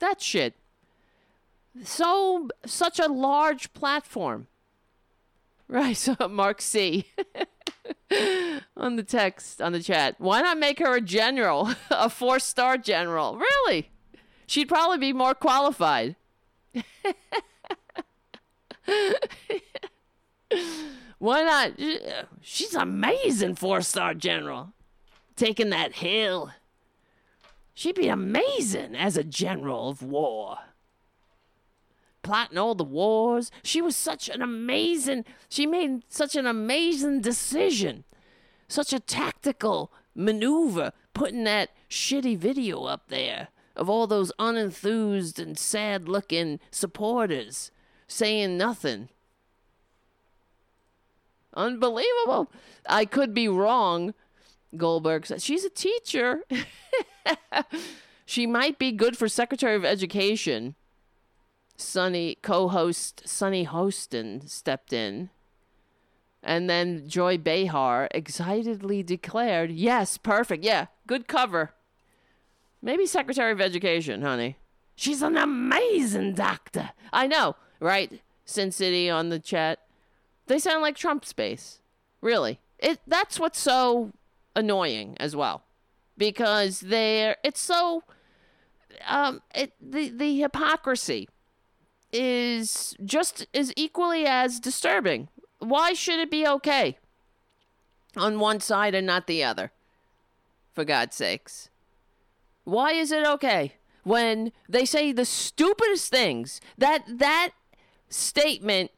That shit. So, such a large platform. Right, so Mark C. on the text, on the chat. Why not make her a general? a four star general? Really? She'd probably be more qualified. Why not? She's amazing four star general. Taking that hill. She'd be amazing as a general of war. Plotting all the wars. She was such an amazing, she made such an amazing decision. Such a tactical maneuver putting that shitty video up there of all those unenthused and sad looking supporters saying nothing. Unbelievable. I could be wrong. Goldberg said. she's a teacher. she might be good for Secretary of Education. Sunny co-host Sunny Hostin stepped in. And then Joy Behar excitedly declared, "Yes, perfect. Yeah, good cover. Maybe Secretary of Education, honey. She's an amazing doctor. I know, right? Sin City on the chat. They sound like Trump space. Really. It that's what's so annoying as well. Because they're it's so um it the the hypocrisy is just as equally as disturbing. Why should it be okay on one side and not the other? For God's sakes. Why is it okay when they say the stupidest things? That that statement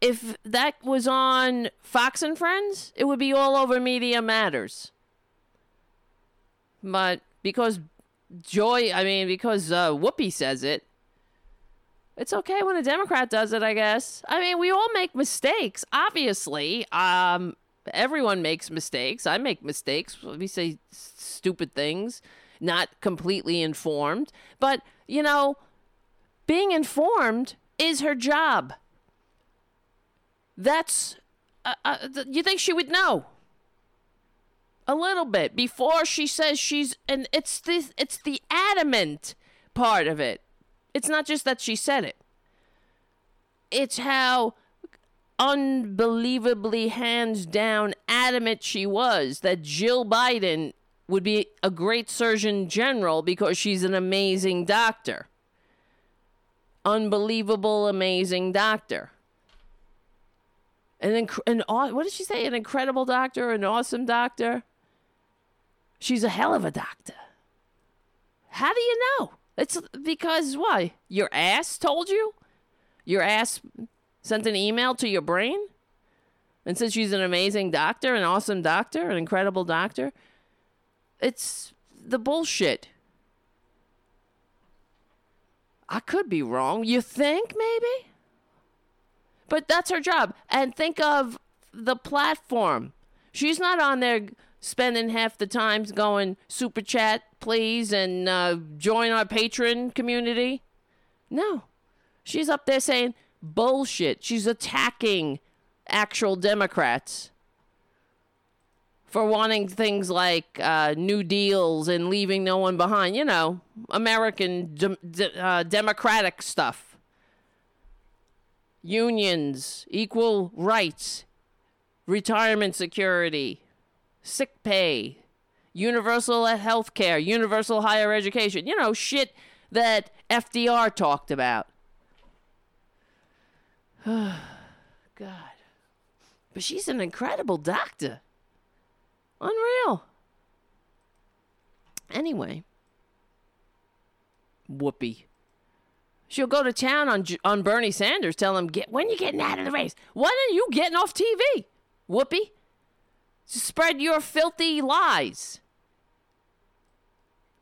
if that was on Fox and Friends, it would be all over Media Matters. But because Joy, I mean, because uh, Whoopi says it, it's okay when a Democrat does it, I guess. I mean, we all make mistakes, obviously. Um, everyone makes mistakes. I make mistakes. We say stupid things, not completely informed. But, you know, being informed is her job. That's. Uh, uh, you think she would know? A little bit before she says she's. And it's the, it's the adamant part of it. It's not just that she said it, it's how unbelievably hands down adamant she was that Jill Biden would be a great surgeon general because she's an amazing doctor. Unbelievable, amazing doctor. An, inc- an what did she say? An incredible doctor, an awesome doctor. She's a hell of a doctor. How do you know? It's because why? Your ass told you? Your ass sent an email to your brain and said she's an amazing doctor, an awesome doctor, an incredible doctor. It's the bullshit. I could be wrong. You think maybe? But that's her job. And think of the platform. She's not on there spending half the time going super chat, please, and uh, join our patron community. No. She's up there saying bullshit. She's attacking actual Democrats for wanting things like uh, New Deals and leaving no one behind. You know, American de- de- uh, democratic stuff. Unions, equal rights, retirement security, sick pay, universal health care, universal higher education. You know, shit that FDR talked about. God. But she's an incredible doctor. Unreal. Anyway, Whoopi. She'll go to town on on Bernie Sanders, tell him, "Get when you getting out of the race? When are you getting off TV, Whoopi? Spread your filthy lies.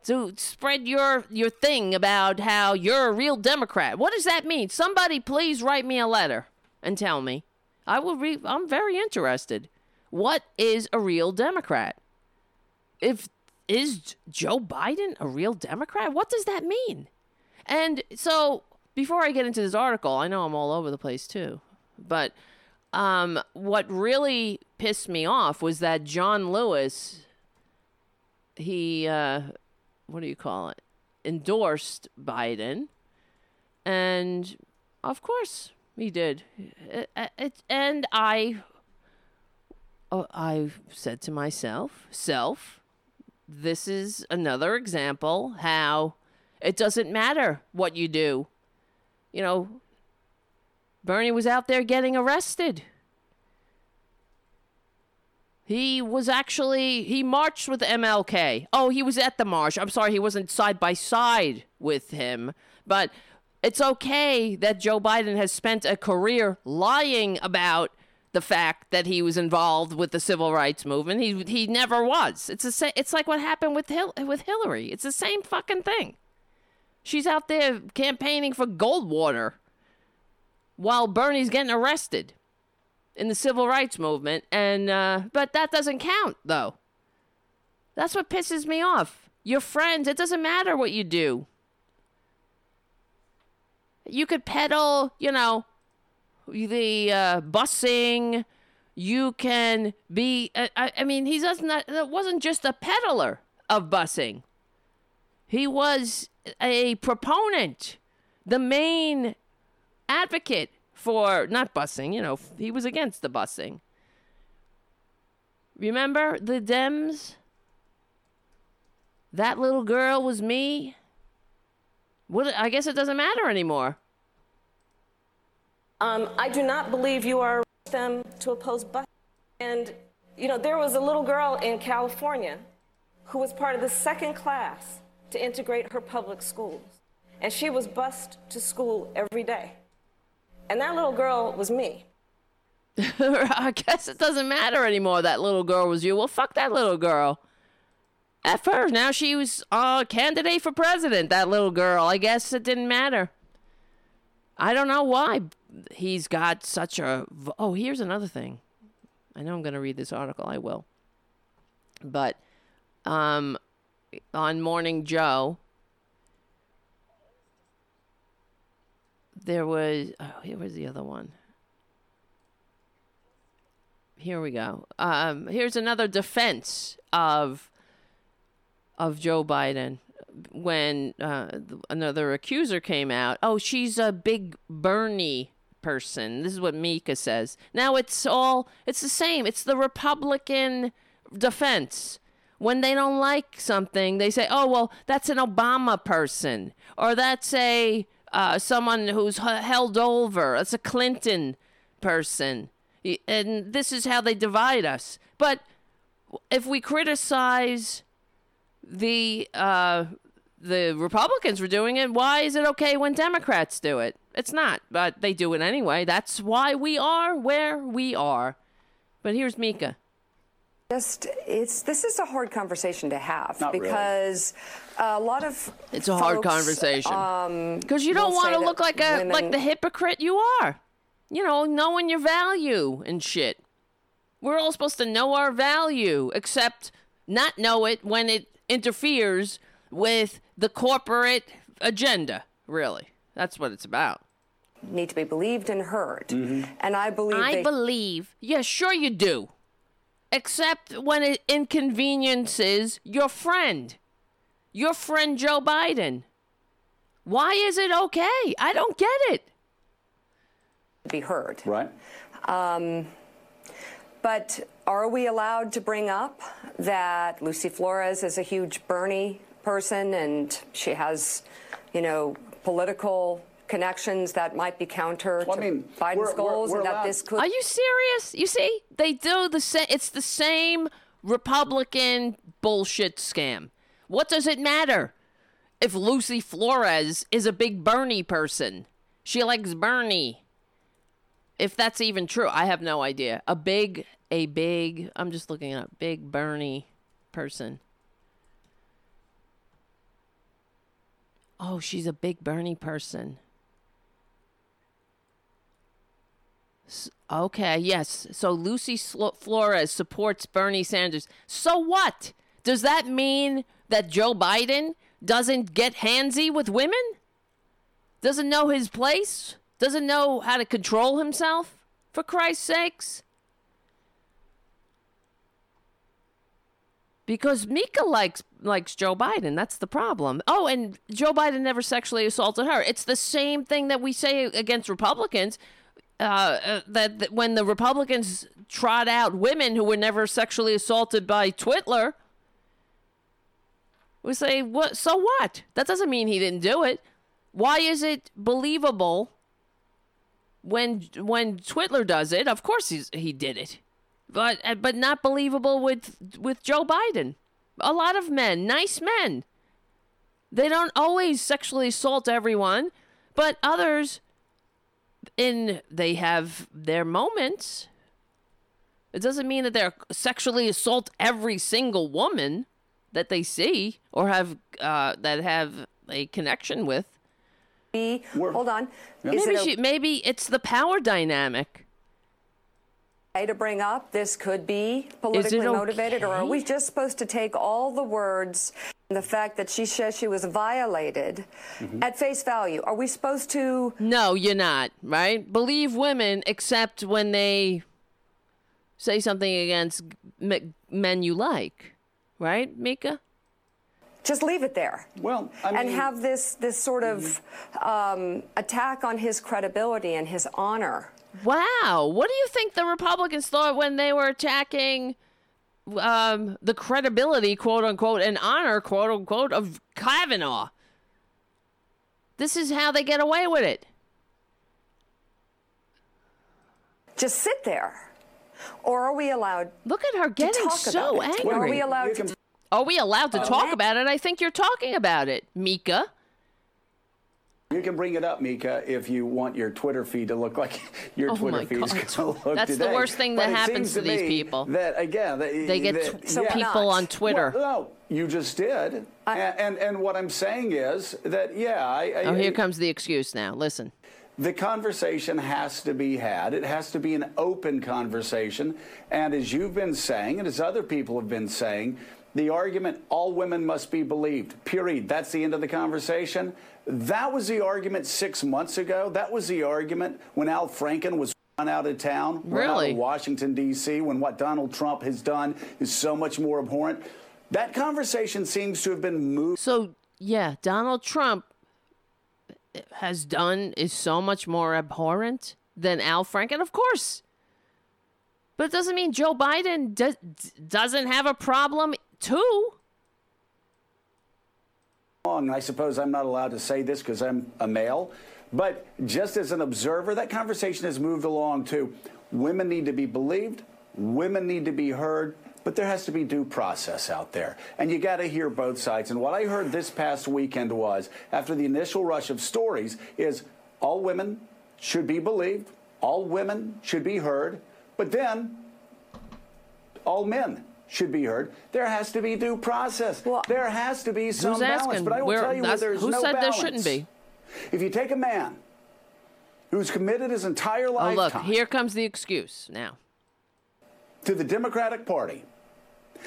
So spread your your thing about how you're a real Democrat. What does that mean? Somebody please write me a letter and tell me. I will read. I'm very interested. What is a real Democrat? If is Joe Biden a real Democrat? What does that mean? And so before I get into this article, I know I'm all over the place too, but um, what really pissed me off was that John Lewis, he, uh, what do you call it, endorsed Biden, and of course he did. It, it, and I, oh, I said to myself, self, this is another example how it doesn't matter what you do. You know, Bernie was out there getting arrested. He was actually he marched with MLK. Oh, he was at the march. I'm sorry, he wasn't side by side with him, but it's okay that Joe Biden has spent a career lying about the fact that he was involved with the civil rights movement. He he never was. It's a sa- it's like what happened with Hil- with Hillary. It's the same fucking thing. She's out there campaigning for Goldwater while Bernie's getting arrested in the civil rights movement and uh, but that doesn't count though. That's what pisses me off. Your friends, it doesn't matter what you do. You could peddle, you know, the uh, busing. You can be. Uh, I, I mean, he doesn't. That wasn't just a peddler of busing. He was a proponent, the main advocate for not busing. You know, he was against the busing. Remember the Dems? That little girl was me. What? I guess it doesn't matter anymore. Um, I do not believe you are them to oppose busing. And, you know, there was a little girl in California who was part of the second class to integrate her public schools. And she was bused to school every day. And that little girl was me. I guess it doesn't matter anymore. That little girl was you. Well, fuck that little girl. At first, now she was a candidate for president. That little girl. I guess it didn't matter. I don't know why he's got such a. Oh, here's another thing. I know I'm going to read this article. I will. But um, on Morning Joe, there was oh, here was the other one. Here we go. Um, here's another defense of of Joe Biden when uh, another accuser came out. Oh, she's a big Bernie person. This is what Mika says. Now it's all it's the same. It's the Republican defense. When they don't like something, they say, "Oh, well, that's an Obama person," or that's a uh, someone who's held over. That's a Clinton person, and this is how they divide us. But if we criticize the uh, the Republicans were doing it, why is it okay when Democrats do it? It's not, but they do it anyway. That's why we are where we are. But here's Mika. Just it's this is a hard conversation to have Not really. because a lot of It's a hard folks, conversation um, because you don't want to look like a women- like the hypocrite you are. You know, knowing your value and shit. We're all supposed to know our value, except not know it when it interferes with the corporate agenda. Really, that's what it's about. need to be believed and heard, and I believe I they- believe. Yeah, sure you do. Except when it inconveniences your friend. Your friend Joe Biden. Why is it okay? I don't get it. be heard. Right. Um, but are we allowed to bring up that Lucy Flores is a huge Bernie person and she has, you know, political connections that might be counter to Biden's we're- we're- goals we're and that allowed- this could Are you serious? You see, they do the same. It's the same Republican bullshit scam. What does it matter if Lucy Flores is a big Bernie person? She likes Bernie. If that's even true, I have no idea. A big, a big. I'm just looking it up. Big Bernie person. Oh, she's a big Bernie person. Okay, yes. So Lucy Flores supports Bernie Sanders. So what? Does that mean that Joe Biden doesn't get handsy with women? Doesn't know his place? Doesn't know how to control himself? For Christ's sakes. Because Mika likes likes Joe Biden. That's the problem. Oh, and Joe Biden never sexually assaulted her. It's the same thing that we say against Republicans. Uh, uh, that, that when the Republicans trot out women who were never sexually assaulted by Twitler, we say, "What? So what? That doesn't mean he didn't do it. Why is it believable when when Twitler does it? Of course he's, he did it, but uh, but not believable with with Joe Biden. A lot of men, nice men, they don't always sexually assault everyone, but others, in they have their moments. It doesn't mean that they're sexually assault every single woman that they see or have uh, that have a connection with. Hold on. Is Maybe it she, maybe it's the power dynamic. Okay to bring up this could be politically motivated, or are we just supposed to take all the words and the fact that she says she was violated at face value? Are we supposed to? No, you're not, right? Believe women except when they say something against m- men you like, right, Mika? just leave it there. Well, and have this this sort of um, attack on his credibility and his honor. Wow. What do you think the Republicans thought when they were attacking um, the credibility, quote unquote, and honor, quote unquote, of Kavanaugh? This is how they get away with it. Just sit there, or are we allowed? Look at her getting talk so about it? angry. Are we allowed to? Are we allowed to Uh, talk about it? I think you're talking about it, Mika. You can bring it up, Mika, if you want your Twitter feed to look like your Oh Twitter feed is going to look That's the worst thing that it happens seems to these people. That again, that, They get that, tw- So people on Twitter. Well, no, you just did, and, and and what I'm saying is that yeah, I, I, Oh, here comes the excuse now. Listen. the conversation has to be had. It has to be an open conversation. And as you've been saying, and as other people have been saying, the argument all women must be believed, period. That's the end of the conversation. That was the argument six months ago. That was the argument when Al Franken was run out of town, Really? of Washington, D.C., when what Donald Trump has done is so much more abhorrent. That conversation seems to have been moved. So, yeah, Donald Trump has done is so much more abhorrent than Al Franken, of course. But it doesn't mean Joe Biden do- doesn't have a problem too. Wrong. I suppose I'm not allowed to say this because I'm a male, but just as an observer, that conversation has moved along too. women need to be believed, women need to be heard, but there has to be due process out there. And you got to hear both sides. And what I heard this past weekend was, after the initial rush of stories, is all women should be believed, all women should be heard, but then all men should be heard. There has to be due process. there has to be some balance. asking? But I will Where- tell you where there's who no said there balance. shouldn't be? If you take a man who's committed his entire life. Oh, look, here comes the excuse now. to the Democratic Party,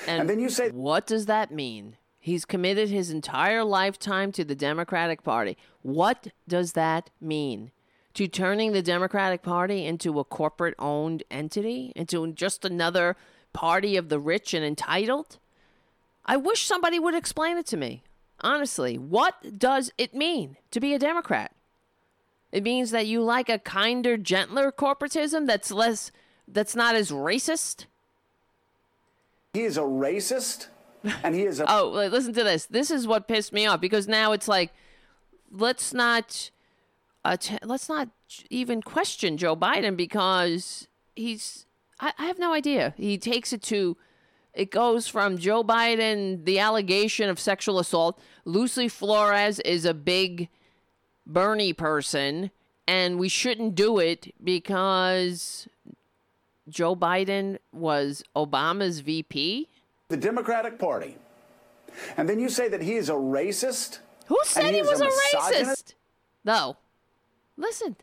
and, then you say, What does that mean? He's committed his entire lifetime to the Democratic Party. What does that mean? To turning the Democratic Party into a corporate owned entity? Into just another party of the rich and entitled? I wish somebody would explain it to me. Honestly, what does it mean to be a Democrat? It means that you like a kinder, gentler corporatism that's less that's not as racist? he is a racist, and he is a Oh, li- listen to this. This is what pissed me off because now it's like, let's not, uh, let's not even question Joe Biden because he's. I, I have no idea. He takes it to. It goes from Joe Biden, the allegation of sexual assault. Lucy Flores is a big Bernie person, and we shouldn't do it because Joe Biden was Obama's VP. the Democratic Party, and then you say that he is a racist. Who said he is was a misogynist, racist? No. Listen.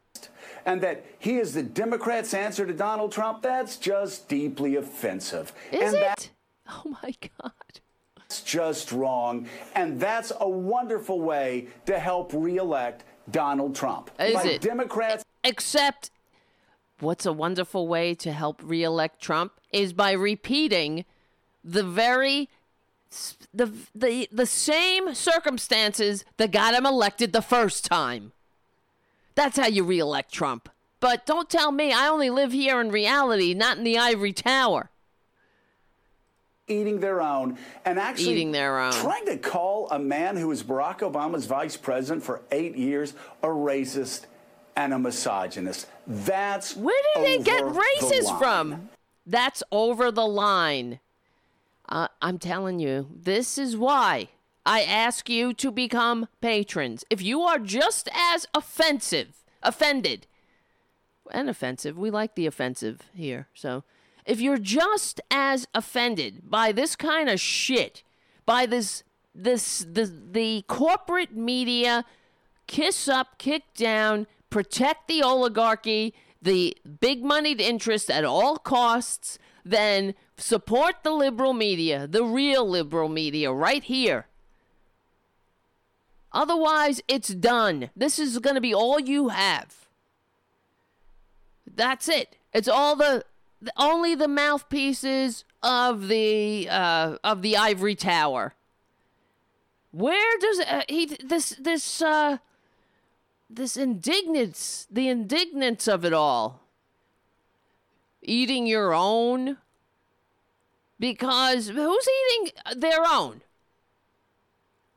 And that he is the Democrats' answer to Donald Trump, that's just deeply offensive. Is and it? Oh my God. That's just wrong. And that's a wonderful way to help reelect Donald Trump. Is By it? Democrats Except, what's a wonderful way to help reelect Trump is by repeating the very the the the same circumstances that got him elected the first time. That's how you reelect Trump. But don't tell me I only live here in reality, not in the ivory tower. eating their own and actually Eating their own. trying to call a man who was Barack Obama's vice president for eight years a racist and a misogynist. That's Where did they get over the racist from? That's over the line. Uh, I'm telling you, this is why I ask you to become patrons. If you are just as offensive, offended, and offensive, we like the offensive here. So, if you're just as offended by this kind of shit, by this this the the corporate media kiss up, kick down, protect the oligarchy, the big moneyed interest at all costs, then support the liberal media, the real liberal media, right here. Otherwise, it's done. This is going to be all you have. That's it. It's all the, the only the mouthpieces of the uh, of the ivory tower. Where does uh, he this this uh this indignance the indignance of it all eating your own because who's eating their own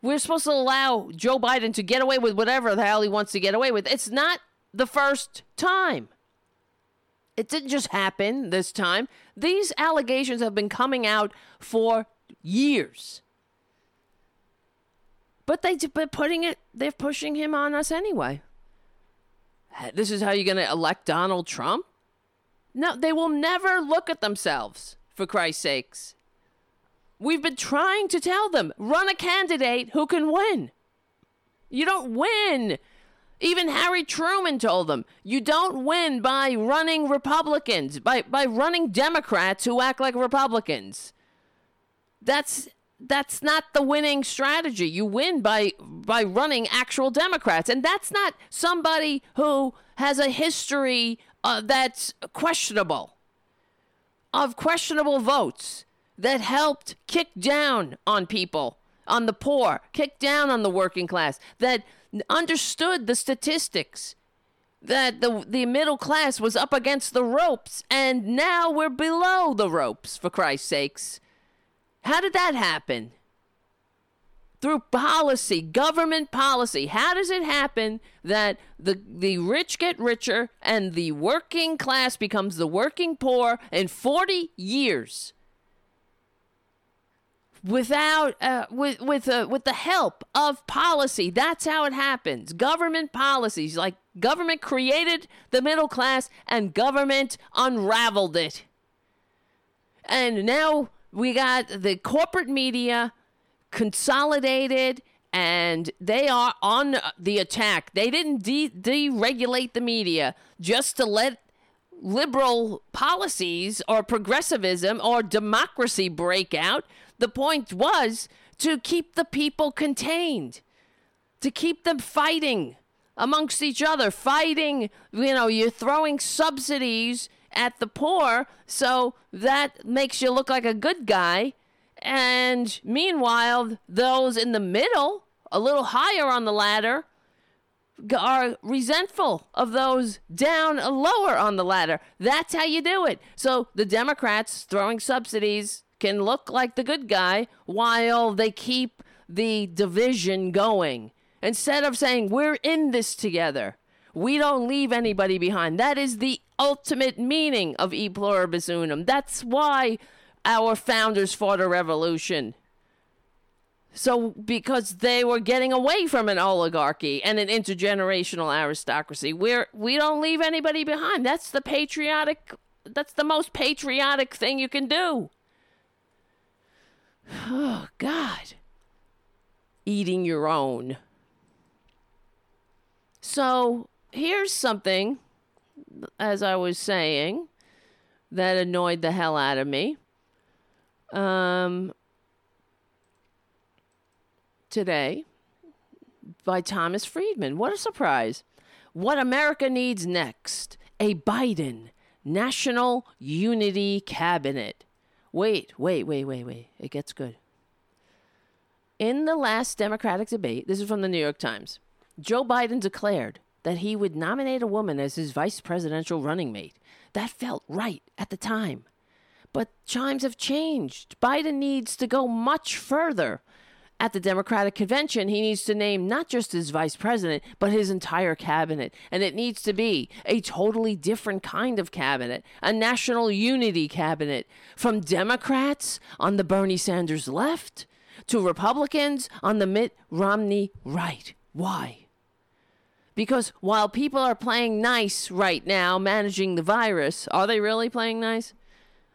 we're supposed to allow Joe Biden to get away with whatever the hell he wants to get away with it's not the first time it didn't just happen this time these allegations have been coming out for years but they but putting it they're pushing him on us anyway. This is how you're going to elect Donald Trump? No, they will never look at themselves for Christ's sakes. We've been trying to tell them, run a candidate who can win. You don't win. Even Harry Truman told them, you don't win by running Republicans, by by running Democrats who act like Republicans. That's that's not the winning strategy. You win by by running actual Democrats, and that's not somebody who has a history uh, that's questionable of questionable votes that helped kick down on people, on the poor, kick down on the working class, that understood the statistics that the the middle class was up against the ropes and now we're below the ropes for Christ's sakes. How did that happen? Through policy, government policy. How does it happen that the the rich get richer and the working class becomes the working poor in 40 years? Without uh, with with uh, with the help of policy. That's how it happens. Government policies, like government created the middle class and government unraveled it. And now we got the corporate media consolidated and they are on the attack. They didn't de- deregulate the media just to let liberal policies or progressivism or democracy break out. The point was to keep the people contained, to keep them fighting amongst each other, fighting, you know, you're throwing subsidies at the poor, so that makes you look like a good guy. And meanwhile, those in the middle, a little higher on the ladder, are resentful of those down lower on the ladder. That's how you do it. So the Democrats throwing subsidies can look like the good guy while they keep the division going. Instead of saying, we're in this together, we don't leave anybody behind. That is the ultimate meaning of e pluribus unum. That's why our founders fought a revolution. So, because they were getting away from an oligarchy and an intergenerational aristocracy, we're, we don't leave anybody behind. That's the patriotic, that's the most patriotic thing you can do. Oh, God. Eating your own. So here's something, as I was saying, that annoyed the hell out of me. Um, today by Thomas Friedman. What a surprise. What America needs next a Biden National Unity Cabinet. Wait, wait, wait, wait, wait. It gets good. In the last Democratic debate, this is from the New York Times, Joe Biden declared that he would nominate a woman as his vice presidential running mate. That felt right at the time. But chimes have changed. Biden needs to go much further. At the Democratic convention, he needs to name not just his vice president, but his entire cabinet. And it needs to be a totally different kind of cabinet, a national unity cabinet, from Democrats on the Bernie Sanders left to Republicans on the Mitt Romney right. Why? Because while people are playing nice right now, managing the virus, are they really playing nice?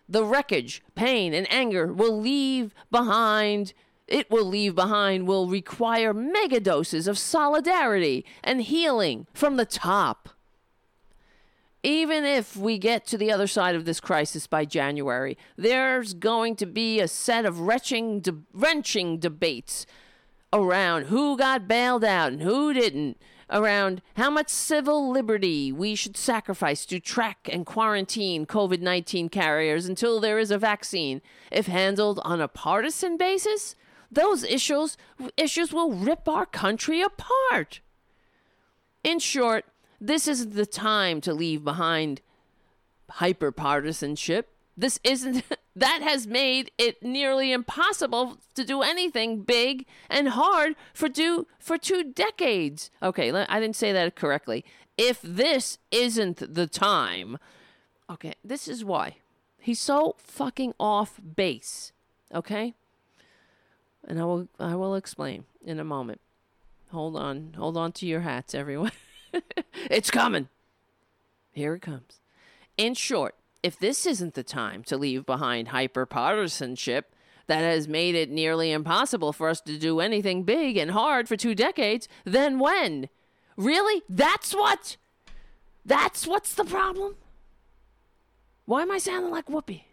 The wreckage, pain, and anger will leave behind it will leave behind will require mega doses of solidarity and healing from the top. Even if we get to the other side of this crisis by January, there's going to be a set of wrenching, de- wrenching debates around who got bailed out and who didn't, around how much civil liberty we should sacrifice to track and quarantine COVID 19 carriers until there is a vaccine. If handled on a partisan basis, those issues issues will rip our country apart. In short, this isn't the time to leave behind hyper partisanship. This isn't that has made it nearly impossible to do anything big and hard for do for two decades. Okay, I didn't say that correctly. If this isn't the time, okay, this is why he's so fucking off base. Okay, and I will I will explain in a moment. Hold on, hold on to your hats, everyone. it's coming. Here it comes. In short, if this isn't the time to leave behind hyper partisanship that has made it nearly impossible for us to do anything big and hard for two decades, then when? Really? That's what? That's what's the problem? Why am I sounding like Whoopi?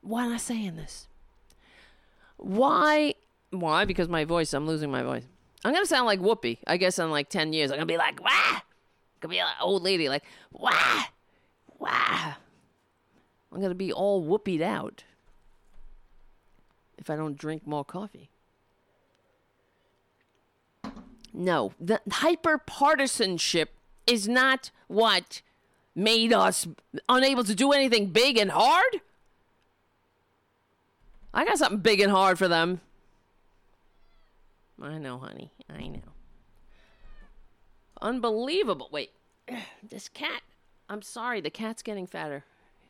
Why am I saying this? Why? Why? Because my voice. I'm losing my voice. I'm gonna sound like Whoopi. I guess in like ten years, I'm gonna be like wah. Gonna be an old lady like wah, wah. I'm gonna be all whoopied out if I don't drink more coffee. No, the hyper partisanship is not what made us unable to do anything big and hard. I got something big and hard for them. I know, honey. I know. Unbelievable. Wait, this cat. I'm sorry, the cat's getting fatter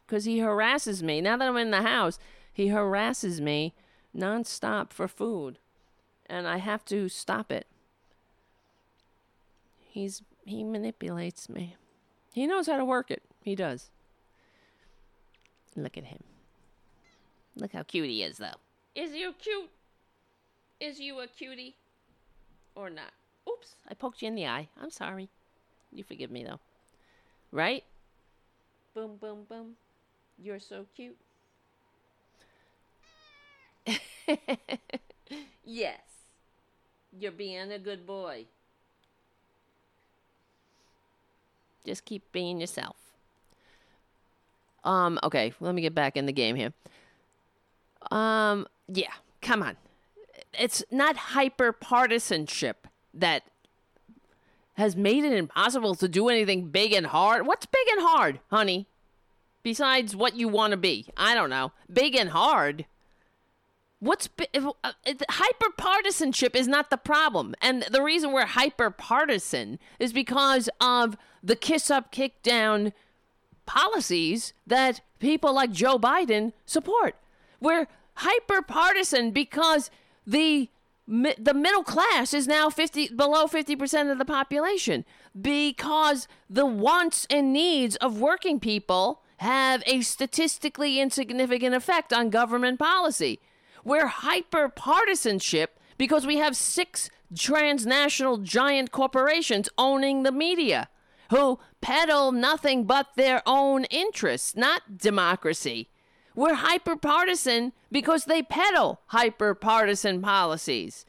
because he harasses me. Now that I'm in the house, he harasses me nonstop for food, and I have to stop it. He's he manipulates me. He knows how to work it. He does. Look at him. Look how cute he is, though. Is you cute? Is you a cutie? Or not? Oops, I poked you in the eye. I'm sorry. You forgive me, though. Right? Boom, boom, boom. You're so cute. yes. You're being a good boy. Just keep being yourself. Um, okay, let me get back in the game here. Um, yeah, come on. It's not hyper partisanship that has made it impossible to do anything big and hard. What's big and hard, honey? Besides what you want to be. I don't know. Big and hard. What's uh, hyper partisanship is not the problem. And the reason we're hyper partisan is because of the kiss up, kick down policies that people like Joe Biden support. We're hyper partisan because the the middle class is now 50 below 50% of the population because the wants and needs of working people have a statistically insignificant effect on government policy. We're hyper partisanship because we have six transnational giant corporations owning the media who peddle nothing but their own interests, not democracy. We're hyper partisan because they peddle hyper partisan policies.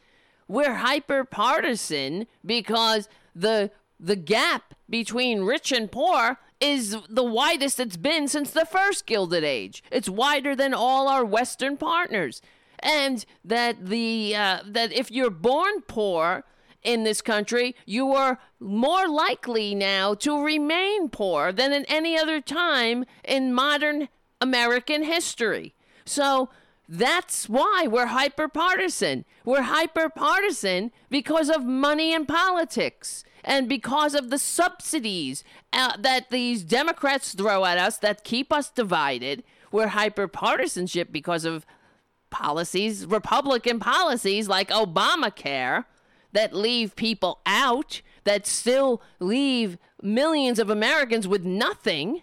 We're hyper partisan because the the gap between rich and poor is the widest it's been since the first Gilded Age. It's wider than all our Western partners, and that the uh, that if you're born poor in this country, you are more likely now to remain poor than at any other time in modern American history. So that's why we're hyper partisan. We're hyper partisan because of money and politics and because of the subsidies uh, that these Democrats throw at us that keep us divided. We're hyper partisanship because of policies, Republican policies like Obamacare that leave people out, that still leave millions of Americans with nothing.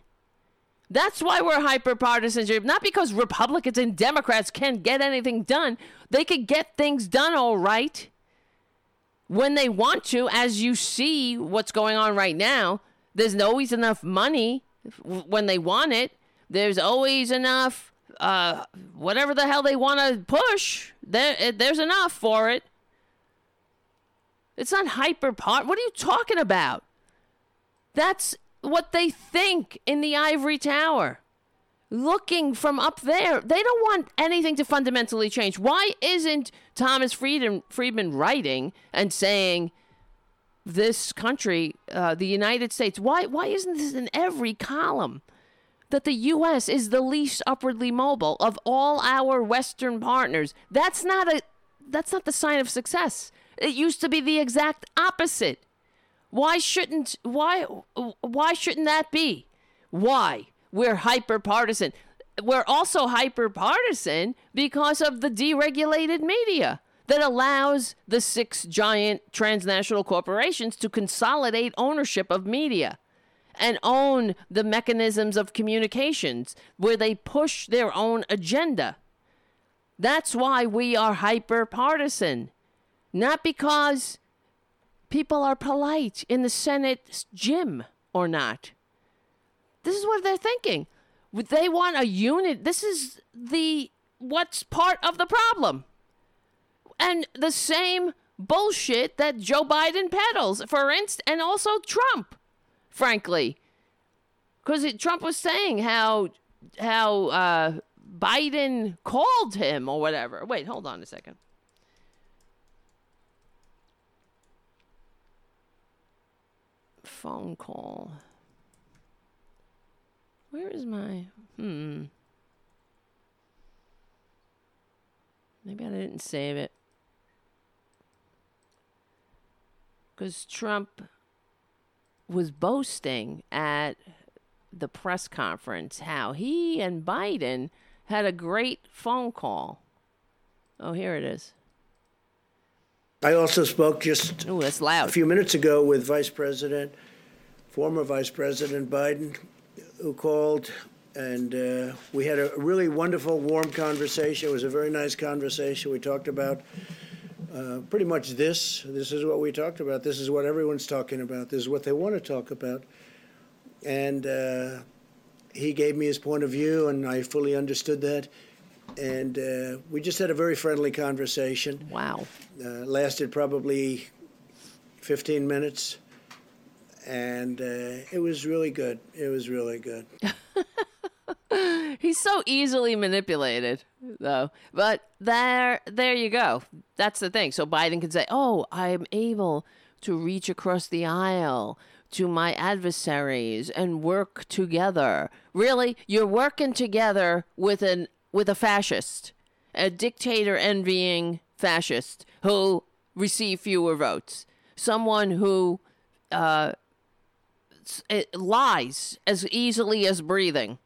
That's why we're hyper partisanship, not because Republicans and Democrats can't get anything done. They could get things done all right when they want to, as you see what's going on right now. There's always enough money when they want it. There's always enough, uh, whatever the hell they want to push. There, there's enough for it. It's not hyper part. What are you talking about? That's what they think in the ivory tower. Looking from up there, they don't want anything to fundamentally change. Why isn't Thomas Friedman, Friedman writing and saying this country, uh, the United States, why why isn't this in every column? That the U.S. is the least upwardly mobile of all our Western partners. That's not a that's not the sign of success. It used to be the exact opposite. Why shouldn't why why shouldn't that be? Why? We're hyper partisan. We're also hyper partisan because of the deregulated media that allows the six giant transnational corporations to consolidate ownership of media and own the mechanisms of communications where they push their own agenda. That's why we are hyper partisan. Not because people are polite in the Senate gym or not. This is what they're thinking. They want a unit. This is the what's part of the problem. and the same bullshit that Joe Biden peddles, for instance, and also Trump, frankly, because Trump was saying how how uh, Biden called him or whatever. Wait, hold on a second. Phone call. Where is my hmm? Maybe I didn't save it. Because Trump was boasting at the press conference how he and Biden had a great phone call. Oh, here it is. I also spoke just Ooh, that's loud. a few minutes ago with Vice President, former Vice President Biden, who called, and uh, we had a really wonderful, warm conversation. It was a very nice conversation. We talked about uh, pretty much this. This is what we talked about. This is what everyone's talking about. This is what they want to talk about. And uh, he gave me his point of view, and I fully understood that. And uh, we just had a very friendly conversation. Wow. Uh, lasted probably 15 minutes. And uh, it was really good. It was really good. He's so easily manipulated, though. But there, there you go. That's the thing. So Biden can say, "Oh, I'm able to reach across the aisle to my adversaries and work together." Really, you're working together with an with a fascist, a dictator envying fascist who receive fewer votes, someone who uh, it lies as easily as breathing.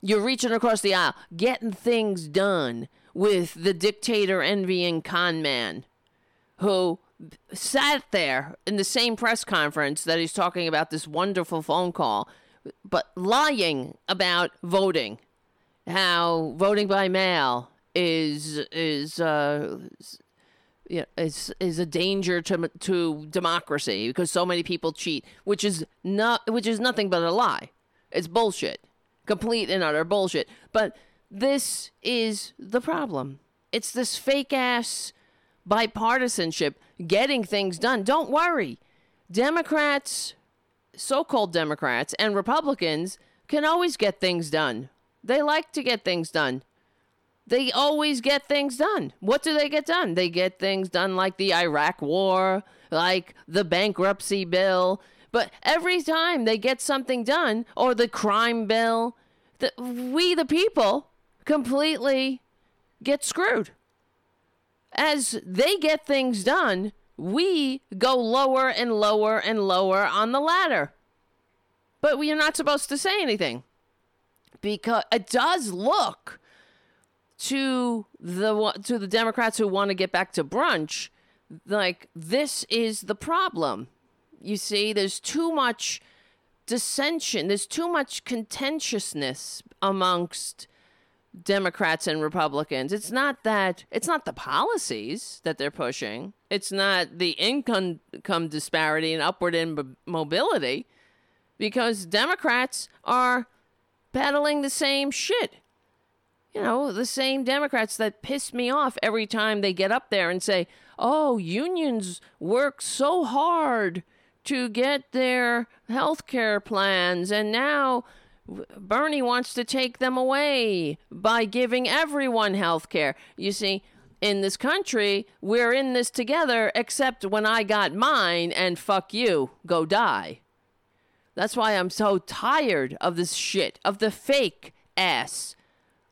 You're reaching across the aisle, getting things done with the dictator envying con man who sat there in the same press conference that he's talking about this wonderful phone call, but lying about voting, how voting by mail is is uh, yeah, is is a danger to to democracy because so many people cheat, which is not which is nothing but a lie. It's bullshit, complete and utter bullshit. But this is the problem. It's this fake ass bipartisanship, getting things done. Don't worry, Democrats, so-called Democrats, and Republicans can always get things done. They like to get things done they always get things done. What do they get done? They get things done like the Iraq War, like the bankruptcy bill. But every time they get something done, or the crime bill, the, we, the people, completely get screwed. As they get things done, we go lower and lower and lower on the ladder. But we are not supposed to say anything because it does look to the to the Democrats who want to get back to brunch, like this is the problem. You see, there's too much dissension. There's too much contentiousness amongst Democrats and Republicans. It's not that it's not the policies that they're pushing. It's not the income income disparity and upward in mobility because Democrats are peddling the same shit you know, the same Democrats that piss me off every time they get up there and say, oh, unions work so hard to get their health care plans, and now Bernie wants to take them away by giving everyone health care. You see, in this country, we're in this together, except when I got mine, and fuck you, go die. That's why I'm so tired of this shit, of the fake ass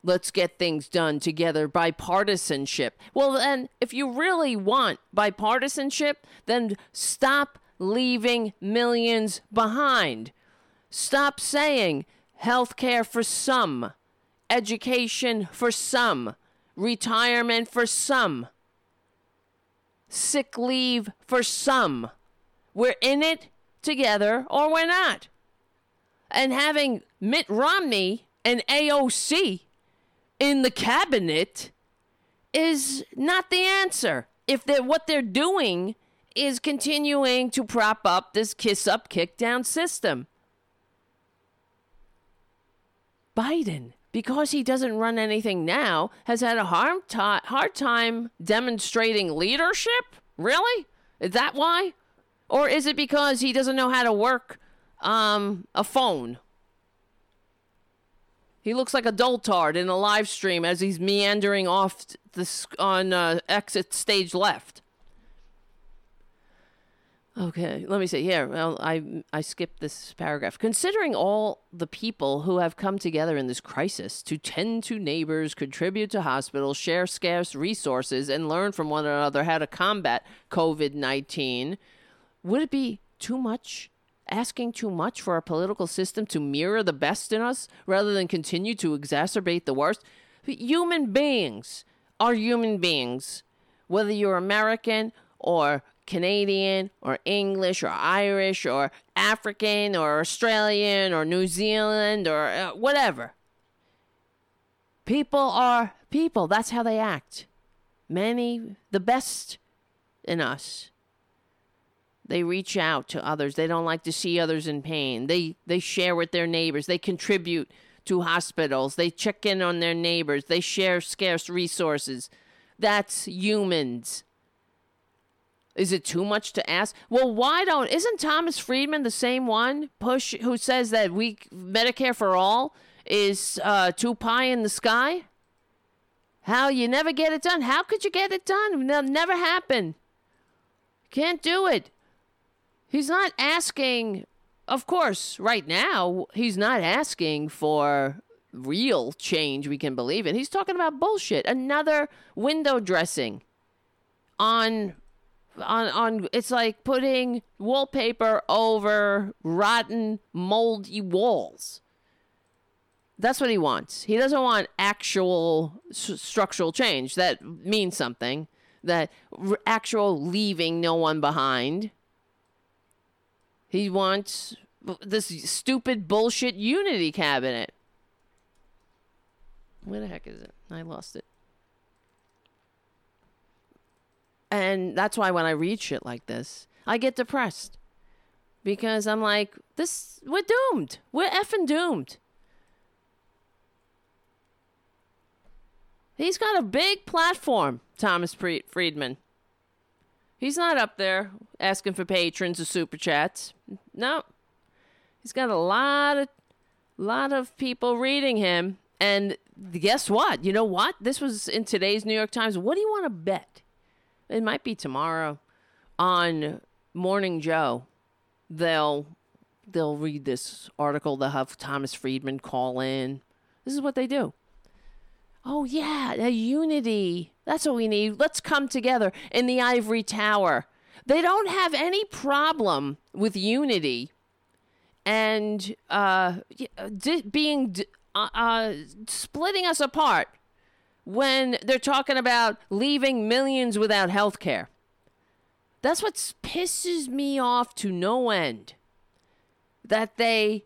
let's get things done together bipartisanship. Well, then, if you really want bipartisanship, then stop leaving millions behind. Stop saying health care for some, education for some, retirement for some, sick leave for some. We're in it together or we're not. And having Mitt Romney and AOC in the cabinet is not the answer. If they're what they're doing is continuing to prop up this kiss up, kick down system. Biden, because he doesn't run anything now, has had a hard, hard time demonstrating leadership? Really? Is that why? Or is it because he doesn't know how to work um, a phone? He looks like a doltard in a live stream as he's meandering off the on uh, exit stage left. Okay, let me see here. Well, I I skipped this paragraph. Considering all the people who have come together in this crisis to tend to neighbors, contribute to hospitals, share scarce resources, and learn from one another how to combat COVID nineteen, would it be too much? Asking too much for our political system to mirror the best in us rather than continue to exacerbate the worst? Human beings are human beings. Whether you're American or Canadian or English or Irish or African or Australian or New Zealand or uh, whatever. People are people. That's how they act. Many, the best in us. They reach out to others. They don't like to see others in pain. They they share with their neighbors. They contribute to hospitals. They check in on their neighbors. They share scarce resources. That's humans. Is it too much to ask? Well, why don't isn't Thomas Friedman the same one push who says that we Medicare for all is uh, too pie in the sky? How you never get it done? How could you get it done? It'll never happen. Can't do it. He's not asking. Of course, right now he's not asking for real change we can believe in. He's talking about bullshit. Another window dressing on on on it's like putting wallpaper over rotten moldy walls that's what he wants he doesn't want actual s- structural change that means something that r- actual leaving no one behind he wants this stupid bullshit unity cabinet where the heck is it i lost it And that's why when I read shit like this, I get depressed. Because I'm like, this, we're doomed. We're effing doomed. He's got a big platform, Thomas Friedman. He's not up there asking for patrons or super chats. No. He's got a lot of lot of people reading him and guess what? You know what? This was in today's New York Times. What do you want to bet? it might be tomorrow on Morning Joe. They'll they'll read this article. They'll have Thomas Friedman call in. This is what they do. Oh yeah, a unity. That's what we need. Let's come together in the ivory tower. They don't have any problem with unity and uh, di- being uh, uh, splitting us apart when they're talking about leaving millions without health care. That's what pisses me off to no end. That they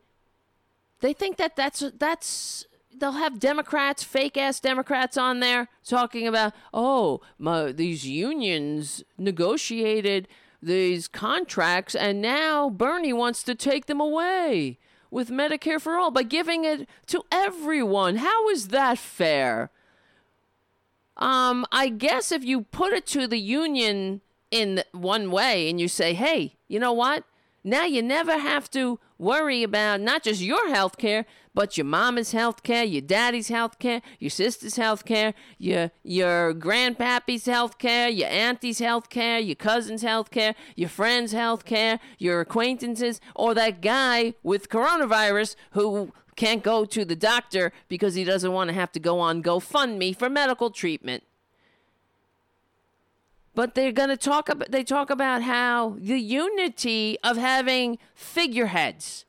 they think that that's that's they'll have Democrats, fake ass Democrats on there talking about, "Oh, my, these unions negotiated these contracts and now Bernie wants to take them away with Medicare for all by giving it to everyone. How is that fair?" Um, I guess if you put it to the union in one way and you say, hey, you know what? Now you never have to worry about not just your health care, but your mama's health care, your daddy's health care, your sister's health care, your your grandpappy's health care, your auntie's health care, your cousin's health care, your friend's health care, your acquaintances, or that guy with coronavirus who can't go to the doctor because he doesn't want to have to go on GoFundMe for medical treatment. But they're going to talk about they talk about how the unity of having figureheads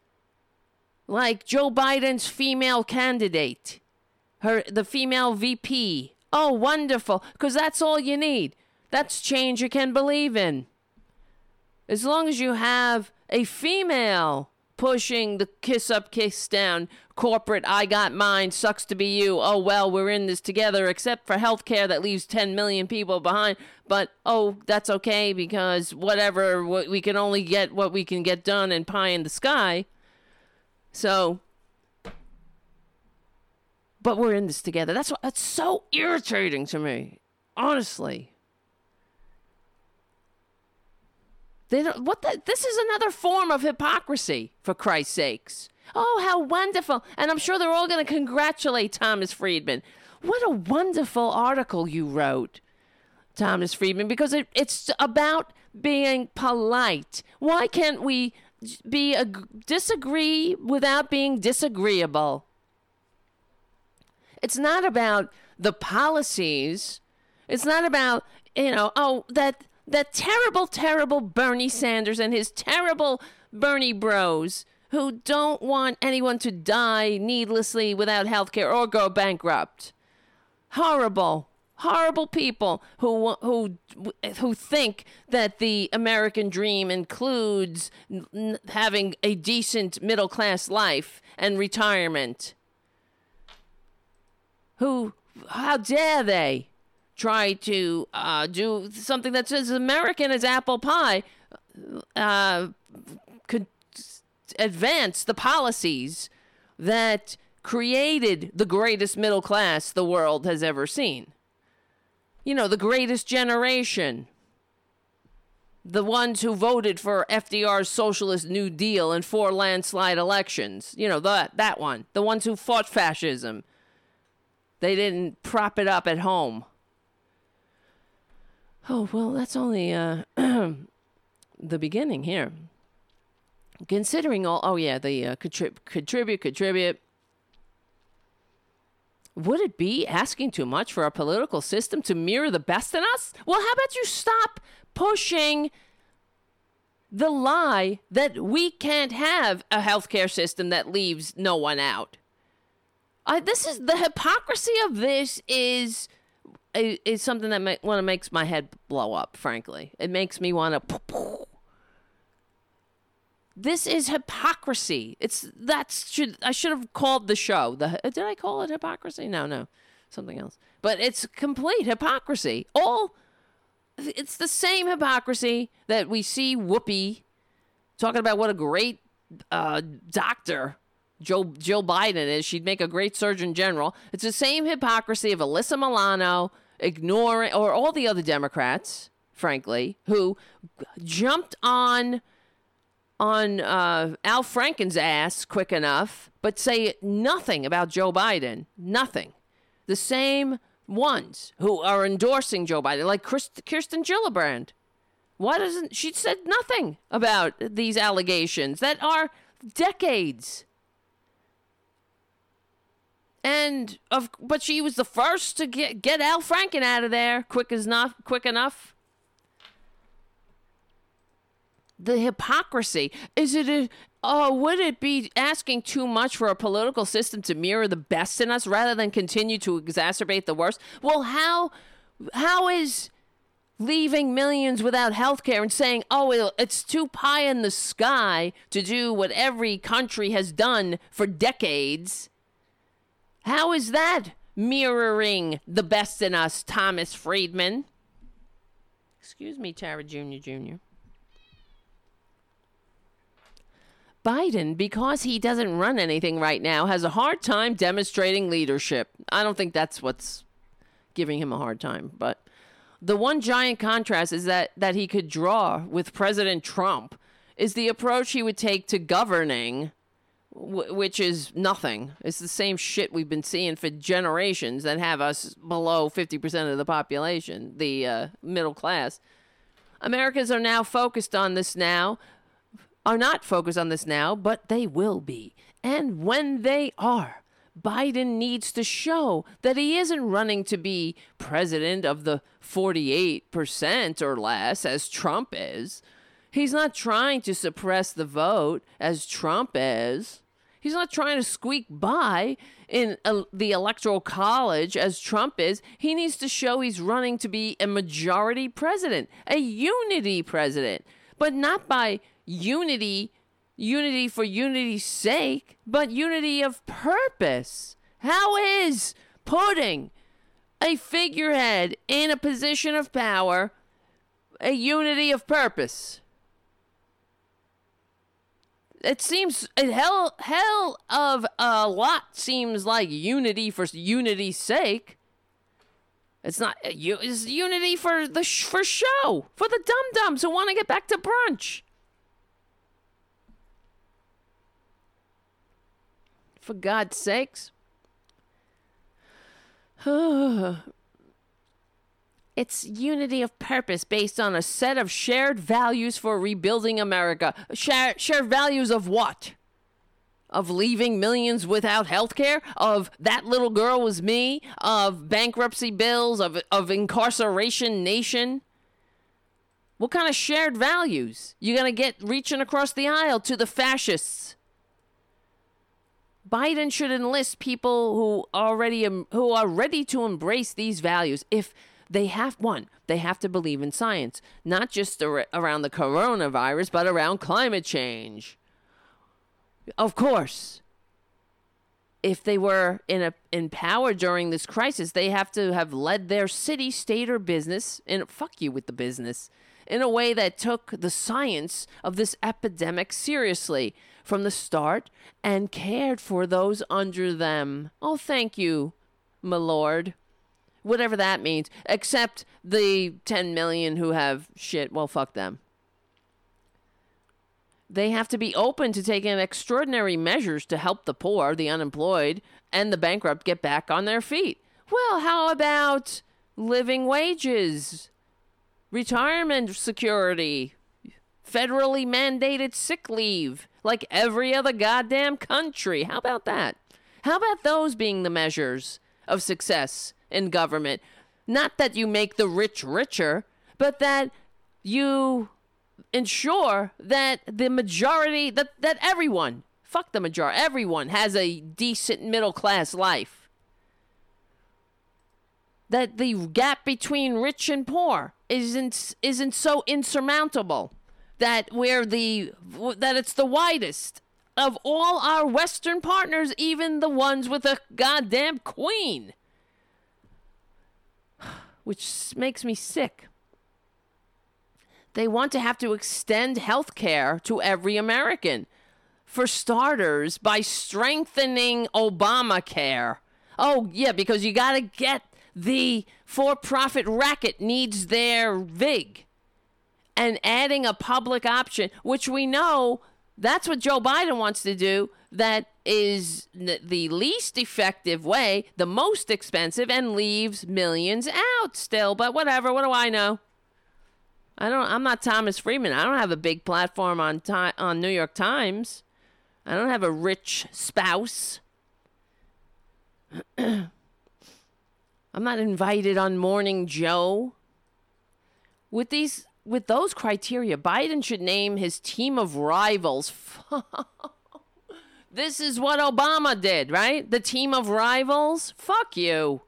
like Joe Biden's female candidate, her the female VP. Oh, wonderful, cuz that's all you need. That's change you can believe in. As long as you have a female pushing the kiss up, kiss down, corporate, I got mine, sucks to be you. Oh, well, we're in this together, except for healthcare that leaves 10 million people behind. But, oh, that's okay because whatever, we can only get what we can get done and pie in the sky. So, but we're in this together. That's what that's so irritating to me. Honestly. They don't, what the, this is another form of hypocrisy, for Christ's sakes. Oh, how wonderful. And I'm sure they're all going to congratulate Thomas Friedman. What a wonderful article you wrote, Thomas Friedman, because it, it's about being polite. Why can't we be a, disagree without being disagreeable? It's not about the policies. It's not about, you know, oh, that that terrible, terrible Bernie Sanders and his terrible Bernie bros who don't want anyone to die needlessly without health care or go bankrupt. Horrible, horrible people who who who think that the American dream includes n- having a decent middle class life and retirement. Who how dare they try to uh, do something that's as American as apple pie? Uh, could advance the policies that created the greatest middle class the world has ever seen. You know, the greatest generation. The ones who voted for FDR's socialist New Deal and four landslide elections. You know, that, that one. The ones who fought fascism. They didn't prop it up at home. Oh, well, that's only uh, the beginning here. Considering all oh yeah the uh, contrib- contribute contribute. Would it be asking too much for our political system to mirror the best in us? Well how about you stop pushing the lie that we can't have a healthcare system that leaves no one out? I, this is the hypocrisy of this is is something that ma- want to makes my head blow up frankly it makes me want to this is hypocrisy. It's that's should I should have called the show. The did I call it hypocrisy? No, no, something else. But it's complete hypocrisy. All it's the same hypocrisy that we see Whoopi talking about what a great uh, doctor Joe Jill Biden is. She'd make a great Surgeon General. It's the same hypocrisy of Alyssa Milano ignoring or all the other Democrats, frankly, who jumped on on uh, Al Franken's ass quick enough, but say nothing about Joe Biden. Nothing. The same ones who are endorsing Joe Biden, like Kirsten Gillibrand. Why doesn't she said nothing about these allegations that are decades? And of but she was the first to get get Al Franken out of there quick enough quick enough. The hypocrisy. Is it a oh would it be asking too much for a political system to mirror the best in us rather than continue to exacerbate the worst? Well how how is leaving millions without health care and saying oh it's too pie in the sky to do what every country has done for decades how is that mirroring the best in us thomas friedman excuse me tara junior junior Biden, because he doesn't run anything right now, has a hard time demonstrating leadership. I don't think that's what's giving him a hard time, but the one giant contrast is that that he could draw with President Trump is the approach he would take to governing, which is nothing. It's the same shit we've been seeing for generations that have us below 50% of the population, the uh, middle class. Americans are now focused on this now are not focused on this now, but they will be. And when they are, Biden needs to show that he isn't running to be president of the 48% or less, as Trump is. He's not trying to suppress the vote, as Trump is. He's not trying to squeak by in uh, the electoral college as Trump is. He needs to show he's running to be a majority president, a unity president, but not by unity, unity for unity's sake, but unity of purpose. How is putting a figurehead in a position of power a unity of purpose? It seems hell hell of a lot seems like unity for unity's sake. It's not uh, you. It's unity for the sh- for show for the dum dums who want to get back to brunch. For God's sakes. It's unity of purpose based on a set of shared values for rebuilding America. Share, shared values of what? Of leaving millions without health care? Of that little girl was me? Of bankruptcy bills? Of, of incarceration nation? What kind of shared values? You gonna get reaching across the aisle to the fascists? Biden should enlist people who already who are ready to embrace these values. If they have one, they have to believe in science, not just ar- around the coronavirus, but around climate change. Of course, if they were in a in power during this crisis, they have to have led their city, state, or business. And fuck you with the business in a way that took the science of this epidemic seriously from the start and cared for those under them. Oh, thank you, my lord. Whatever that means, except the 10 million who have shit. Well, fuck them. They have to be open to taking extraordinary measures to help the poor, the unemployed, and the bankrupt get back on their feet. Well, how about living wages, retirement security, federally mandated sick leave, like every other goddamn country? How about that? How about those being the measures of success in government? Not that you make the rich richer, but that you ensure that the majority that that everyone fuck the majority everyone has a decent middle class life that the gap between rich and poor isn't isn't so insurmountable that we're the that it's the widest of all our western partners even the ones with a goddamn queen which makes me sick they want to have to extend health care to every American. For starters, by strengthening Obamacare. Oh, yeah, because you got to get the for profit racket needs their VIG. And adding a public option, which we know that's what Joe Biden wants to do, that is the least effective way, the most expensive, and leaves millions out still. But whatever, what do I know? I don't. I'm not Thomas Friedman. I don't have a big platform on on New York Times. I don't have a rich spouse. I'm not invited on Morning Joe. With these, with those criteria, Biden should name his team of rivals. this is what Obama did, right? The team of rivals. Fuck you.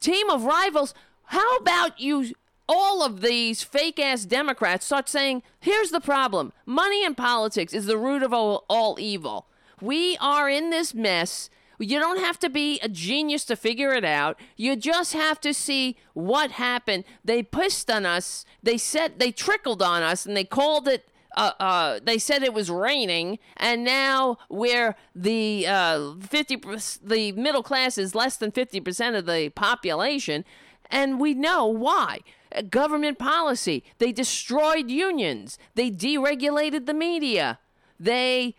Team of rivals. How about you all of these fake ass Democrats start saying, here's the problem money and politics is the root of all, all, evil. We are in this mess. You don't have to be a genius to figure it out. You just have to see what happened. They pissed on us. They said they trickled on us and they called it uh, uh, they said it was raining, and now where the uh, fifty the middle class is less than fifty percent of the population, and we know why government policy. They destroyed unions. They deregulated the media. They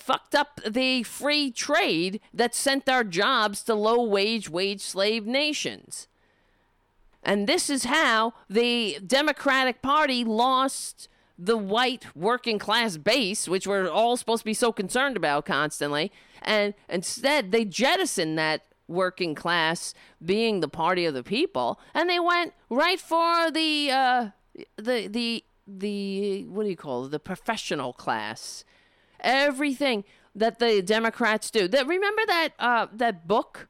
fucked up the free trade that sent our jobs to low wage, wage slave nations. And this is how the Democratic Party lost the white working class base, which we're all supposed to be so concerned about constantly. And instead, they jettisoned that working class being the party of the people, and they went right for the uh, the the the what do you call it? The professional class. Everything that the Democrats do. That remember that uh, that book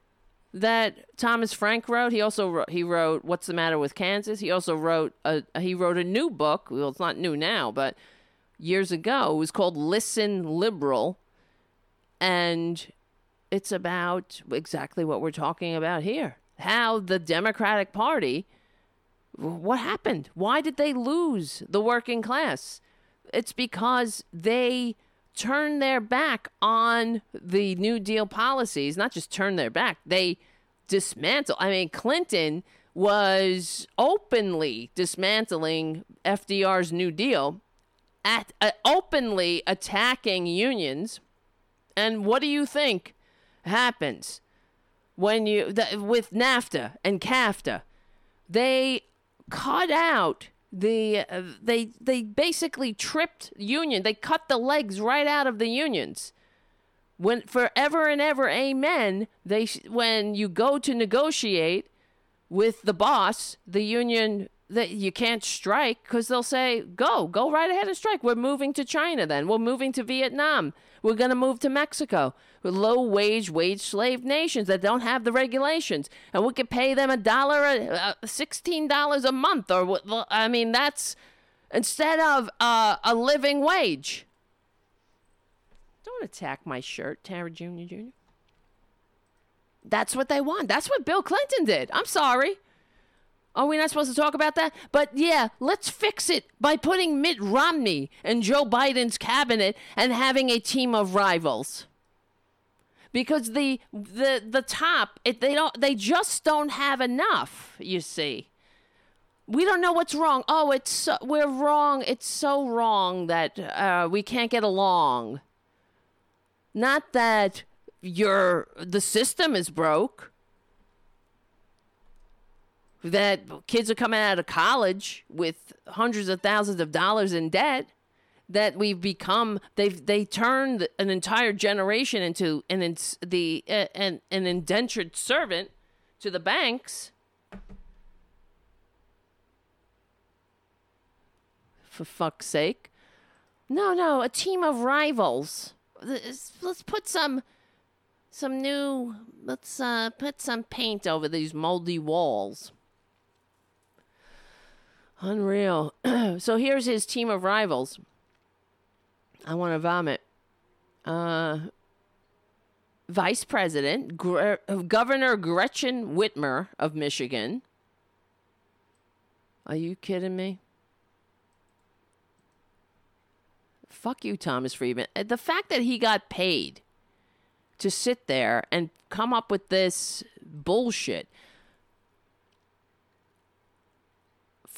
that Thomas Frank wrote. He also wrote, he wrote "What's the Matter with Kansas." He also wrote a he wrote a new book. Well, it's not new now, but years ago it was called "Listen Liberal," and it's about exactly what we're talking about here. How the Democratic Party, what happened? Why did they lose the working class? It's because they turn their back on the New Deal policies. Not just turn their back, they dismantle. I mean, Clinton was openly dismantling FDR's New Deal, at uh, openly attacking unions. And what do you think happens when you with NAFTA and CAFTA? They cut out the uh, they they basically tripped union. They cut the legs right out of the unions. When forever and ever, amen. They when you go to negotiate with the boss, the union that you can't strike because they'll say, "Go, go right ahead and strike." We're moving to China. Then we're moving to Vietnam. We're going to move to Mexico. Low wage, wage slave nations that don't have the regulations, and we could pay them a dollar, uh, sixteen dollars a month, or? I mean, that's instead of uh, a living wage. Don't attack my shirt, Tara Jr. Jr. That's what they want. That's what Bill Clinton did. I'm sorry. Are we not supposed to talk about that? But yeah, let's fix it by putting Mitt Romney in Joe Biden's cabinet and having a team of rivals. Because the the the top, it, they don't they just don't have enough, you see. We don't know what's wrong. Oh, it's so, we're wrong. It's so wrong that uh, we can't get along. Not that your the system is broke that kids are coming out of college with hundreds of thousands of dollars in debt that we've become they've they turned an entire generation into an ins- the uh, an an indentured servant to the banks for fuck's sake no no a team of rivals let's, let's put some some new let's uh, put some paint over these moldy walls Unreal. so here's his team of rivals. I want to vomit. Uh, Vice President, Gre- Governor Gretchen Whitmer of Michigan. Are you kidding me? Fuck you, Thomas Friedman. Uh, The fact that he got paid to sit there and come up with this bullshit.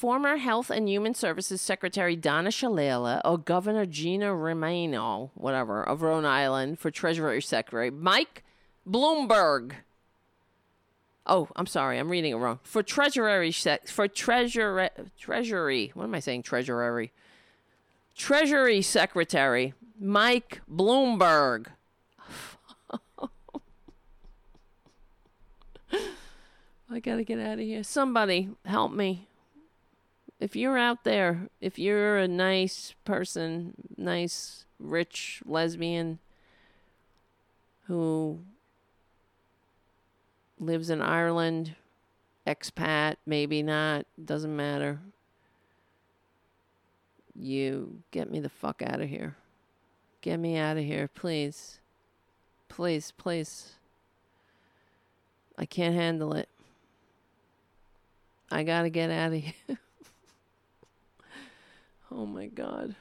Former Health and Human Services Secretary Donna Shalala or Governor Gina Romano, whatever, of Rhode Island for Treasury Secretary, Mike Bloomberg. Oh, I'm sorry, I'm reading it wrong. For Treasury sec- for Treasury Treasury, what am I saying? Treasury. Treasury Secretary Mike Bloomberg. I got to get out of here. Somebody help me if you're out there, if you're a nice person, nice, rich lesbian who lives in Ireland, expat, maybe not, doesn't matter. You get me the fuck out of here. Get me out of here, please. Please, please. I can't handle it. I gotta get out of here. Oh my God.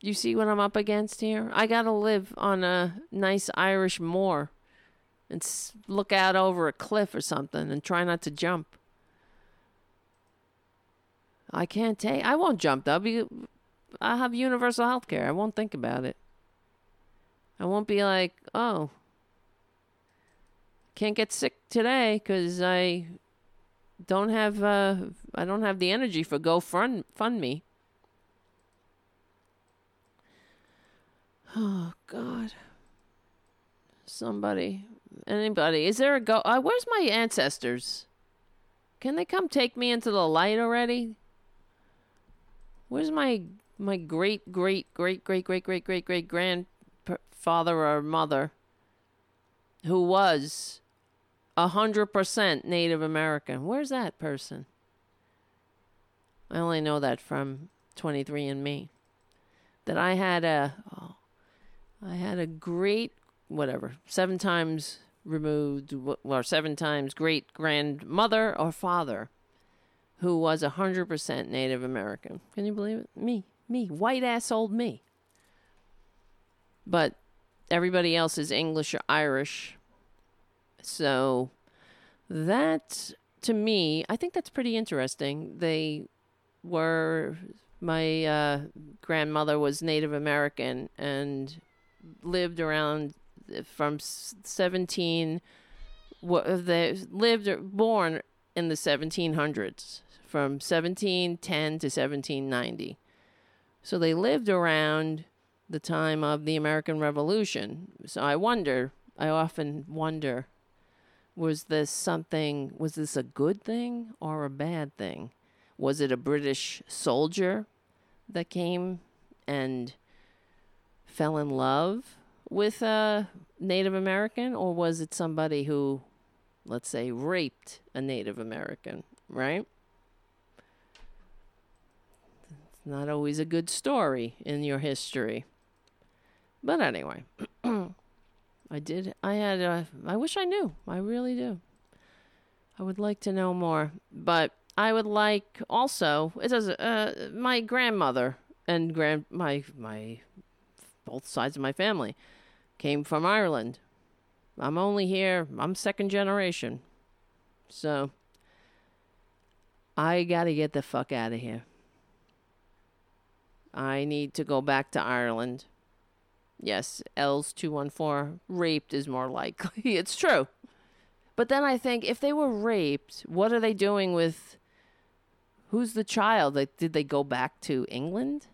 You see what I'm up against here? I gotta live on a nice Irish moor and look out over a cliff or something and try not to jump. I can't take. I won't jump though. Because I have universal health care. I won't think about it. I won't be like, oh, can't get sick today because I don't have uh I don't have the energy for Go Fund Fund Me. Oh God. Somebody, anybody, is there a go? Uh, where's my ancestors? Can they come take me into the light already? Where's my my great great great great great great great great grandfather or mother who was a hundred percent Native American. Where's that person? I only know that from 23andMe. That I had a, oh, I had a great, whatever, seven times removed, or seven times great grandmother or father, who was a hundred percent Native American. Can you believe it? Me, me, white ass old me. but everybody else is English or Irish. So that to me, I think that's pretty interesting. They were my uh, grandmother was Native American and lived around uh, from 17 wa- uh, they lived or born in the 1700s from 1710 to 1790 so they lived around the time of the American Revolution so I wonder I often wonder was this something was this a good thing or a bad thing was it a British soldier that came and fell in love with a Native American, or was it somebody who, let's say, raped a Native American, right? It's not always a good story in your history. But anyway, I did, I had, a, I wish I knew. I really do. I would like to know more. But I would like also, it does, uh, my grandmother and grand, my, my, both sides of my family came from Ireland. I'm only here, I'm second generation. So I got to get the fuck out of here. I need to go back to Ireland. Yes, L's 214 raped is more likely. it's true. But then I think if they were raped, what are they doing with who's the child? Like did they go back to England?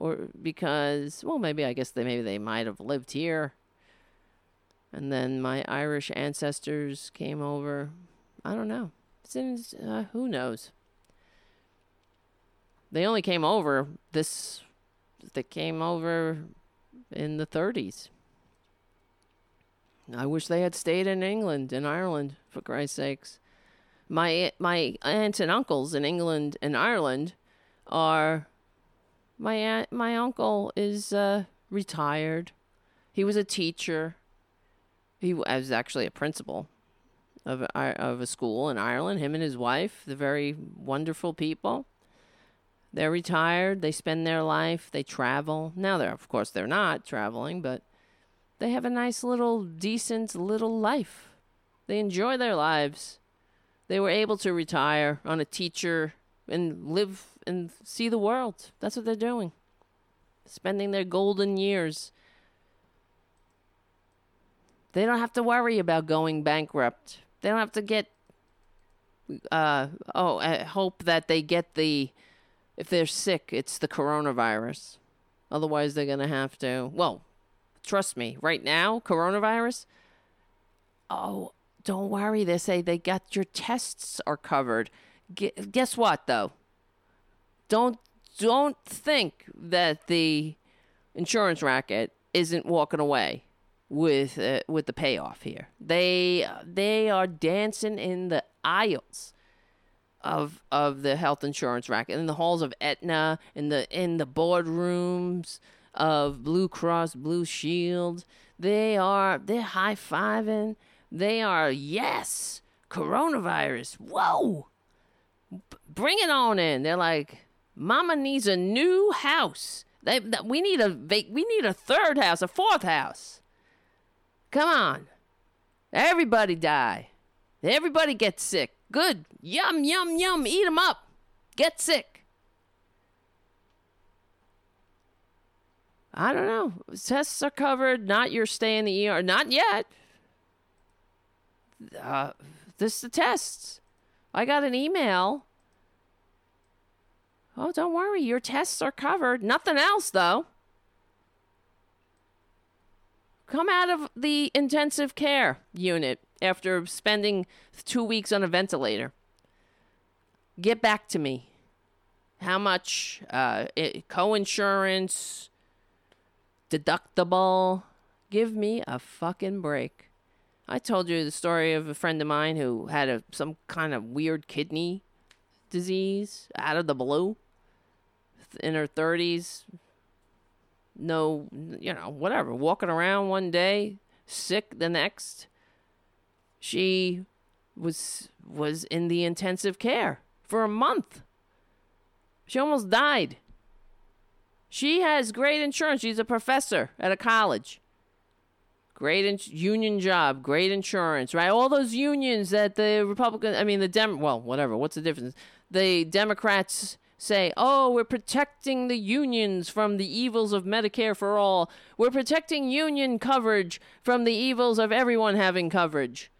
or because well maybe i guess they maybe they might have lived here and then my irish ancestors came over i don't know Since, uh, who knows they only came over this they came over in the 30s i wish they had stayed in england and ireland for christ's sakes my my aunts and uncles in england and ireland are my aunt, my uncle is uh, retired. He was a teacher. He was actually a principal of a, of a school in Ireland. Him and his wife, the very wonderful people. They're retired. They spend their life. They travel. Now they're of course they're not traveling, but they have a nice little decent little life. They enjoy their lives. They were able to retire on a teacher and live and see the world. That's what they're doing. Spending their golden years. They don't have to worry about going bankrupt. They don't have to get uh oh, I hope that they get the if they're sick, it's the coronavirus. Otherwise they're going to have to well, trust me, right now, coronavirus Oh, don't worry. They say they got your tests are covered. Guess what though? Don't don't think that the insurance racket isn't walking away with uh, with the payoff here. They they are dancing in the aisles of of the health insurance racket in the halls of Aetna in the in the boardrooms of Blue Cross Blue Shield. They are they're high fiving. They are yes coronavirus. Whoa, B- bring it on in. They're like, Mama needs a new house. They, that we need a we need a third house, a fourth house. Come on, everybody die. Everybody gets sick. Good. Yum yum yum. Eat 'em up. Get sick. I don't know. Tests are covered. Not your stay in the ER. Not yet. Uh, this is the tests. I got an email. Oh, don't worry. Your tests are covered. Nothing else, though. Come out of the intensive care unit after spending two weeks on a ventilator. Get back to me. How much uh, i- co-insurance, deductible? Give me a fucking break. I told you the story of a friend of mine who had a some kind of weird kidney disease out of the blue in her 30s no you know whatever walking around one day sick the next she was was in the intensive care for a month she almost died She has great insurance. She's a professor at a college. Great in- union job, great insurance, right? All those unions that the Republican, I mean, the Dem, well, whatever. What's the difference? The Democrats say, oh, we're protecting the unions from the evils of Medicare for all. We're protecting union coverage from the evils of everyone having coverage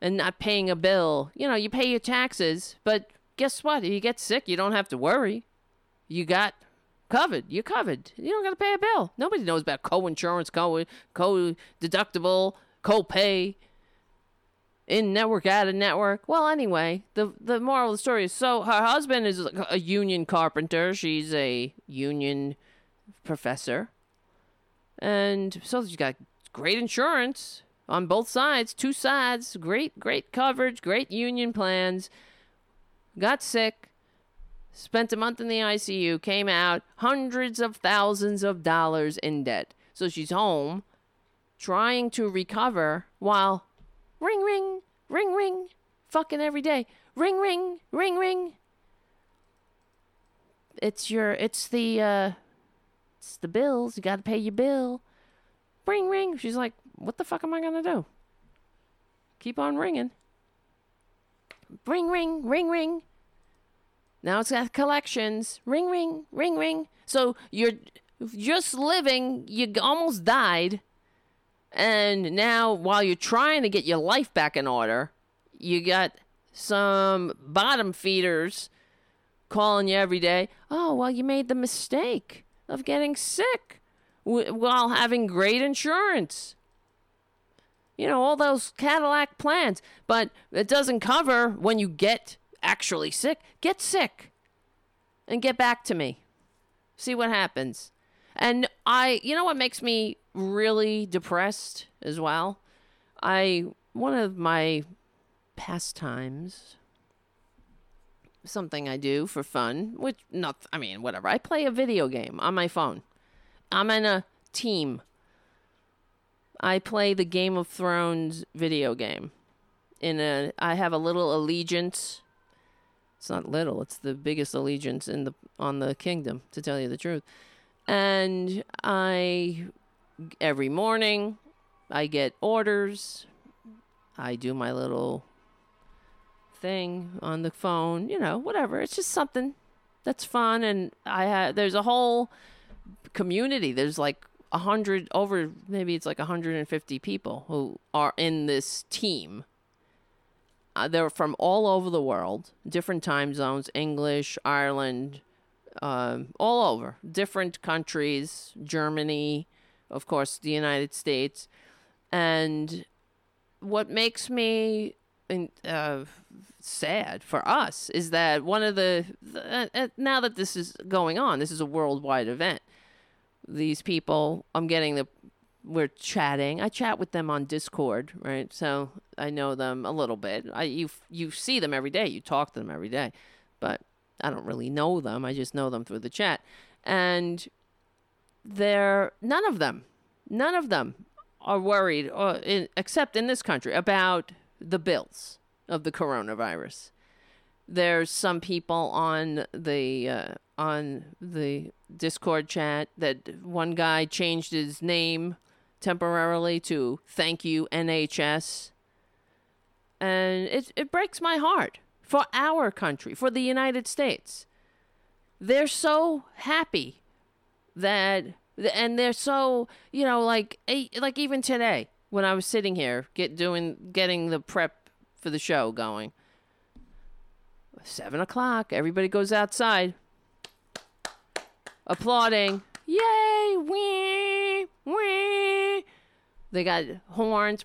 and not paying a bill. You know, you pay your taxes, but guess what? If you get sick, you don't have to worry. You got covered. You're covered. You don't got to pay a bill. Nobody knows about co-insurance, co co deductible, co-pay, in network, out of network. Well, anyway, the the moral of the story is so her husband is a union carpenter. She's a union professor, and so she's got great insurance on both sides, two sides, great great coverage, great union plans. Got sick, spent a month in the ICU, came out hundreds of thousands of dollars in debt. So she's home trying to recover while ring ring ring ring fucking every day. Ring ring ring ring. It's your it's the uh it's the bills. You got to pay your bill. Ring ring. She's like, "What the fuck am I going to do?" Keep on ringing. Ring ring ring ring. Now it's got collections. Ring, ring, ring, ring. So you're just living, you almost died. And now, while you're trying to get your life back in order, you got some bottom feeders calling you every day. Oh, well, you made the mistake of getting sick w- while having great insurance. You know, all those Cadillac plans. But it doesn't cover when you get actually sick, get sick and get back to me. See what happens. And I, you know what makes me really depressed as well? I, one of my pastimes, something I do for fun, which not, I mean, whatever. I play a video game on my phone. I'm in a team. I play the Game of Thrones video game. In a, I have a little allegiance it's not little; it's the biggest allegiance in the on the kingdom, to tell you the truth. And I every morning I get orders. I do my little thing on the phone, you know, whatever. It's just something that's fun and I have there's a whole community. There's like a hundred over maybe it's like 150 people who are in this team uh, they're from all over the world, different time zones, English, Ireland, um, all over, different countries, Germany, of course, the United States. And what makes me uh, sad for us is that one of the, the uh, now that this is going on, this is a worldwide event. These people, I'm getting the we're chatting. I chat with them on Discord, right? So I know them a little bit. I you you see them every day. You talk to them every day, but I don't really know them. I just know them through the chat, and they're none of them, none of them are worried, or uh, in, except in this country, about the bills of the coronavirus. There's some people on the uh, on the Discord chat that one guy changed his name temporarily to thank you NHS. And it it breaks my heart for our country, for the United States. They're so happy that and they're so, you know, like like even today when I was sitting here get doing getting the prep for the show going. Seven o'clock, everybody goes outside applauding. Yay! Wee! Wee! They got horns.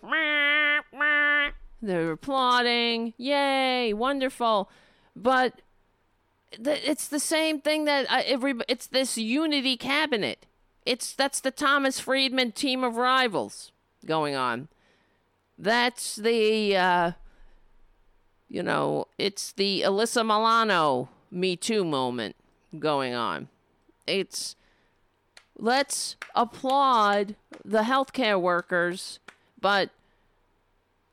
They're applauding. Yay! Wonderful. But it's the same thing that every it's this unity cabinet. It's that's the Thomas Friedman team of rivals going on. That's the uh, you know, it's the Alyssa Milano Me Too moment going on. It's let's applaud the healthcare workers, but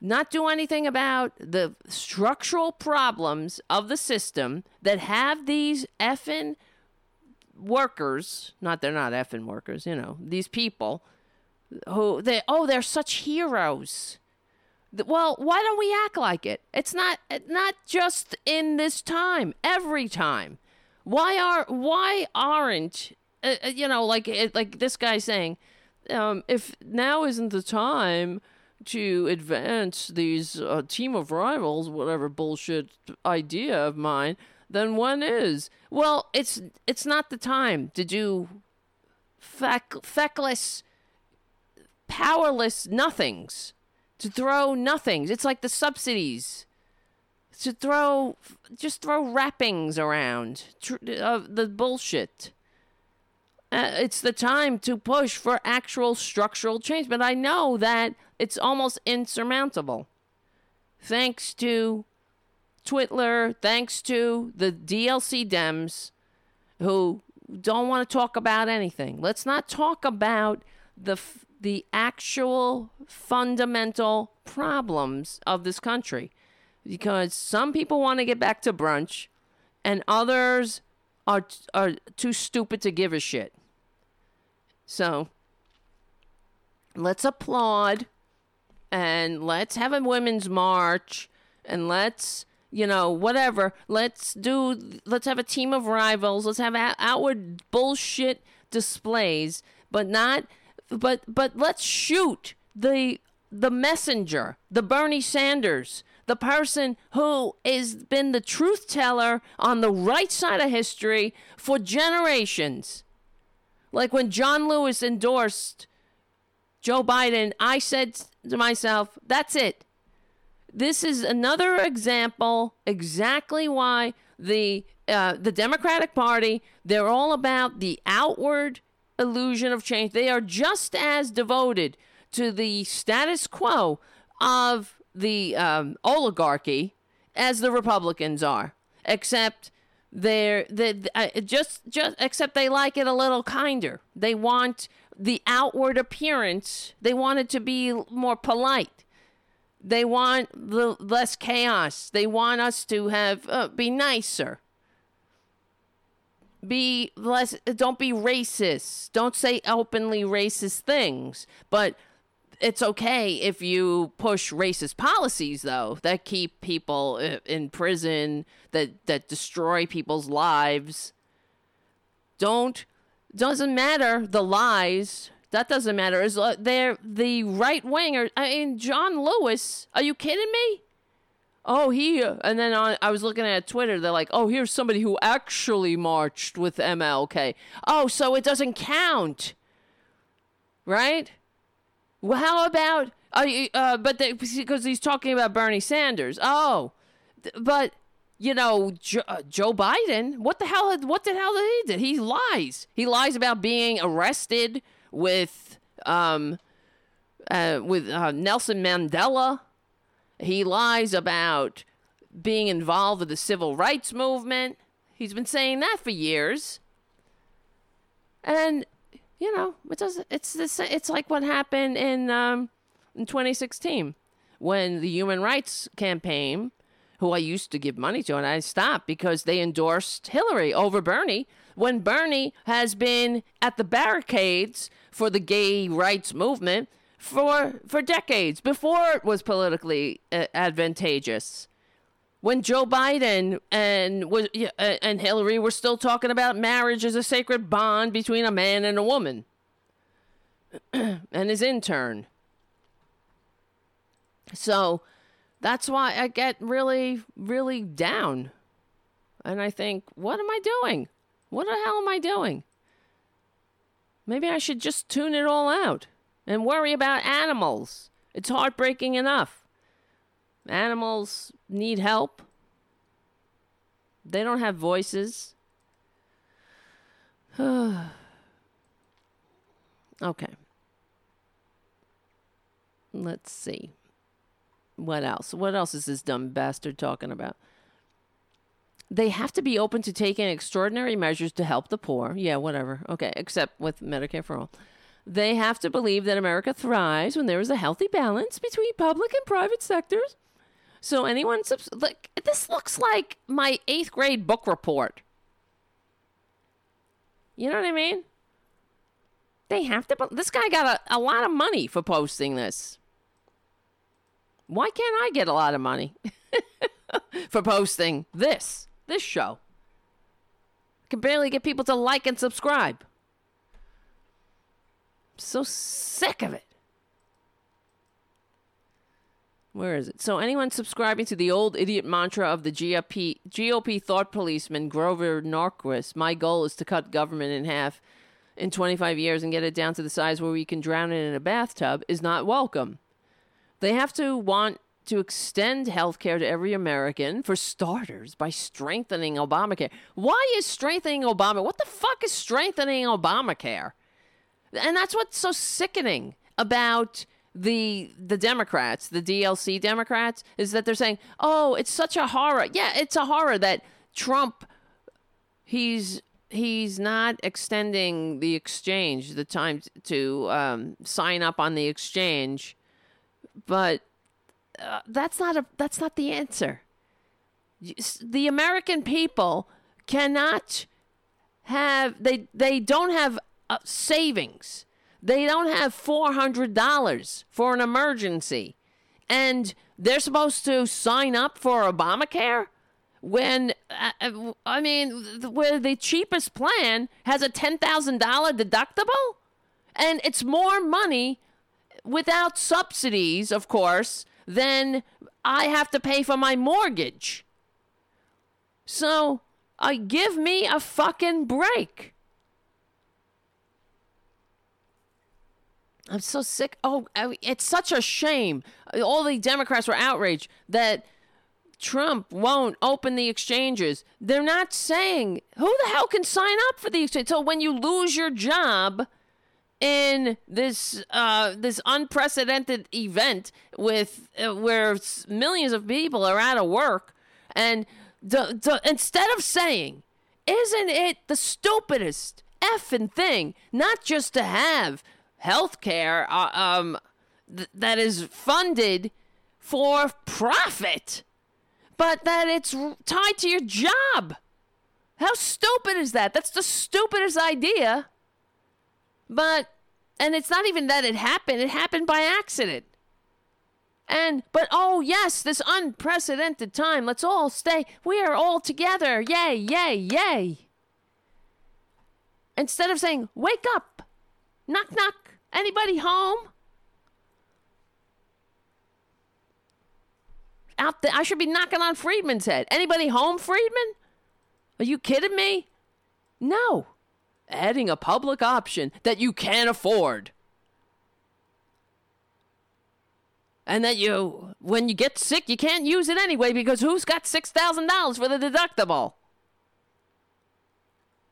not do anything about the structural problems of the system that have these effing workers, not they're not effing workers, you know, these people who they oh they're such heroes. Well, why don't we act like it? It's not not just in this time, every time. Why are why aren't uh, uh, you know like it, like this guy saying um, if now isn't the time to advance these uh, team of rivals, whatever bullshit idea of mine, then when is? Well, it's it's not the time to do feck, feckless, powerless nothings, to throw nothings. It's like the subsidies. To throw, just throw wrappings around of the bullshit. Uh, it's the time to push for actual structural change. But I know that it's almost insurmountable. Thanks to Twitler, thanks to the DLC Dems who don't want to talk about anything. Let's not talk about the f- the actual fundamental problems of this country because some people want to get back to brunch and others are are too stupid to give a shit. So let's applaud and let's have a women's march and let's you know whatever let's do let's have a team of rivals let's have out- outward bullshit displays but not but but let's shoot the the messenger the bernie sanders the person who has been the truth teller on the right side of history for generations like when john lewis endorsed Joe Biden, I said to myself, that's it. This is another example exactly why the uh, the Democratic Party they're all about the outward illusion of change. They are just as devoted to the status quo of the um, oligarchy as the Republicans are, except they're they uh, just just except they like it a little kinder. They want the outward appearance. They want it to be more polite. They want the less chaos. They want us to have uh, be nicer. Be less. Don't be racist. Don't say openly racist things. But it's okay if you push racist policies, though, that keep people uh, in prison, that that destroy people's lives. Don't doesn't matter the lies. That doesn't matter. Is they're the right winger. I mean, John Lewis. Are you kidding me? Oh, he and then on, I was looking at Twitter. They're like, "Oh, here's somebody who actually marched with MLK." Oh, so it doesn't count, right? Well, how about uh, but because he's talking about Bernie Sanders. Oh, th- but you know jo- uh, Joe Biden. What the hell? What the hell did he did? He lies. He lies about being arrested with um uh, with uh, Nelson Mandela. He lies about being involved with the civil rights movement. He's been saying that for years. And you know, it does. It's this. It's like what happened in um, in 2016 when the Human Rights Campaign, who I used to give money to, and I stopped because they endorsed Hillary over Bernie. When Bernie has been at the barricades for the gay rights movement for for decades before it was politically uh, advantageous when Joe Biden and was uh, and Hillary were still talking about marriage as a sacred bond between a man and a woman, and his intern. So that's why I get really, really down, and I think, what am I doing? What the hell am I doing? Maybe I should just tune it all out and worry about animals. It's heartbreaking enough. Animals need help. They don't have voices. okay. Let's see. What else? What else is this dumb bastard talking about? They have to be open to taking extraordinary measures to help the poor. Yeah, whatever. Okay, except with Medicare for all. They have to believe that America thrives when there is a healthy balance between public and private sectors. So anyone subs- like this looks like my eighth grade book report. You know what I mean? They have to. This guy got a, a lot of money for posting this. Why can't I get a lot of money for posting this this show? I can barely get people to like and subscribe. so sick of it. Where is it? So anyone subscribing to the old idiot mantra of the GOP, GOP thought policeman Grover Norquist, my goal is to cut government in half in 25 years and get it down to the size where we can drown it in a bathtub, is not welcome. They have to want to extend health care to every American, for starters, by strengthening Obamacare. Why is strengthening Obama? What the fuck is strengthening Obamacare? And that's what's so sickening about the the Democrats, the DLC Democrats, is that they're saying, "Oh, it's such a horror." Yeah, it's a horror that Trump he's he's not extending the exchange, the time to um, sign up on the exchange, but uh, that's not a that's not the answer. The American people cannot have they they don't have uh, savings they don't have $400 for an emergency. And they're supposed to sign up for Obamacare when, uh, I mean, where the cheapest plan has a $10,000 deductible? And it's more money without subsidies, of course, than I have to pay for my mortgage. So, uh, give me a fucking break. I'm so sick. Oh, it's such a shame. All the Democrats were outraged that Trump won't open the exchanges. They're not saying who the hell can sign up for the exchange. So when you lose your job in this uh, this unprecedented event with uh, where millions of people are out of work, and d- d- instead of saying, "Isn't it the stupidest effing thing not just to have"? Health care uh, um, th- that is funded for profit, but that it's tied to your job. How stupid is that? That's the stupidest idea. But, and it's not even that it happened, it happened by accident. And, but oh, yes, this unprecedented time, let's all stay, we are all together. Yay, yay, yay. Instead of saying, wake up, knock, knock, Anybody home? Out there, I should be knocking on Friedman's head. Anybody home, Friedman? Are you kidding me? No. Adding a public option that you can't afford. And that you, when you get sick, you can't use it anyway because who's got $6,000 for the deductible?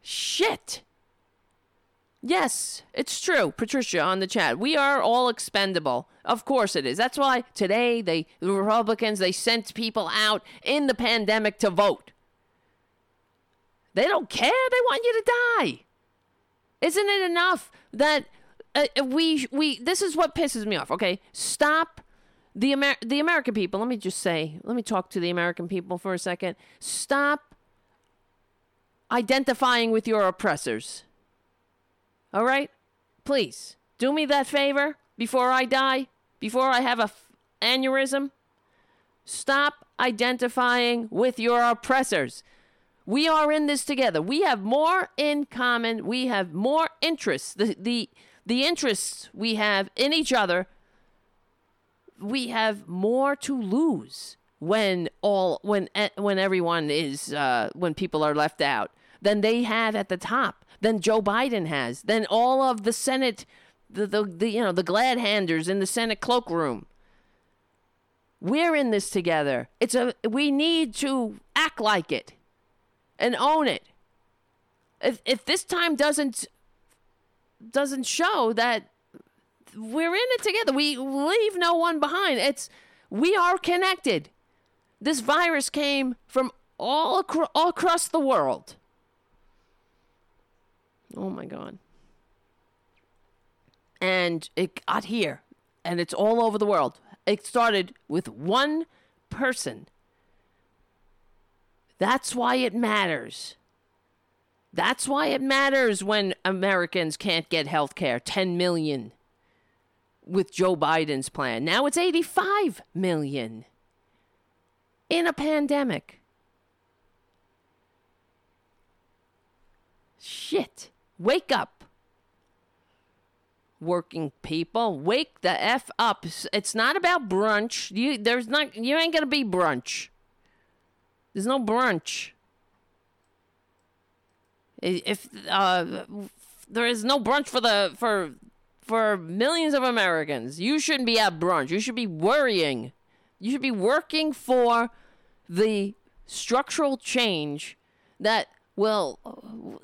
Shit. Yes, it's true, Patricia on the chat. We are all expendable. Of course it is. That's why today they the Republicans they sent people out in the pandemic to vote. They don't care. They want you to die. Isn't it enough that uh, we we this is what pisses me off, okay? Stop the Amer- the American people. Let me just say, let me talk to the American people for a second. Stop identifying with your oppressors. All right? Please, do me that favor before I die, before I have a f- aneurysm. Stop identifying with your oppressors. We are in this together. We have more in common. We have more interests. The, the, the interests we have in each other, we have more to lose when all when when everyone is uh, when people are left out than they have at the top than Joe Biden has, than all of the Senate, the, the, the you know, the glad handers in the Senate cloakroom. We're in this together. It's a we need to act like it and own it. If if this time doesn't doesn't show that we're in it together, we leave no one behind. It's we are connected. This virus came from all, acro- all across the world. Oh my God. And it got here, and it's all over the world. It started with one person. That's why it matters. That's why it matters when Americans can't get health care. 10 million with Joe Biden's plan. Now it's 85 million in a pandemic. Shit. Wake up. Working people, wake the F up. It's not about brunch. You there's not you ain't gonna be brunch. There's no brunch. If uh, there is no brunch for the for for millions of Americans, you shouldn't be at brunch. You should be worrying. You should be working for the structural change that will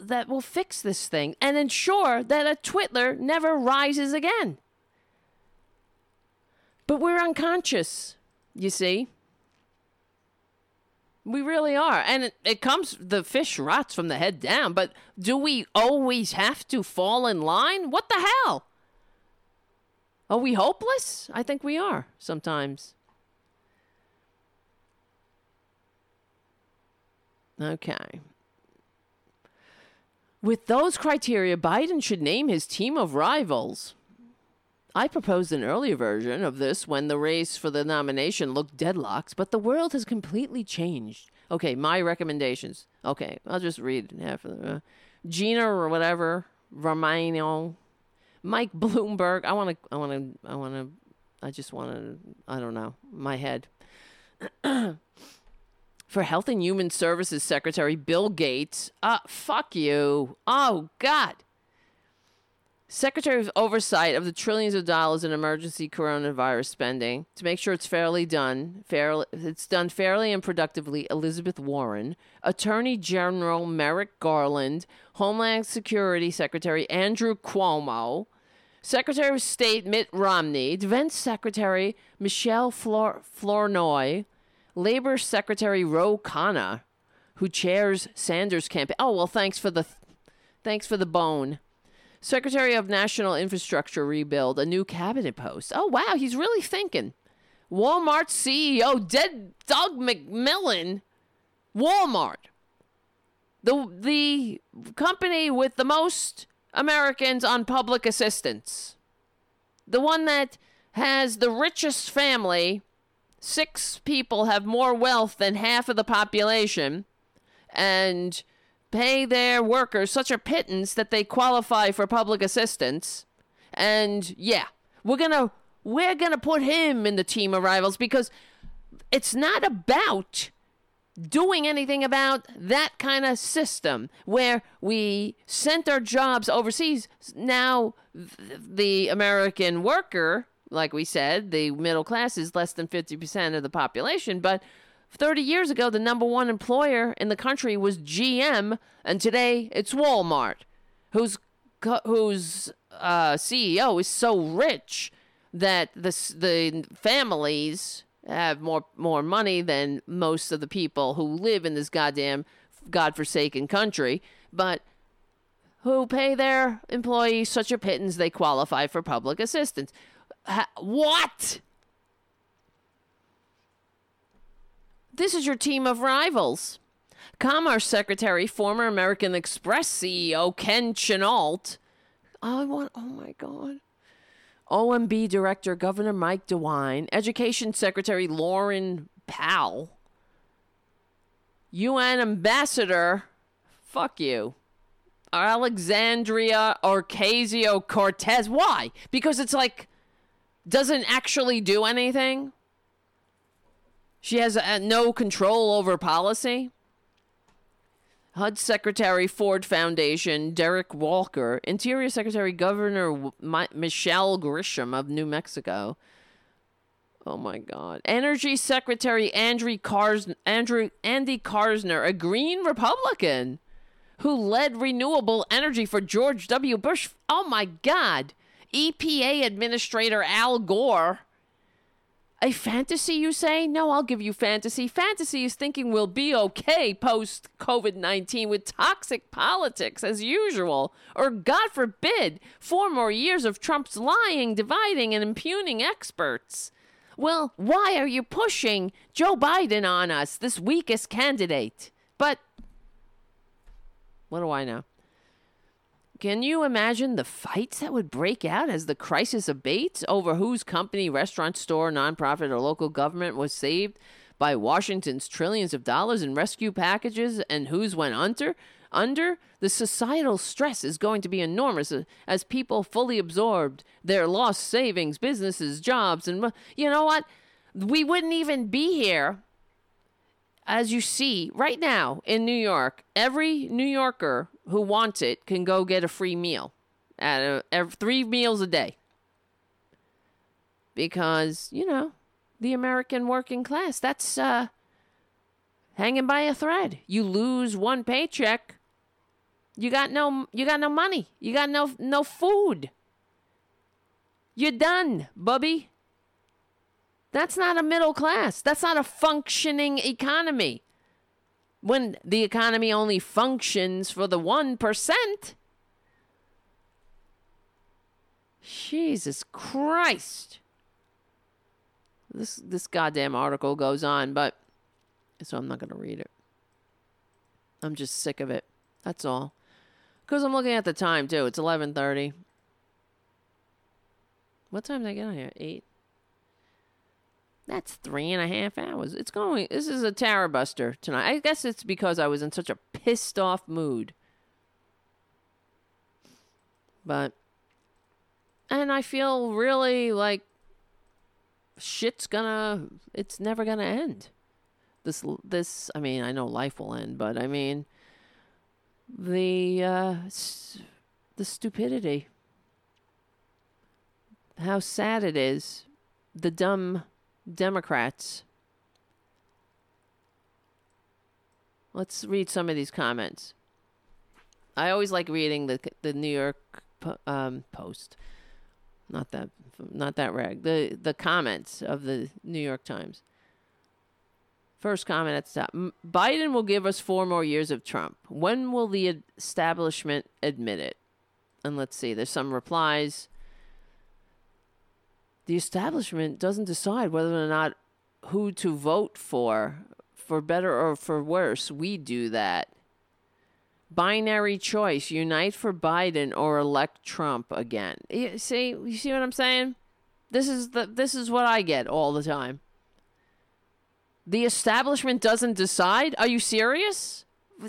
that will fix this thing and ensure that a Twitler never rises again. But we're unconscious, you see. We really are. And it, it comes, the fish rots from the head down, but do we always have to fall in line? What the hell? Are we hopeless? I think we are sometimes. Okay. With those criteria, Biden should name his team of rivals. I proposed an earlier version of this when the race for the nomination looked deadlocked, but the world has completely changed. Okay, my recommendations. Okay, I'll just read half of them. Uh, Gina or whatever, Romano, Mike Bloomberg. I want to, I want to, I want to, I just want to, I don't know, my head. For Health and Human Services Secretary Bill Gates. Uh, fuck you. Oh, God. Secretary of Oversight of the trillions of dollars in emergency coronavirus spending to make sure it's fairly done, fairly, it's done fairly and productively. Elizabeth Warren, Attorney General Merrick Garland, Homeland Security Secretary Andrew Cuomo, Secretary of State Mitt Romney, Defense Secretary Michelle Flournoy, Labor Secretary Ro Khanna, who chairs Sanders' campaign. Oh well, thanks for the, thanks for the bone. Secretary of National Infrastructure Rebuild, a new cabinet post. Oh, wow, he's really thinking. Walmart CEO, dead Doug McMillon. Walmart. The, the company with the most Americans on public assistance. The one that has the richest family. Six people have more wealth than half of the population. And pay their workers such a pittance that they qualify for public assistance. And yeah, we're gonna we're gonna put him in the team of rivals because it's not about doing anything about that kind of system where we sent our jobs overseas. Now the American worker, like we said, the middle class is less than 50% of the population, but 30 years ago, the number one employer in the country was GM, and today it's Walmart, whose whose uh, CEO is so rich that the the families have more more money than most of the people who live in this goddamn godforsaken country, but who pay their employees such a pittance they qualify for public assistance. Ha- what? This is your team of rivals. Commerce Secretary, former American Express CEO Ken Chenault. I want, oh my God. OMB Director Governor Mike DeWine. Education Secretary Lauren Powell. UN Ambassador, fuck you. Alexandria Ocasio Cortez. Why? Because it's like, doesn't actually do anything? She has uh, no control over policy. HUD Secretary, Ford Foundation, Derek Walker, Interior Secretary, Governor Michelle Grisham of New Mexico. Oh my God. Energy Secretary Andrew Cars- Andrew Andy Karsner, a Green Republican who led renewable energy for George W. Bush. Oh my God. EPA Administrator Al Gore. A fantasy, you say? No, I'll give you fantasy. Fantasy is thinking we'll be okay post COVID 19 with toxic politics as usual. Or, God forbid, four more years of Trump's lying, dividing, and impugning experts. Well, why are you pushing Joe Biden on us, this weakest candidate? But What do I know? Can you imagine the fights that would break out as the crisis abates over whose company, restaurant, store, nonprofit, or local government was saved by Washington's trillions of dollars in rescue packages and whose went under? Under the societal stress is going to be enormous as people fully absorbed their lost savings, businesses, jobs, and you know what? We wouldn't even be here as you see right now in New York, every New Yorker who wants it can go get a free meal at a, every, three meals a day. Because, you know, the American working class, that's uh, hanging by a thread. You lose one paycheck, you got no you got no money. You got no no food. You're done, bubby. That's not a middle class. That's not a functioning economy. When the economy only functions for the 1%. Jesus Christ. This this goddamn article goes on, but so I'm not going to read it. I'm just sick of it. That's all. Cuz I'm looking at the time too. It's 11:30. What time did I get on here? 8 that's three and a half hours. It's going. This is a Tara Buster tonight. I guess it's because I was in such a pissed off mood. But, and I feel really like shit's gonna. It's never gonna end. This, this. I mean, I know life will end, but I mean, the, uh, the stupidity. How sad it is. The dumb Democrats. Let's read some of these comments. I always like reading the the New York um, Post, not that not that rag. The the comments of the New York Times. First comment at the top: Biden will give us four more years of Trump. When will the establishment admit it? And let's see. There's some replies the establishment doesn't decide whether or not who to vote for, for better or for worse. We do that. Binary choice: unite for Biden or elect Trump again. You see, you see what I'm saying? This is the this is what I get all the time. The establishment doesn't decide. Are you serious?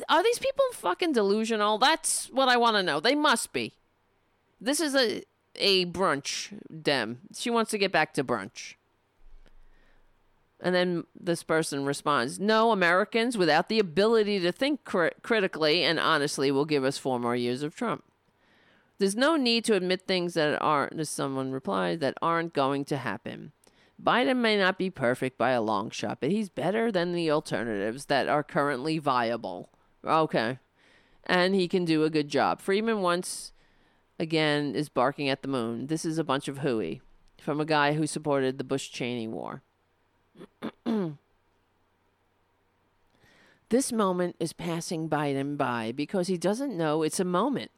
Are these people fucking delusional? That's what I want to know. They must be. This is a a brunch dem. She wants to get back to brunch. And then this person responds, No, Americans without the ability to think cr- critically and honestly will give us four more years of Trump. There's no need to admit things that aren't, as someone replied, that aren't going to happen. Biden may not be perfect by a long shot, but he's better than the alternatives that are currently viable. Okay. And he can do a good job. Friedman once again is barking at the moon. This is a bunch of hooey from a guy who supported the Bush Cheney war. this moment is passing Biden by because he doesn't know it's a moment.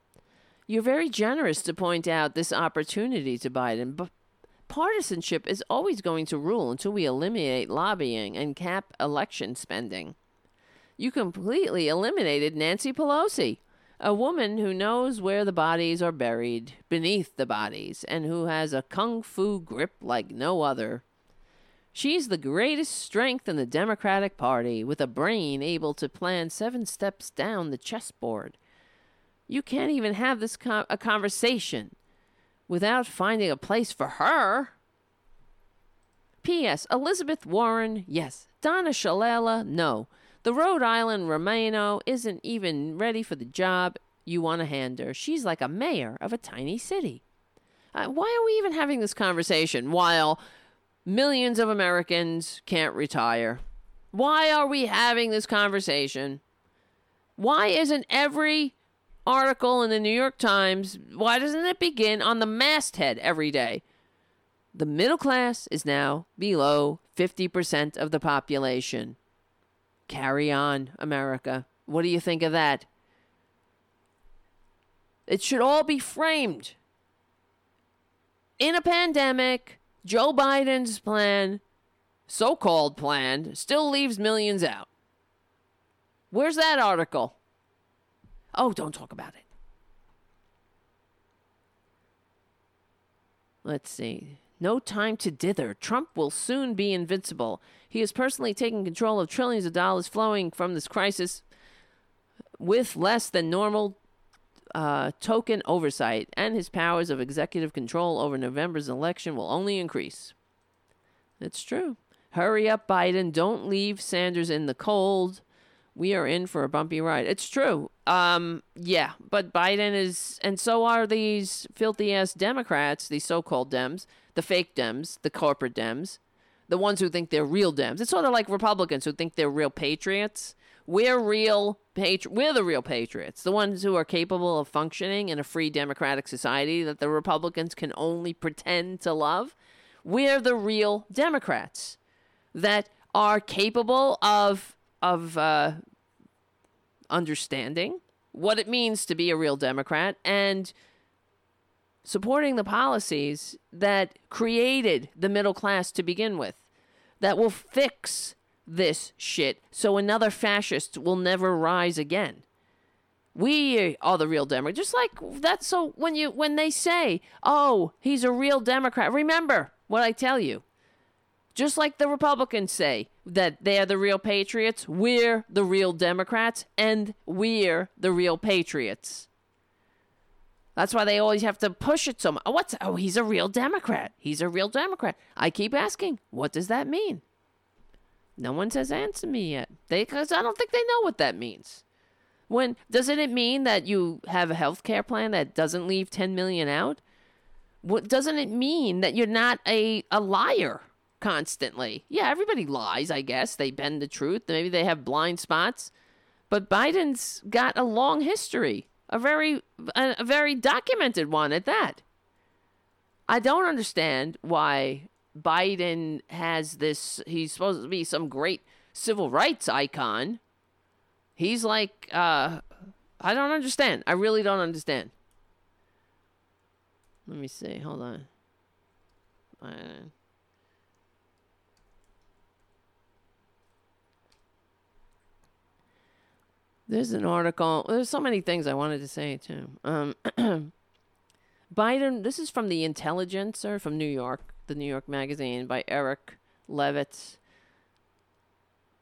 You're very generous to point out this opportunity to Biden, but partisanship is always going to rule until we eliminate lobbying and cap election spending. You completely eliminated Nancy Pelosi a woman who knows where the bodies are buried beneath the bodies and who has a kung fu grip like no other. She's the greatest strength in the Democratic Party, with a brain able to plan seven steps down the chessboard. You can't even have this a conversation without finding a place for her. P.S. Elizabeth Warren, yes. Donna Shalala, no. The Rhode Island Romano isn't even ready for the job you want to hand her. She's like a mayor of a tiny city. Uh, why are we even having this conversation while millions of Americans can't retire? Why are we having this conversation? Why isn't every article in the New York Times, why doesn't it begin on the masthead every day? The middle class is now below 50% of the population. Carry on, America. What do you think of that? It should all be framed. In a pandemic, Joe Biden's plan, so called plan, still leaves millions out. Where's that article? Oh, don't talk about it. Let's see. No time to dither. Trump will soon be invincible. He is personally taking control of trillions of dollars flowing from this crisis with less than normal uh, token oversight, and his powers of executive control over November's election will only increase. It's true. Hurry up, Biden. Don't leave Sanders in the cold. We are in for a bumpy ride. It's true. Um, yeah, but Biden is, and so are these filthy ass Democrats, these so called Dems, the fake Dems, the corporate Dems, the ones who think they're real Dems. It's sort of like Republicans who think they're real patriots. We're real patri- We're the real patriots, the ones who are capable of functioning in a free democratic society that the Republicans can only pretend to love. We're the real Democrats that are capable of of uh, understanding what it means to be a real Democrat and supporting the policies that created the middle class to begin with, that will fix this shit so another fascist will never rise again. We are the real Democrat. Just like that's so when you when they say, "Oh, he's a real Democrat." Remember what I tell you. Just like the Republicans say that they're the real patriots, we're the real Democrats and we're the real patriots. That's why they always have to push it so much. Oh, what's oh, he's a real Democrat. He's a real Democrat. I keep asking, what does that mean? No one says answer me yet. They because I don't think they know what that means. When doesn't it mean that you have a health care plan that doesn't leave 10 million out? What doesn't it mean that you're not a, a liar constantly? Yeah, everybody lies, I guess. They bend the truth. Maybe they have blind spots. But Biden's got a long history, a very a, very documented one at that. I don't understand why Biden has this he's supposed to be some great civil rights icon He's like, uh, I don't understand. I really don't understand. Let me see. Hold on. Uh, There's an article. There's so many things I wanted to say too. Um, Biden. This is from the Intelligencer from New York, the New York Magazine by Eric Levitz.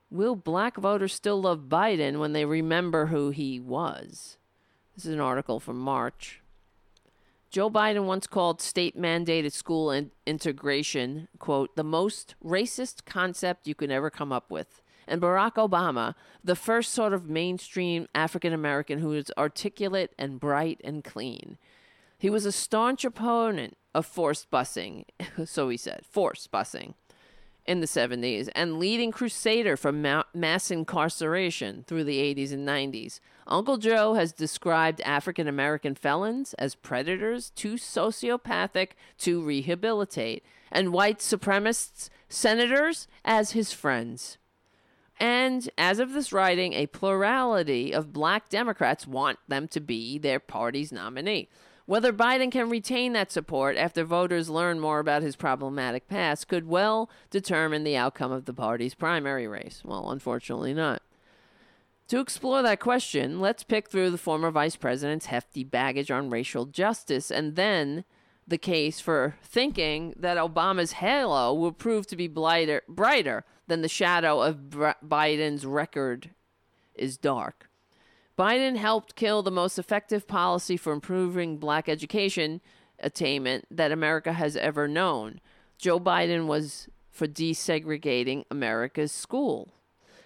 Will black voters still love Biden when they remember who he was? This is an article from March. Joe Biden once called state mandated school in- integration, quote, the most racist concept you could ever come up with. And Barack Obama, the first sort of mainstream African American who was articulate and bright and clean. He was a staunch opponent of forced busing, so he said, forced busing in the 70s and leading crusader for ma- mass incarceration through the 80s and 90s. Uncle Joe has described African American felons as predators too sociopathic to rehabilitate, and white supremacists, senators, as his friends. And as of this writing, a plurality of black Democrats want them to be their party's nominee. Whether Biden can retain that support after voters learn more about his problematic past could well determine the outcome of the party's primary race. Well, unfortunately not. To explore that question, let's pick through the former vice president's hefty baggage on racial justice and then the case for thinking that Obama's halo will prove to be blighter, brighter than the shadow of Biden's record is dark. Biden helped kill the most effective policy for improving black education attainment that America has ever known. Joe Biden was for desegregating America's school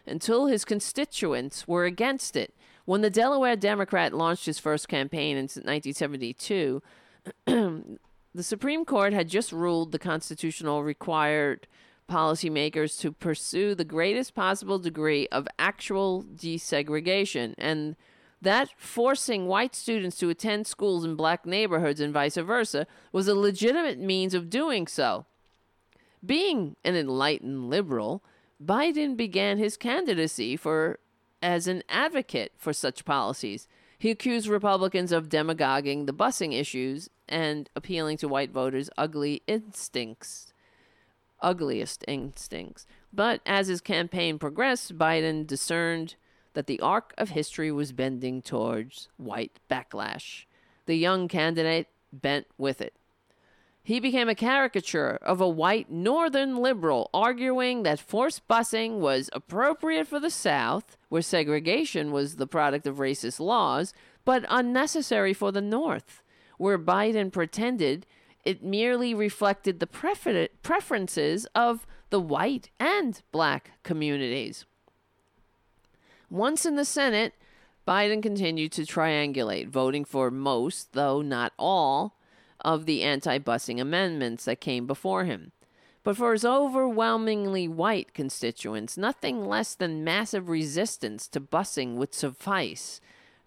until his constituents were against it. When the Delaware Democrat launched his first campaign in 1972, the Supreme Court had just ruled the constitutional required policymakers to pursue the greatest possible degree of actual desegregation and that forcing white students to attend schools in black neighborhoods and vice versa was a legitimate means of doing so. Being an enlightened liberal, Biden began his candidacy for as an advocate for such policies. He accused Republicans of demagoguing the busing issues and appealing to white voters' ugly instincts ugliest instincts. But as his campaign progressed, Biden discerned that the arc of history was bending towards white backlash. The young candidate bent with it. He became a caricature of a white northern liberal, arguing that forced busing was appropriate for the South, where segregation was the product of racist laws, but unnecessary for the North, where Biden pretended it merely reflected the prefer- preferences of the white and black communities. Once in the Senate, Biden continued to triangulate, voting for most, though not all, of the anti busing amendments that came before him. But for his overwhelmingly white constituents, nothing less than massive resistance to busing would suffice.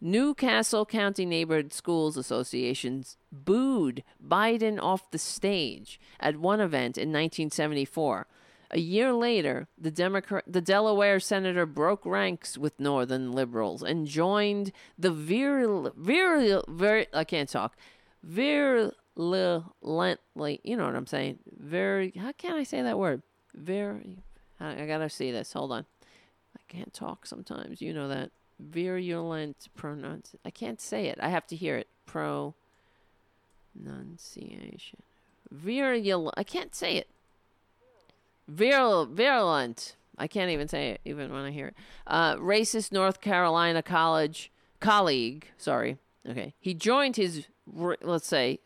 New Castle County Neighborhood Schools Associations booed Biden off the stage at one event in 1974. A year later, the, Democrat, the Delaware senator broke ranks with Northern liberals and joined the virul, virul, vir, I can't talk, virulently, you know what I'm saying? Very, how can I say that word? Very, I, I gotta see this. Hold on. I can't talk sometimes. You know that. Virulent pronounce. I can't say it. I have to hear it. Pronunciation. Virulent. I can't say it. Virul, virulent. I can't even say it, even when I hear it. Uh, racist North Carolina college colleague. Sorry. Okay. He joined his, let's say,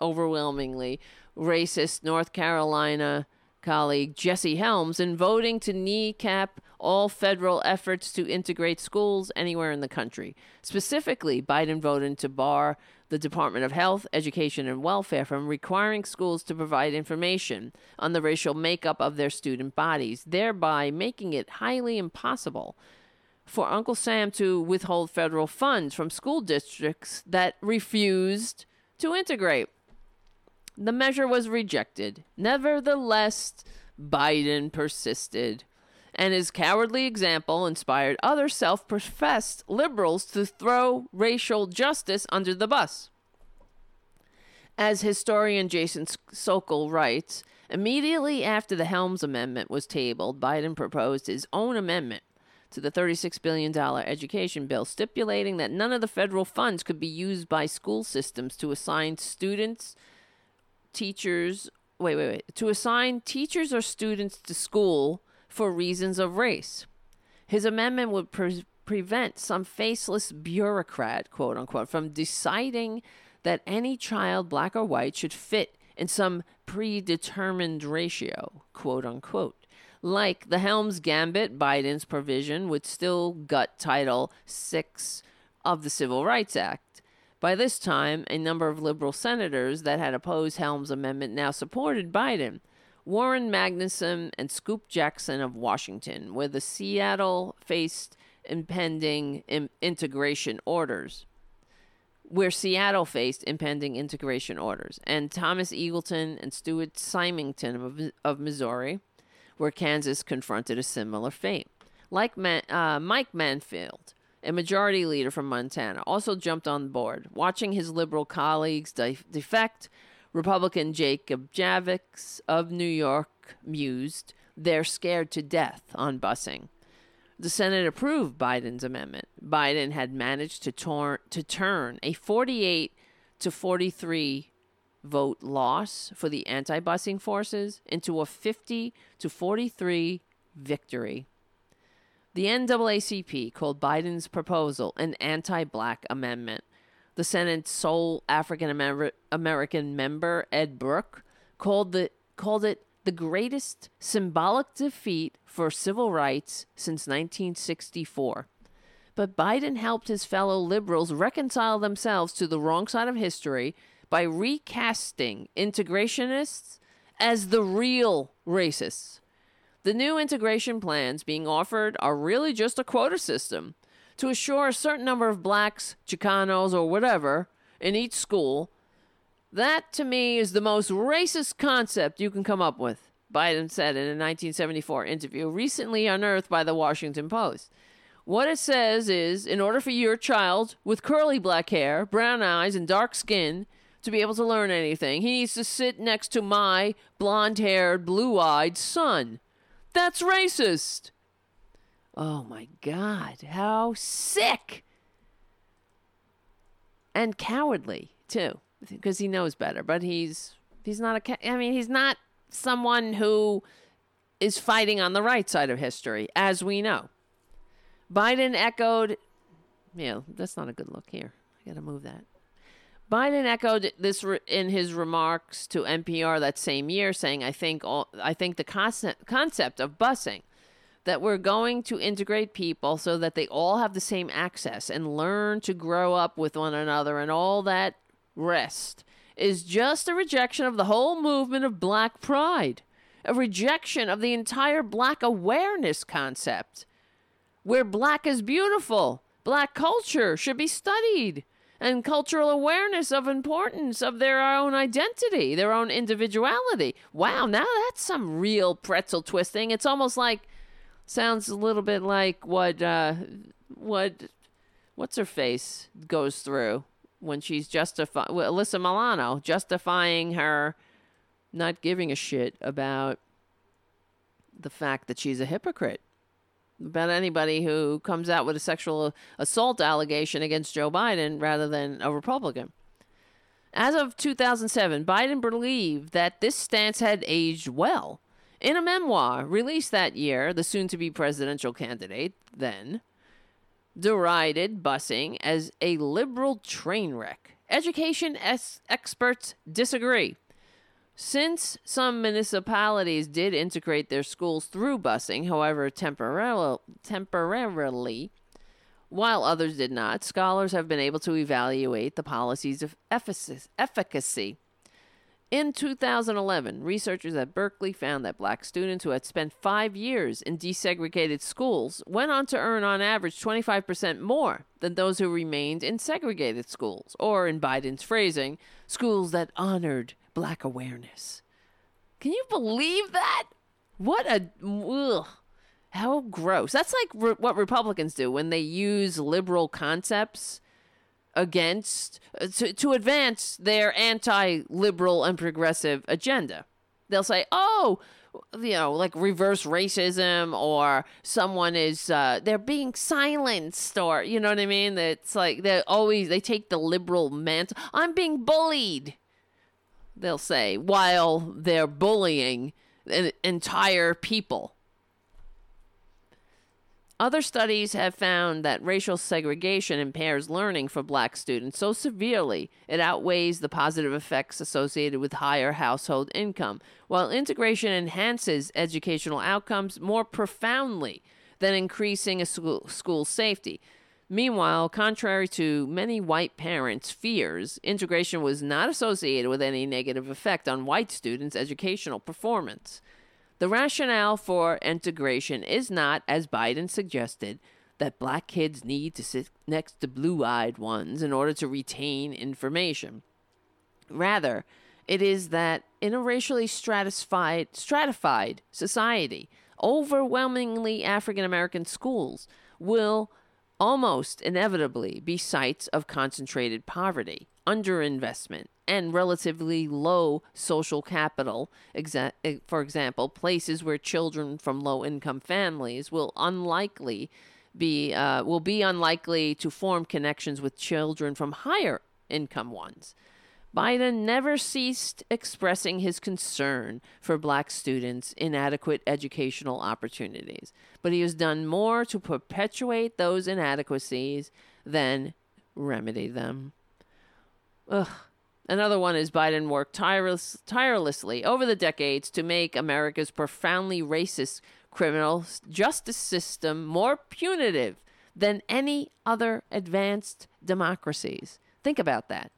overwhelmingly racist North Carolina colleague Jesse Helms in voting to kneecap all federal efforts to integrate schools anywhere in the country. Specifically, Biden voted to bar the Department of Health, Education, and Welfare from requiring schools to provide information on the racial makeup of their student bodies, thereby making it highly impossible for Uncle Sam to withhold federal funds from school districts that refused to integrate. The measure was rejected. Nevertheless, Biden persisted, and his cowardly example inspired other self professed liberals to throw racial justice under the bus. As historian Jason Sokol writes, immediately after the Helms Amendment was tabled, Biden proposed his own amendment to the $36 billion education bill, stipulating that none of the federal funds could be used by school systems to assign students teachers wait wait wait to assign teachers or students to school for reasons of race his amendment would pre- prevent some faceless bureaucrat quote unquote from deciding that any child black or white should fit in some predetermined ratio quote unquote like the helms gambit biden's provision would still gut title 6 of the civil rights act by this time, a number of liberal senators that had opposed Helms' amendment now supported Biden. Warren Magnuson and Scoop Jackson of Washington, where the Seattle faced impending Im- integration orders. Where Seattle faced impending integration orders, and Thomas Eagleton and Stuart Symington of, of Missouri, where Kansas confronted a similar fate. Like Man- uh, Mike Mansfield, a majority leader from Montana, also jumped on board. Watching his liberal colleagues defect, Republican Jacob Javits of New York mused, they're scared to death on busing. The Senate approved Biden's amendment. Biden had managed to, tor- to turn a 48 to 43 vote loss for the anti busing forces into a 50 to 43 victory. The NAACP called Biden's proposal an anti black amendment. The Senate's sole African American member, Ed Brooke, called, the, called it the greatest symbolic defeat for civil rights since 1964. But Biden helped his fellow liberals reconcile themselves to the wrong side of history by recasting integrationists as the real racists. The new integration plans being offered are really just a quota system to assure a certain number of blacks, Chicanos, or whatever in each school. That, to me, is the most racist concept you can come up with, Biden said in a 1974 interview recently unearthed by the Washington Post. What it says is in order for your child with curly black hair, brown eyes, and dark skin to be able to learn anything, he needs to sit next to my blonde haired, blue eyed son. That's racist. Oh my God, how sick and cowardly too, because he knows better. But he's he's not a. ca- I mean, he's not someone who is fighting on the right side of history, as we know. Biden echoed. Yeah, that's not a good look here. I got to move that. Biden echoed this re- in his remarks to NPR that same year, saying, "I think all, I think the concept concept of busing that we're going to integrate people so that they all have the same access and learn to grow up with one another and all that rest is just a rejection of the whole movement of black pride, a rejection of the entire black awareness concept, where black is beautiful, black culture should be studied." And cultural awareness of importance of their own identity, their own individuality. Wow, now that's some real pretzel twisting. It's almost like sounds a little bit like what uh what what's her face goes through when she's justifying well, Alyssa Milano justifying her not giving a shit about the fact that she's a hypocrite about anybody who comes out with a sexual assault allegation against Joe Biden rather than a Republican. As of 2007, Biden believed that this stance had aged well. In a memoir released that year, the soon to be presidential candidate then derided busing as a liberal train wreck. Education es- experts disagree. Since some municipalities did integrate their schools through busing, however, temporar- temporarily, while others did not, scholars have been able to evaluate the policies of effic- efficacy. In 2011, researchers at Berkeley found that black students who had spent five years in desegregated schools went on to earn on average 25% more than those who remained in segregated schools, or in Biden's phrasing, schools that honored black awareness. Can you believe that? What a. Ugh, how gross. That's like re- what Republicans do when they use liberal concepts against uh, to, to advance their anti-liberal and progressive agenda. They'll say, "Oh, you know, like reverse racism or someone is uh, they're being silenced or you know what I mean? It's like they always they take the liberal mantle. I'm being bullied." They'll say while they're bullying an entire people. Other studies have found that racial segregation impairs learning for black students so severely it outweighs the positive effects associated with higher household income, while integration enhances educational outcomes more profoundly than increasing a school, school safety. Meanwhile, contrary to many white parents' fears, integration was not associated with any negative effect on white students' educational performance. The rationale for integration is not, as Biden suggested, that black kids need to sit next to blue eyed ones in order to retain information. Rather, it is that in a racially stratified, stratified society, overwhelmingly African American schools will almost inevitably be sites of concentrated poverty, underinvestment, and relatively low social capital. Exa- for example, places where children from low income families will unlikely be uh, will be unlikely to form connections with children from higher income ones. Biden never ceased expressing his concern for black students' inadequate educational opportunities, but he has done more to perpetuate those inadequacies than remedy them. Ugh. Another one is Biden worked tireless, tirelessly over the decades to make America's profoundly racist criminal justice system more punitive than any other advanced democracies. Think about that.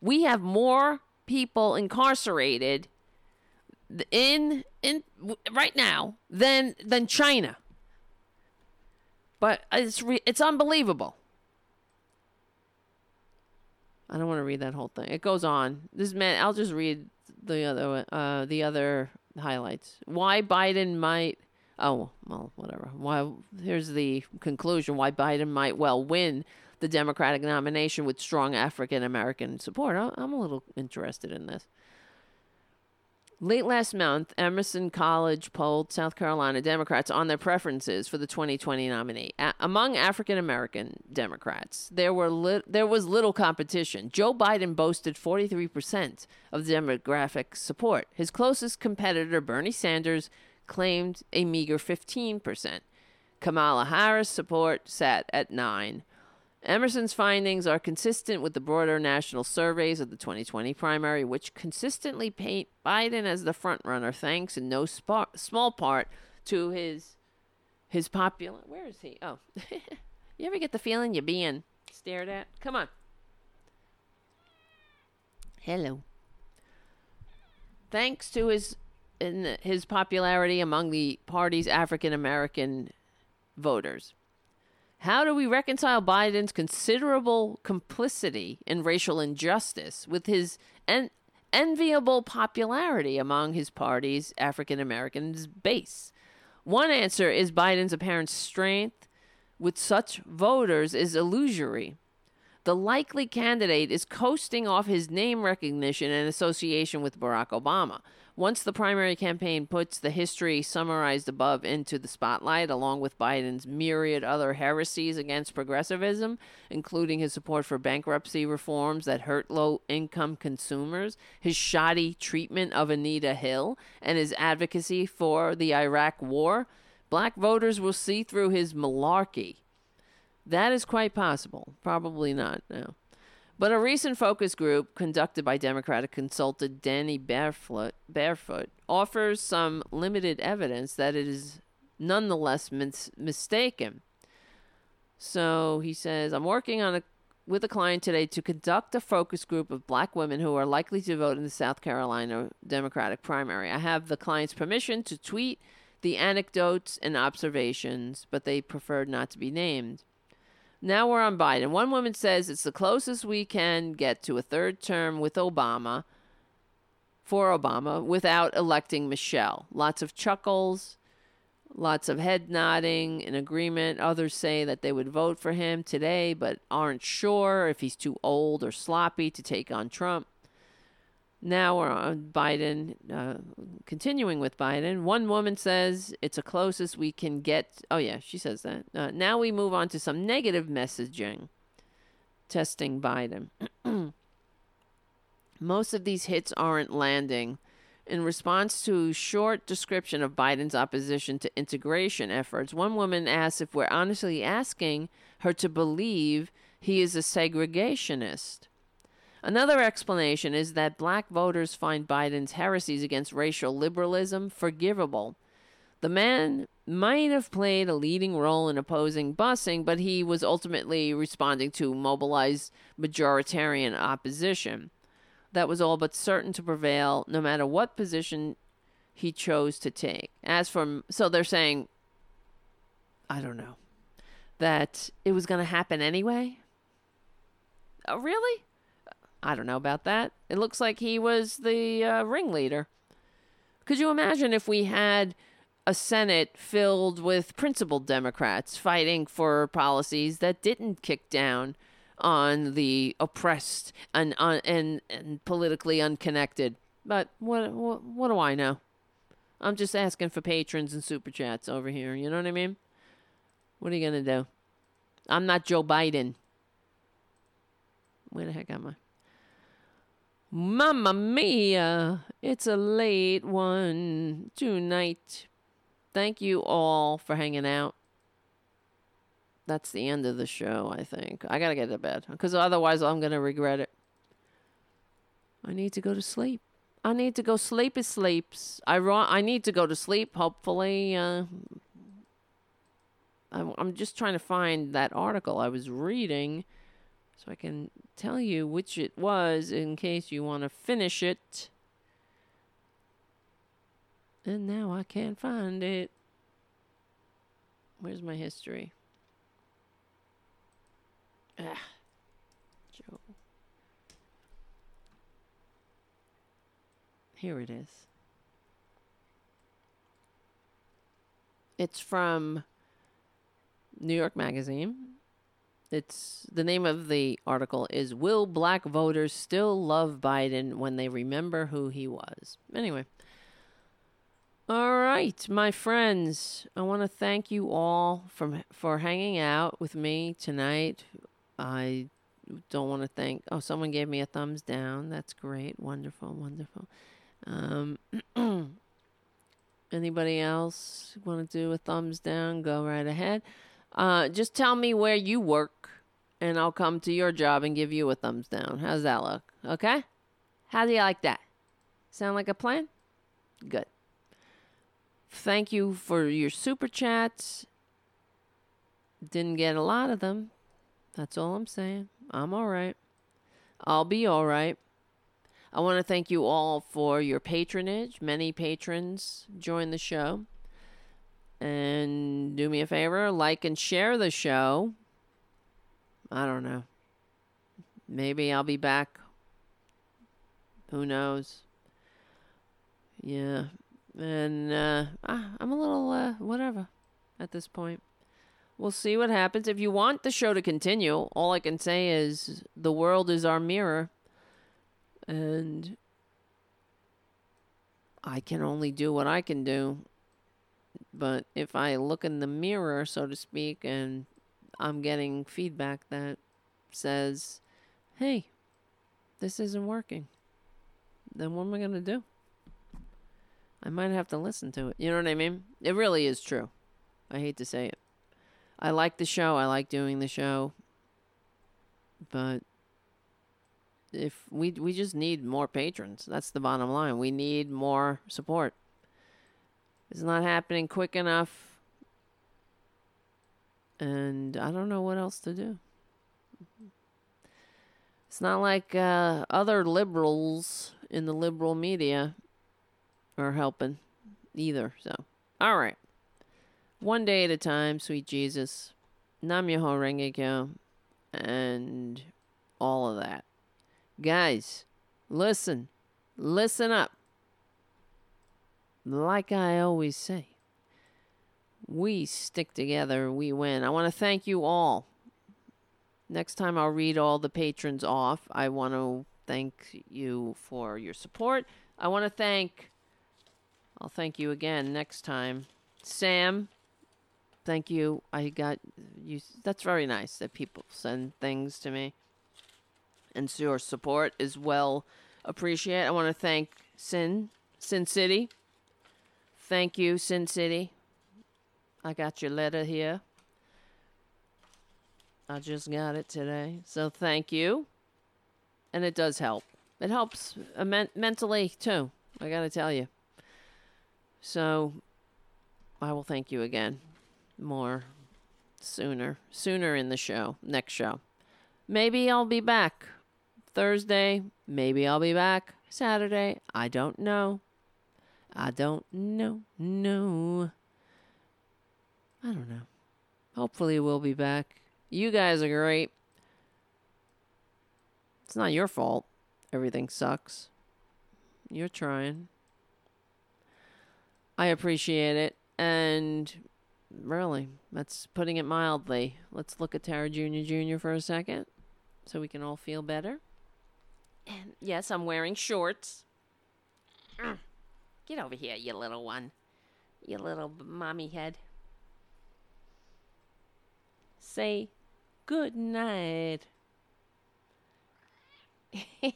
We have more people incarcerated in in right now than than China. But it's re, it's unbelievable. I don't want to read that whole thing. It goes on. This man, I'll just read the other uh the other highlights. Why Biden might oh, well, whatever. Why here's the conclusion why Biden might well win the Democratic nomination with strong African American support. I- I'm a little interested in this. Late last month, Emerson College polled South Carolina Democrats on their preferences for the 2020 nominee. A- among African American Democrats, there were li- there was little competition. Joe Biden boasted 43% of the demographic support. His closest competitor, Bernie Sanders, claimed a meager 15%. Kamala Harris' support sat at 9. Emerson's findings are consistent with the broader national surveys of the 2020 primary, which consistently paint Biden as the frontrunner, thanks in no spa- small part to his his popular. Where is he? Oh, you ever get the feeling you're being stared at? Come on. Hello. Thanks to his in his popularity among the party's African American voters. How do we reconcile Biden's considerable complicity in racial injustice with his en- enviable popularity among his party's African Americans base? One answer is Biden's apparent strength with such voters is illusory. The likely candidate is coasting off his name recognition and association with Barack Obama. Once the primary campaign puts the history summarized above into the spotlight, along with Biden's myriad other heresies against progressivism, including his support for bankruptcy reforms that hurt low income consumers, his shoddy treatment of Anita Hill, and his advocacy for the Iraq War, black voters will see through his malarkey. That is quite possible. Probably not, no. But a recent focus group conducted by Democratic consultant Danny Barefoot, Barefoot offers some limited evidence that it is nonetheless mis- mistaken. So he says, I'm working on a with a client today to conduct a focus group of black women who are likely to vote in the South Carolina Democratic primary. I have the client's permission to tweet the anecdotes and observations, but they preferred not to be named. Now we're on Biden. One woman says it's the closest we can get to a third term with Obama, for Obama, without electing Michelle. Lots of chuckles, lots of head nodding in agreement. Others say that they would vote for him today, but aren't sure if he's too old or sloppy to take on Trump. Now we're on Biden, uh, continuing with Biden. One woman says it's the closest we can get. Oh, yeah, she says that. Uh, now we move on to some negative messaging testing Biden. Most of these hits aren't landing. In response to a short description of Biden's opposition to integration efforts, one woman asks if we're honestly asking her to believe he is a segregationist. Another explanation is that black voters find Biden's heresies against racial liberalism forgivable. The man might have played a leading role in opposing busing, but he was ultimately responding to mobilized majoritarian opposition. That was all but certain to prevail, no matter what position he chose to take. As for, so they're saying, I don't know, that it was going to happen anyway? Oh, really? I don't know about that. It looks like he was the uh, ringleader. Could you imagine if we had a Senate filled with principled Democrats fighting for policies that didn't kick down on the oppressed and uh, and, and politically unconnected? But what, what what do I know? I'm just asking for patrons and super chats over here. You know what I mean? What are you gonna do? I'm not Joe Biden. Where the heck am I? Mamma mia, it's a late one tonight. Thank you all for hanging out. That's the end of the show, I think. I gotta get to bed because otherwise I'm gonna regret it. I need to go to sleep. I need to go sleep. sleepy sleeps. I ro- I need to go to sleep. Hopefully, uh, I'm I'm just trying to find that article I was reading so I can tell you which it was in case you want to finish it. And now I can't find it. Where's my history? Ah, Joe. Here it is. It's from New York Magazine. It's the name of the article is Will Black Voters Still Love Biden When They Remember Who He Was? Anyway, All right, my friends. I want to thank you all for for hanging out with me tonight. I don't want to thank. Oh, someone gave me a thumbs down. That's great. Wonderful, wonderful. Um, anybody else want to do a thumbs down? Go right ahead. Uh, just tell me where you work, and I'll come to your job and give you a thumbs down. How's that look? Okay. How do you like that? Sound like a plan? Good. Thank you for your super chats. Didn't get a lot of them. That's all I'm saying. I'm all right. I'll be all right. I want to thank you all for your patronage. Many patrons join the show. And do me a favor like and share the show. I don't know. Maybe I'll be back. Who knows? Yeah. And uh, ah, I'm a little uh, whatever at this point. We'll see what happens. If you want the show to continue, all I can say is the world is our mirror. And I can only do what I can do. But if I look in the mirror, so to speak, and I'm getting feedback that says, hey, this isn't working, then what am I going to do? I might have to listen to it. You know what I mean? It really is true. I hate to say it. I like the show. I like doing the show. But if we we just need more patrons. That's the bottom line. We need more support. It's not happening quick enough. And I don't know what else to do. It's not like uh, other liberals in the liberal media are helping either. So, all right. One day at a time, sweet Jesus. Nam Myoho Renge And all of that. Guys, listen. Listen up. Like I always say, we stick together, we win. I want to thank you all. Next time I'll read all the patrons off. I want to thank you for your support. I want to thank, I'll thank you again next time. Sam, thank you. I got you. That's very nice that people send things to me. And your support is well appreciated. I want to thank Sin, Sin City. Thank you, Sin City. I got your letter here. I just got it today. So thank you. And it does help. It helps uh, men- mentally too. I got to tell you. So I will thank you again more sooner. Sooner in the show, next show. Maybe I'll be back Thursday. Maybe I'll be back Saturday. I don't know. I don't know. No. I don't know. Hopefully, we'll be back. You guys are great. It's not your fault. Everything sucks. You're trying. I appreciate it. And really, that's putting it mildly. Let's look at Tara Jr. Jr. for a second so we can all feel better. And yes, I'm wearing shorts. Mm. Get over here, you little one. You little mommy head. Say good night.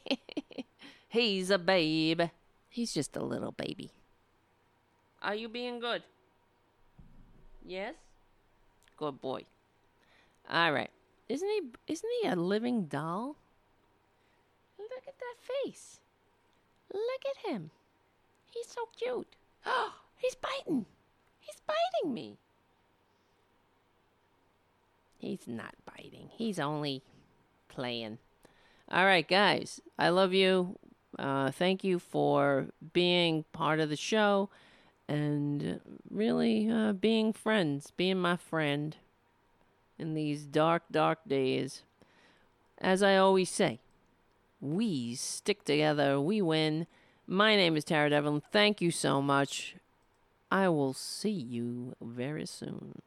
He's a babe. He's just a little baby. Are you being good? Yes? Good boy. All right. Isn't he isn't he a living doll? Look at that face. Look at him. He's so cute. Oh, he's biting. He's biting me. He's not biting. He's only playing. All right, guys. I love you. Uh, thank you for being part of the show and really uh, being friends, being my friend in these dark, dark days. As I always say, we stick together, we win. My name is Tara Devlin. Thank you so much. I will see you very soon.